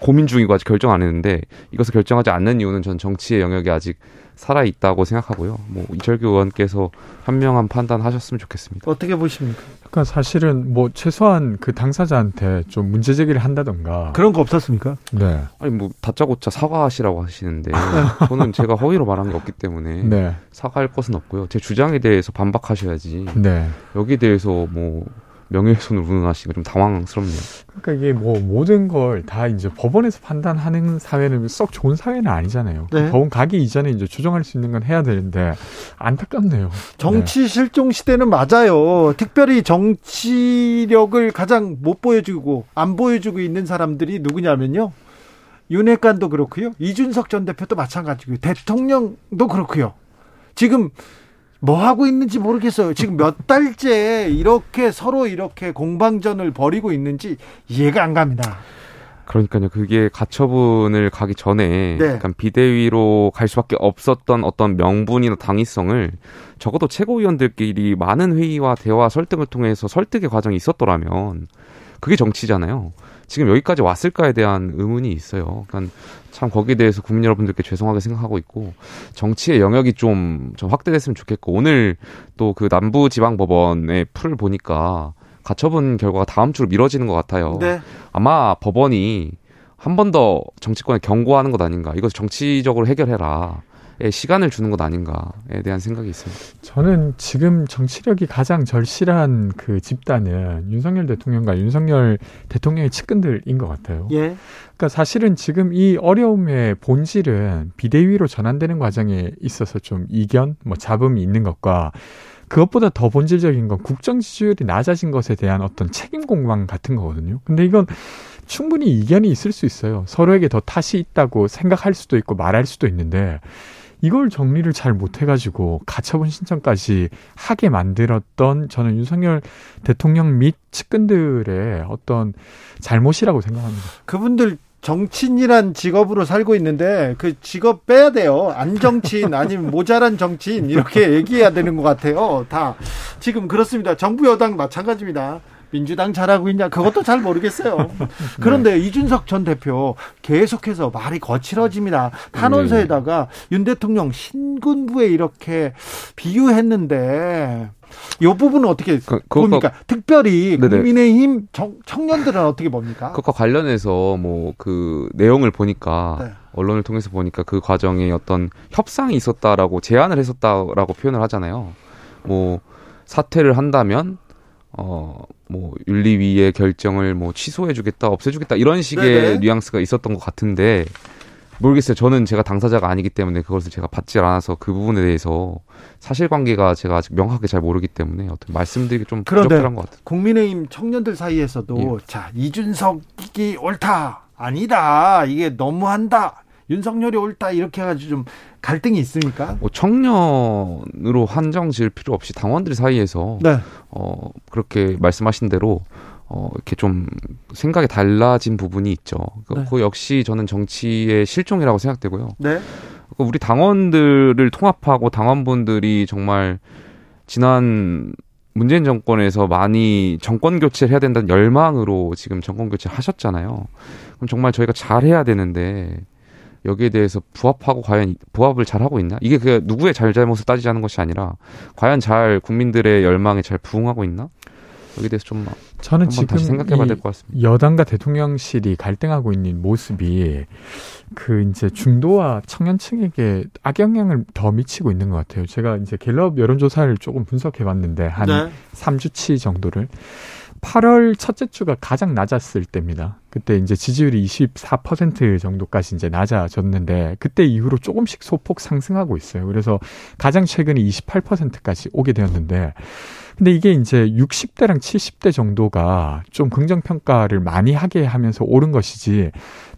고민 중이고 아직 결정 안 했는데 이것을 결정하지 않는 이유는 전 정치의 영역이 아직 살아 있다고 생각하고요. 뭐 이철규 의원께서 현명한 판단하셨으면 좋겠습니다. 어떻게 보십니까? 그러니까 사실은 뭐 최소한 그 당사자한테 좀 문제 제기를 한다던가 그런 거 없었습니까? 네. 아니 뭐 다짜고짜 사과하시라고 하시는데 [laughs] 저는 제가 허위로 말한 게 없기 때문에 네. 사과할 것은 없고요. 제 주장에 대해서 반박하셔야지. 네. 여기 대해서 뭐 명예훼손을 운운하시니까 좀 당황스럽네요. 그러니까 이게 뭐 모든 걸 다 이제 법원에서 판단하는 사회는 썩 좋은 사회는 아니잖아요. 네. 법원 가기 이전에 이제 조정할 수 있는 건 해야 되는데 안타깝네요. 정치 네. 실종 시대는 맞아요. 특별히 정치력을 가장 못 보여주고 안 보여주고 있는 사람들이 누구냐면요. 윤핵관도 그렇고요. 이준석 전 대표도 마찬가지고요. 대통령도 그렇고요. 지금 뭐 하고 있는지 모르겠어요. 지금 몇 달째 이렇게 서로 이렇게 공방전을 벌이고 있는지 이해가 안 갑니다. 그러니까요. 그게 가처분을 가기 전에 네. 약간 비대위로 갈 수밖에 없었던 어떤 명분이나 당위성을 적어도 최고위원들끼리 많은 회의와 대화 설득을 통해서 설득의 과정이 있었더라면 그게 정치잖아요. 지금 여기까지 왔을까에 대한 의문이 있어요. 그러니까 참 거기에 대해서 국민 여러분들께 죄송하게 생각하고 있고 정치의 영역이 좀, 좀 확대됐으면 좋겠고 오늘 또 그 남부지방법원의 풀을 보니까 가처분 결과가 다음 주로 미뤄지는 것 같아요. 네. 아마 법원이 한 번 더 정치권에 경고하는 것 아닌가. 이것을 정치적으로 해결해라. 시간을 주는 것 아닌가에 대한 생각이 있습니다. 저는 지금 정치력이 가장 절실한 그 집단은 윤석열 대통령과 윤석열 대통령의 측근들인 것 같아요. 예. 그러니까 사실은 지금 이 어려움의 본질은 비대위로 전환되는 과정에 있어서 좀 이견, 뭐 잡음이 있는 것과 그것보다 더 본질적인 건 국정 지지율이 낮아진 것에 대한 어떤 책임 공방 같은 거거든요. 근데 이건 충분히 이견이 있을 수 있어요. 서로에게 더 탓이 있다고 생각할 수도 있고 말할 수도 있는데 이걸 정리를 잘 못해가지고 가처분 신청까지 하게 만들었던 저는 윤석열 대통령 및 측근들의 어떤 잘못이라고 생각합니다. 그분들 정치인이란 직업으로 살고 있는데 그 직업 빼야 돼요. 안 정치인 [laughs] 아니면 모자란 정치인 이렇게 얘기해야 되는 것 같아요. 다 지금 그렇습니다. 정부 여당 마찬가지입니다. 민주당 잘하고 있냐 그것도 잘 모르겠어요. [laughs] 네. 그런데 네. 이준석 전 대표 계속해서 말이 거칠어집니다. 탄원서에다가 네. 윤 대통령 신군부에 이렇게 비유했는데 이 부분은 어떻게 그, 봅니까? 특별히 네네. 국민의힘 청, 청년들은 어떻게 봅니까? 그것과 관련해서 뭐 그 내용을 보니까 네. 언론을 통해서 보니까 그 과정에 어떤 협상이 있었다라고 제안을 했었다라고 표현을 하잖아요. 뭐 사퇴를 한다면 어, 뭐, 윤리위의 결정을 뭐 취소해주겠다, 없애주겠다, 이런 식의 네네. 뉘앙스가 있었던 것 같은데, 모르겠어요. 저는 제가 당사자가 아니기 때문에 그것을 제가 받지 않아서 그 부분에 대해서 사실관계가 제가 아직 명확하게 잘 모르기 때문에 어떤 말씀드리기 좀 부적절한 것 같아요. 국민의힘 청년들 사이에서도 예. 자 이준석이 옳다 아니다 이게 너무한다 윤석열이 옳다 이렇게 해가지고 좀 갈등이 있습니까? 뭐 청년으로 한정 지을 필요 없이 당원들 사이에서 네. 어 그렇게 말씀하신 대로 어 이렇게 좀 생각이 달라진 부분이 있죠. 그, 네. 그 역시 저는 정치의 실종이라고 생각되고요. 네. 그 우리 당원들을 통합하고 당원분들이 정말 지난 문재인 정권에서 많이 정권 교체를 해야 된다는 열망으로 지금 정권 교체를 하셨잖아요. 그럼 정말 저희가 잘해야 되는데 여기에 대해서 부합하고 과연 부합을 잘 하고 있나? 이게 그 누구의 잘잘못을 따지자는 것이 아니라 과연 잘 국민들의 열망에 잘 부응하고 있나? 여기에 대해서 좀 저는 지금 생각해봐야 될 것 같습니다. 여당과 대통령실이 갈등하고 있는 모습이 그 이제 중도와 청년층에게 악영향을 더 미치고 있는 것 같아요. 제가 이제 갤럽 여론조사를 조금 분석해봤는데 한 네. 3주치 정도를 8월 첫째 주가 가장 낮았을 때입니다. 그때 이제 지지율이 24% 정도까지 이제 낮아졌는데 그때 이후로 조금씩 소폭 상승하고 있어요. 그래서 가장 최근에 28%까지 오게 되었는데 근데 이게 이제 60대랑 70대 정도가 좀 긍정 평가를 많이 하게 하면서 오른 것이지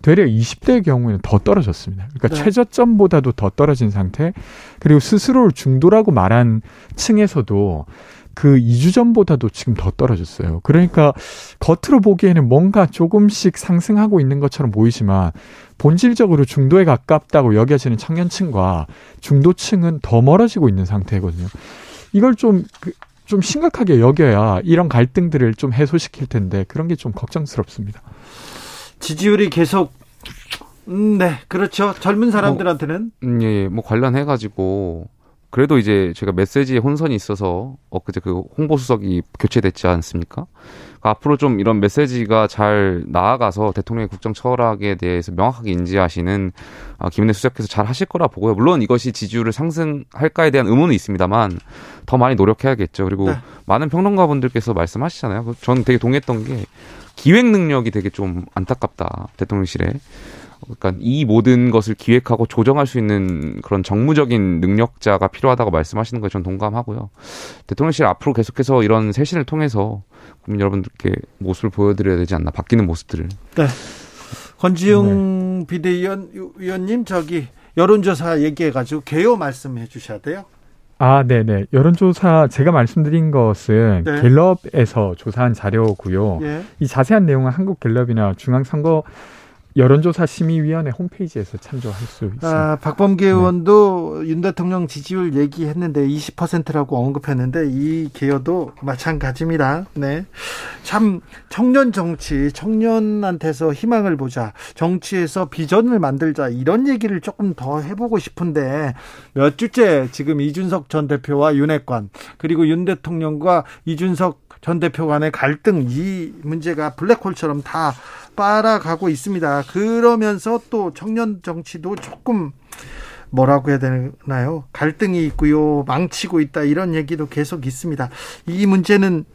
되려 20대의 경우에는 더 떨어졌습니다. 그러니까 네. 최저점보다도 더 떨어진 상태 그리고 스스로를 중도라고 말한 층에서도 그 2주 전보다도 지금 더 떨어졌어요. 그러니까 겉으로 보기에는 뭔가 조금씩 상승하고 있는 것처럼 보이지만 본질적으로 중도에 가깝다고 여겨지는 청년층과 중도층은 더 멀어지고 있는 상태거든요. 이걸 좀, 그, 좀 심각하게 여겨야 이런 갈등들을 좀 해소시킬 텐데 그런 게 좀 걱정스럽습니다. 지지율이 계속 음, 네, 그렇죠. 젊은 사람들한테는 뭐, 음, 예, 예, 뭐 관련해 가지고 그래도 이제 제가 메시지에 혼선이 있어서 엊그제 그 홍보수석이 교체됐지 않습니까? 그러니까 앞으로 좀 이런 메시지가 잘 나아가서 대통령의 국정 철학에 대해서 명확하게 인지하시는 아, 김은혜 수석께서 잘 하실 거라 보고요. 물론 이것이 지지율을 상승할까에 대한 의문은 있습니다만 더 많이 노력해야겠죠. 그리고 네. 많은 평론가분들께서 말씀하시잖아요. 그 저는 되게 동의했던 게 기획 능력이 되게 좀 안타깝다. 대통령실에. 그러니까 이 모든 것을 기획하고 조정할 수 있는 그런 정무적인 능력자가 필요하다고 말씀하시는 거에 전 동감하고요. 대통령실 앞으로 계속해서 이런 쇄신을 통해서 국민 여러분들께 모습을 보여드려야 되지 않나 바뀌는 모습들을. 네. 권지웅 네. 비대위원 위원님 저기 여론조사 얘기해 가지고 개요 말씀해 주셔야 돼요. 아, 네네. 여론조사 제가 말씀드린 것은 네. 갤럽에서 조사한 자료고요. 예. 이 자세한 내용은 한국갤럽이나 중앙선거 여론조사 심의위원회 홈페이지에서 참조할 수 있습니다. 아, 박범계 네. 의원도 네. 윤 대통령 지지율 얘기했는데 20%라고 언급했는데 이 개요도 마찬가지입니다. 네. 참 청년 정치, 청년한테서 희망을 보자. 정치에서 비전을 만들자. 이런 얘기를 조금 더 해 보고 싶은데 몇 주째 지금 이준석 전 대표와 윤핵관 그리고 윤 대통령과 이준석 전 대표 간의 갈등 이 문제가 블랙홀처럼 다 빨아가고 있습니다. 그러면서 또 청년 정치도 조금 뭐라고 해야 되나요? 갈등이 있고요. 망치고 있다. 이런 얘기도 계속 있습니다. 이 문제는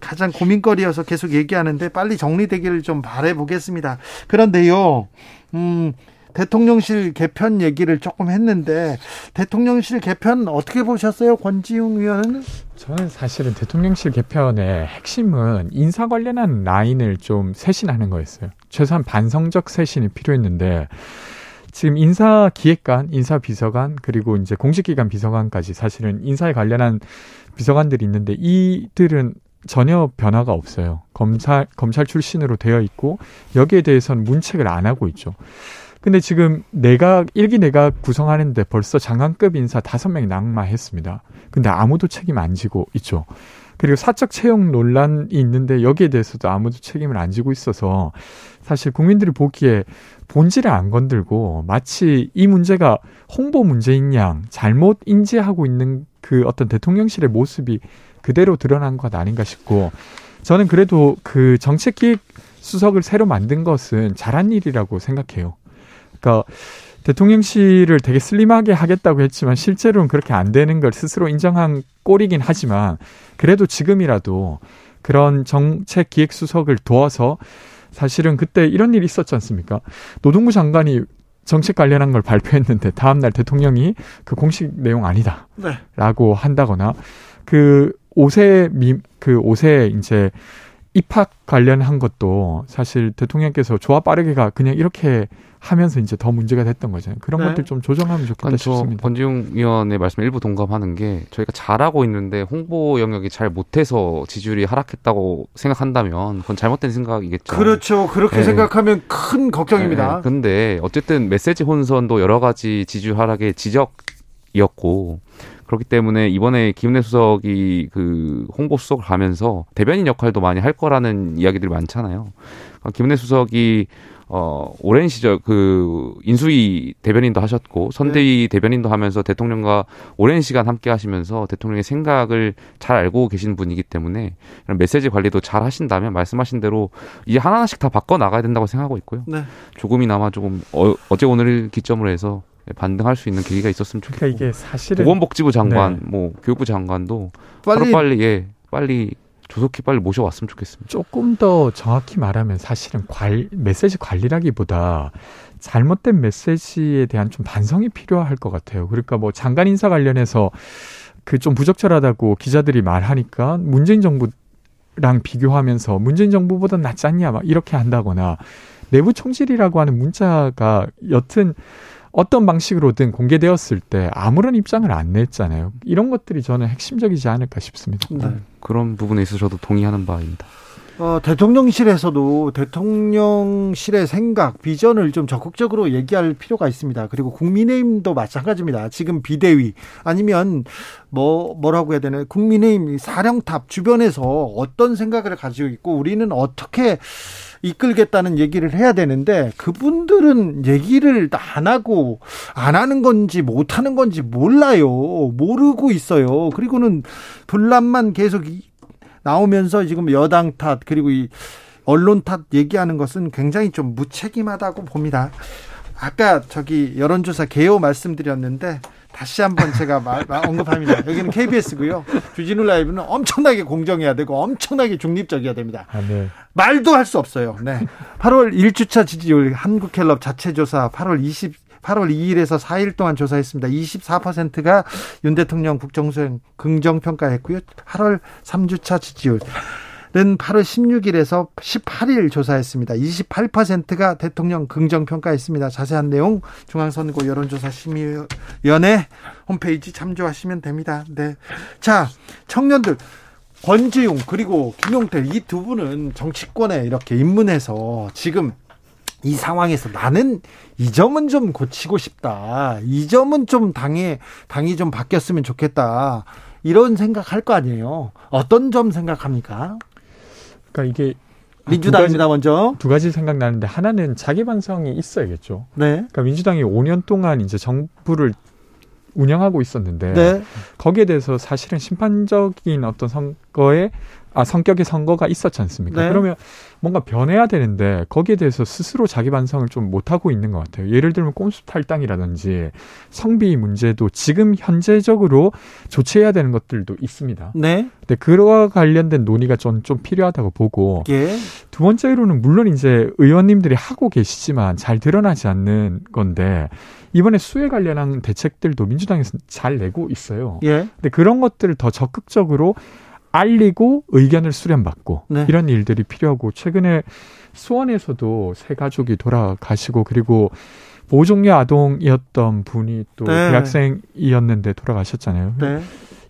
가장 고민거리여서 계속 얘기하는데 빨리 정리되기를 좀 바라보겠습니다. 그런데요, 음, 대통령실 개편 얘기를 조금 했는데 대통령실 개편 어떻게 보셨어요, 권지웅 의원은? 저는 사실은 대통령실 개편의 핵심은 인사 관련한 라인을 좀 쇄신하는 거였어요. 최소한 반성적 쇄신이 필요했는데 지금 인사 기획관, 인사 비서관 그리고 이제 공식기관 비서관까지 사실은 인사에 관련한 비서관들이 있는데 이들은 전혀 변화가 없어요. 검찰 검찰 출신으로 되어 있고 여기에 대해서는 문책을 안 하고 있죠. 근데 지금 내각 일기 내각 구성하는데 벌써 장관급 인사 다섯 명이 낙마했습니다. 근데 아무도 책임 안 지고 있죠. 그리고 사적 채용 논란이 있는데 여기에 대해서도 아무도 책임을 안 지고 있어서 사실 국민들이 보기에 본질을 안 건들고 마치 이 문제가 홍보 문제인 양 잘못 인지하고 있는 그 어떤 대통령실의 모습이 그대로 드러난 것 아닌가 싶고 저는 그래도 그 정책기획 수석을 새로 만든 것은 잘한 일이라고 생각해요. 그러니까 대통령실을 되게 슬림하게 하겠다고 했지만 실제로는 그렇게 안 되는 걸 스스로 인정한 꼴이긴 하지만 그래도 지금이라도 그런 정책 기획 수석을 도와서 사실은 그때 이런 일이 있었지 않습니까? 노동부 장관이 정책 관련한 걸 발표했는데 다음 날 대통령이 그 공식 내용 아니다. 네. 라고 한다거나 그 옷에 미, 그 옷에 이제 입학 관련한 것도 사실 대통령께서 조합 빠르게가 그냥 이렇게 하면서 이제 더 문제가 됐던 거잖아요. 그런 네. 것들 좀 조정하면 좋겠다 싶습니다. 권지웅 위원의 말씀 일부 동감하는 게 저희가 잘하고 있는데 홍보 영역이 잘 못해서 지지율이 하락했다고 생각한다면 그건 잘못된 생각이겠죠. 그렇죠. 그렇게 네. 생각하면 큰 걱정입니다. 네. 근데 어쨌든 메시지 혼선도 여러 가지 지지율 하락의 지적이었고 그렇기 때문에 이번에 김은혜 수석이 그 홍보 수석을 가면서 대변인 역할도 많이 할 거라는 이야기들이 많잖아요. 그러니까 김은혜 수석이 어, 오랜 시절 그 인수위 대변인도 하셨고 선대위 네. 대변인도 하면서 대통령과 오랜 시간 함께 하시면서 대통령의 생각을 잘 알고 계신 분이기 때문에 이런 메시지 관리도 잘 하신다면 말씀하신 대로 이제 하나하나씩 다 바꿔 나가야 된다고 생각하고 있고요. 네. 조금이나마 조금 어, 어제 오늘 기점으로 해서 반등할 수 있는 계기가 있었으면 좋겠고. 그러니까 이게 사실은 보건복지부 장관, 네. 뭐 교육부 장관도 빨리 빨리 예, 빨리 조속히 빨리 모셔왔으면 좋겠습니다. 조금 더 정확히 말하면 사실은 관, 메시지 관리라기보다 잘못된 메시지에 대한 좀 반성이 필요할 것 같아요. 그러니까 뭐 장관 인사 관련해서 그 좀 부적절하다고 기자들이 말하니까 문재인 정부랑 비교하면서 문재인 정부보다 낫지 않냐 막 이렇게 한다거나 내부 총질이라고 하는 문자가 여튼 어떤 방식으로든 공개되었을 때 아무런 입장을 안 냈잖아요. 이런 것들이 저는 핵심적이지 않을까 싶습니다. 네. 그런 부분에 있어서 저도 동의하는 바입니다. 어, 대통령실에서도 대통령실의 생각, 비전을 좀 적극적으로 얘기할 필요가 있습니다. 그리고 국민의힘도 마찬가지입니다. 지금 비대위 아니면 뭐 뭐라고 해야 되나 국민의힘 사령탑 주변에서 어떤 생각을 가지고 있고 우리는 어떻게 이끌겠다는 얘기를 해야 되는데 그분들은 얘기를 안 하고 안 하는 건지 못 하는 건지 몰라요. 모르고 있어요. 그리고는 분란만 계속 나오면서 지금 여당 탓 그리고 이 언론 탓 얘기하는 것은 굉장히 좀 무책임하다고 봅니다. 아까 저기 여론조사 개요 말씀드렸는데 다시 한번 제가 말, 언급합니다. 여기는 KBS고요. 주진우 라이브는 엄청나게 공정해야 되고 엄청나게 중립적이어야 됩니다. 아, 네. 말도 할 수 없어요. 네. 8월 1주차 지지율 한국갤럽 자체 조사 8월 20 8월 2일에서 4일 동안 조사했습니다. 24%가 윤 대통령 국정수행 긍정 평가했고요. 8월 3주차 지지율 는 8월 16일에서 18일 조사했습니다. 28%가 대통령 긍정 평가했습니다. 자세한 내용 중앙선거 여론조사 심의위원회 홈페이지 참조하시면 됩니다. 네. 자, 청년들 권지용 그리고 김용태 이 두 분은 정치권에 이렇게 입문해서 지금 이 상황에서 나는 이 점은 좀 고치고 싶다. 이 점은 좀 당이 당이 좀 바뀌었으면 좋겠다. 이런 생각할 거 아니에요. 어떤 점 생각합니까? 그러니까 이게 민주당입니다 먼저 두 가지 생각나는데 하나는 자기 반성이 있어야겠죠. 네. 그러니까 민주당이 5년 동안 이제 정부를 운영하고 있었는데 네. 거기에 대해서 사실은 심판적인 어떤 선거에 아 성격의 선거가 있었지 않습니까? 네. 그러면 뭔가 변해야 되는데 거기에 대해서 스스로 자기 반성을 좀 못하고 있는 것 같아요. 예를 들면 꼼수 탈당이라든지 성비 문제도 지금 현재적으로 조치해야 되는 것들도 있습니다. 네. 근데 그와 관련된 논의가 좀, 좀 필요하다고 보고 예. 두 번째로는 물론 이제 의원님들이 하고 계시지만 잘 드러나지 않는 건데 이번에 수해 관련한 대책들도 민주당에서 잘 내고 있어요. 예. 근데 그런 것들을 더 적극적으로 알리고 의견을 수렴받고 네. 이런 일들이 필요하고 최근에 수원에서도 세 가족이 돌아가시고 그리고 보종료 아동이었던 분이 또 네. 대학생이었는데 돌아가셨잖아요. 네.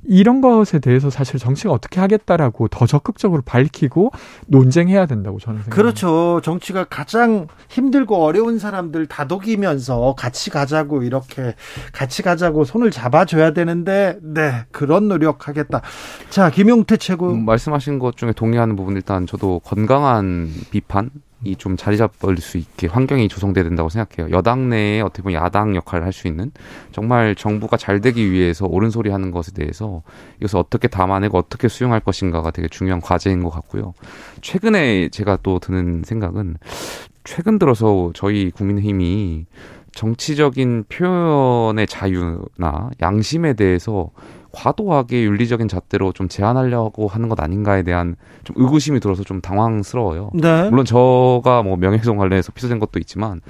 이런 것에 대해서 사실 정치가 어떻게 하겠다라고 더 적극적으로 밝히고 논쟁해야 된다고 저는 생각합니다. 그렇죠. 정치가 가장 힘들고 어려운 사람들 다독이면서 같이 가자고 이렇게 같이 가자고 손을 잡아줘야 되는데 네 그런 노력하겠다. 자 김용태 최고 음, 말씀하신 것 중에 동의하는 부분 일단 저도 건강한 비판 이 좀 자리 잡을 수 있게 환경이 조성돼야 된다고 생각해요. 여당 내에 어떻게 보면 야당 역할을 할 수 있는 정말 정부가 잘 되기 위해서 옳은 소리 하는 것에 대해서 이것을 어떻게 담아내고 어떻게 수용할 것인가가 되게 중요한 과제인 것 같고요. 최근에 제가 또 드는 생각은 최근 들어서 저희 국민의힘이 정치적인 표현의 자유나 양심에 대해서 과도하게 윤리적인 잣대로 좀 제한하려고 하는 것 아닌가에 대한 좀 의구심이 들어서 좀 당황스러워요. 네. 물론 저가 뭐 명예훼손 관련해서 피소된 것도 있지만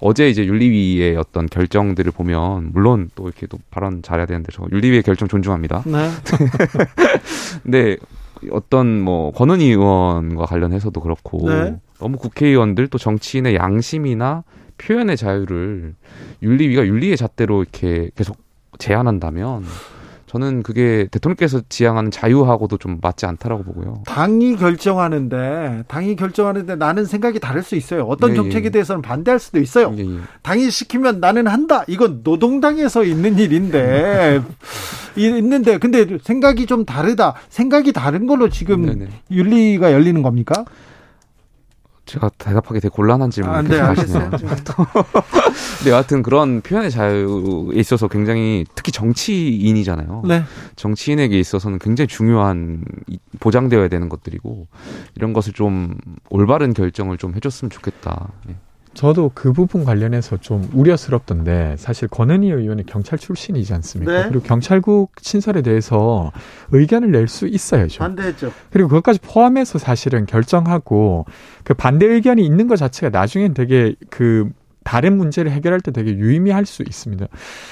어제 이제 윤리위의 어떤 결정들을 보면 물론 또 이렇게 또 발언 잘해야 되는데 저 윤리위의 결정 존중합니다. 네. [laughs] 근데 어떤 뭐 권은희 의원과 관련해서도 그렇고 네. 너무 국회의원들 또 정치인의 양심이나 표현의 자유를 윤리위가 윤리의 잣대로 이렇게 계속 제한한다면 저는 그게 대통령께서 지향하는 자유하고도 좀 맞지 않다라고 보고요. 당이 결정하는데 당이 결정하는데 나는 생각이 다를 수 있어요. 어떤 예, 예. 정책에 예. 대해서는 반대할 수도 있어요. 예, 예, 당이 시키면 나는 한다. 이건 노동당에서 있는 일인데 [laughs] 있는데 근데 생각이 좀 다르다. 생각이 다른 걸로 지금 네네. 윤리가 열리는 겁니까? 제가 대답하기 되게 곤란한 질문을 아, 네, 하시네요. 네, [laughs] 여하튼 그런 표현의 자유에 있어서 굉장히 특히 정치인이잖아요. 네. 정치인에게 있어서는 굉장히 중요한 보장되어야 되는 것들이고 이런 것을 좀 올바른 결정을 좀 해줬으면 좋겠다. 네. 저도 그 부분 관련해서 좀 우려스럽던데 사실 권은희 의원이 경찰 출신이지 않습니까? 네. 그리고 경찰국 신설에 대해서 의견을 낼 수 있어야죠. 반대했죠. 그리고 그것까지 포함해서 사실은 결정하고 그 반대 의견이 있는 것 자체가 나중엔 되게 그 다른 문제를 해결할 때 되게 유의미할 수 있습니다.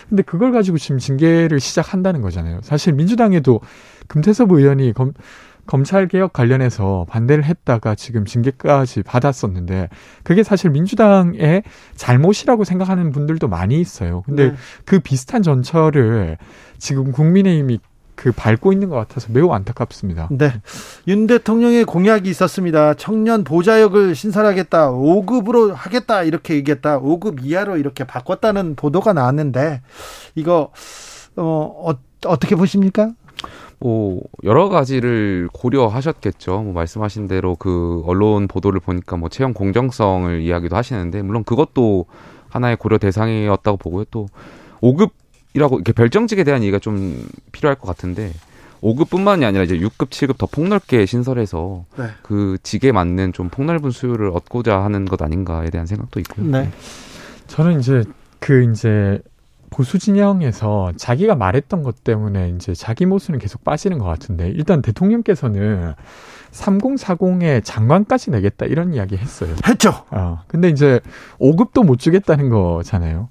근데 그걸 가지고 지금 징계를 시작한다는 거잖아요. 사실 민주당에도 금태섭 의원이 검, 검찰 개혁 관련해서 반대를 했다가 지금 징계까지 받았었는데 그게 사실 민주당의 잘못이라고 생각하는 분들도 많이 있어요. 근데 네. 그 비슷한 전철을 지금 국민의힘이 그 밟고 있는 것 같아서 매우 안타깝습니다. 네. 윤 대통령의 공약이 있었습니다. 청년 보좌역을 신설하겠다. 5급으로 하겠다. 이렇게 얘기했다. 5급 이하로 이렇게 바꿨다는 보도가 나왔는데 이거 어, 어 어떻게 보십니까? 뭐 여러 가지를 고려하셨겠죠. 뭐 말씀하신 대로 그 언론 보도를 보니까 뭐 채용 공정성을 이야기도 하시는데 물론 그것도 하나의 고려 대상이었다고 보고요. 또 5급이라고 이렇게 별정직에 대한 얘기가 좀 필요할 것 같은데 5급뿐만이 아니라 이제 6급, 7급 더 폭넓게 신설해서 네. 그 직에 맞는 좀 폭넓은 수요를 얻고자 하는 것 아닌가에 대한 생각도 있고요. 네. 저는 이제 그 이제 보수 진영에서 자기가 말했던 것 때문에 이제 자기 모습은 계속 빠지는 것 같은데 일단 대통령께서는 3040에 장관까지 내겠다 이런 이야기 했어요. 했죠. 어. 근데 이제 5급도 못 주겠다는 거잖아요.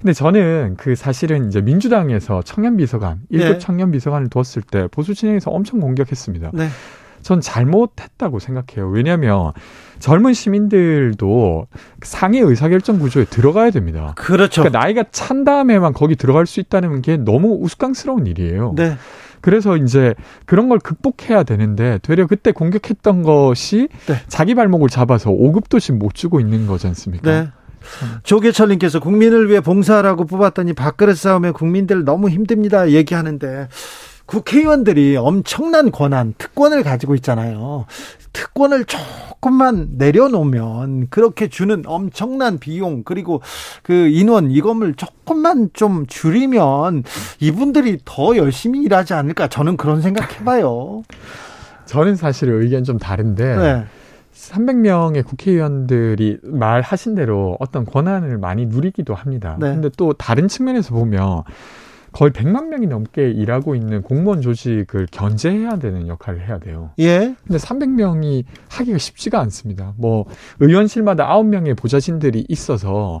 근데 저는 그 사실은 이제 민주당에서 청년 비서관, 1급 네. 청년 비서관을 두었을 때 보수 진영에서 엄청 공격했습니다. 네. 전 잘못했다고 생각해요. 왜냐하면 젊은 시민들도 상위 의사결정 구조에 들어가야 됩니다. 그렇죠. 그러니까 나이가 찬 다음에만 거기 들어갈 수 있다는 게 너무 우스꽝스러운 일이에요. 네. 그래서 이제 그런 걸 극복해야 되는데 되려 그때 공격했던 것이 네. 자기 발목을 잡아서 5급도 지금 못 주고 있는 거지 않습니까? 네. 조계철님께서 국민을 위해 봉사하라고 뽑았더니 밥그릇 싸움에 국민들 너무 힘듭니다. 얘기하는데 국회의원들이 엄청난 권한, 특권을 가지고 있잖아요. 특권을 조금만 내려놓으면 그렇게 주는 엄청난 비용 그리고 그 인원 이것을 조금만 좀 줄이면 이분들이 더 열심히 일하지 않을까 저는 그런 생각해봐요. [laughs] 저는 사실 의견 좀 다른데 네. 300명의 국회의원들이 말하신 대로 어떤 권한을 많이 누리기도 합니다. 네. 근데 또 다른 측면에서 보면 거의 100만 명이 넘게 일하고 있는 공무원 조직을 견제해야 되는 역할을 해야 돼요. 예. 근데 300명이 하기가 쉽지가 않습니다. 뭐 의원실마다 9명의 보좌진들이 있어서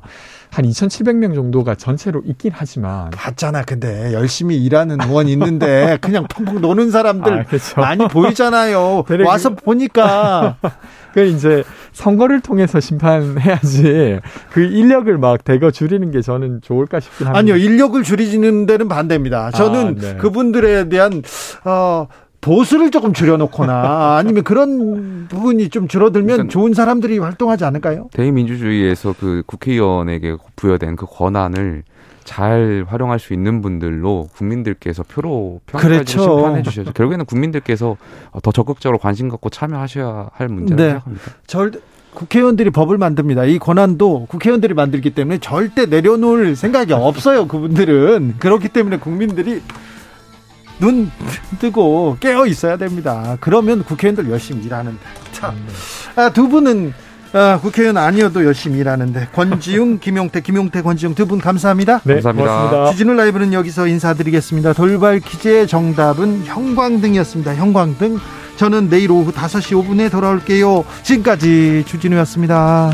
한 2,700명 정도가 전체로 있긴 하지만 봤잖아. 근데 열심히 일하는 의원 있는데 그냥 펑펑 노는 사람들 아, 그렇죠. 많이 보이잖아요. [laughs] 와서 보니까 [laughs] 그 이제 선거를 통해서 심판해야지 그 인력을 막 대거 줄이는 게 저는 좋을까 싶긴 합니다. 아니요, 인력을 줄이는 데는 반대입니다. 저는 아, 네. 그분들에 대한 어 보수를 조금 줄여놓거나 [laughs] 아니면 그런 부분이 좀 줄어들면 그러니까 좋은 사람들이 활동하지 않을까요? 대의민주주의에서 그 국회의원에게 부여된 그 권한을 잘 활용할 수 있는 분들로 국민들께서 표로 평가해 그렇죠. 심판해 주셔서 결국에는 국민들께서 더 적극적으로 관심 갖고 참여하셔야 할 문제라고 네. 생각합니다. 절 국회의원들이 법을 만듭니다. 이 권한도 국회의원들이 만들기 때문에 절대 내려놓을 생각이 없어요. 그분들은 그렇기 때문에 국민들이 눈 뜨고 깨어 있어야 됩니다. 그러면 국회의원들 열심히 일하는데. 자, 아, 두 분은 아, 국회의원 아니어도 열심히 일하는데 권지웅, [laughs] 김용태, 김용태, 권지웅 두 분 감사합니다. 네, 감사합니다. 고맙습니다. 지진우 라이브는 여기서 인사드리겠습니다. 돌발 퀴즈의 정답은 형광등이었습니다. 형광등. 저는 내일 오후 5시 5분에 돌아올게요. 지금까지 주진우였습니다.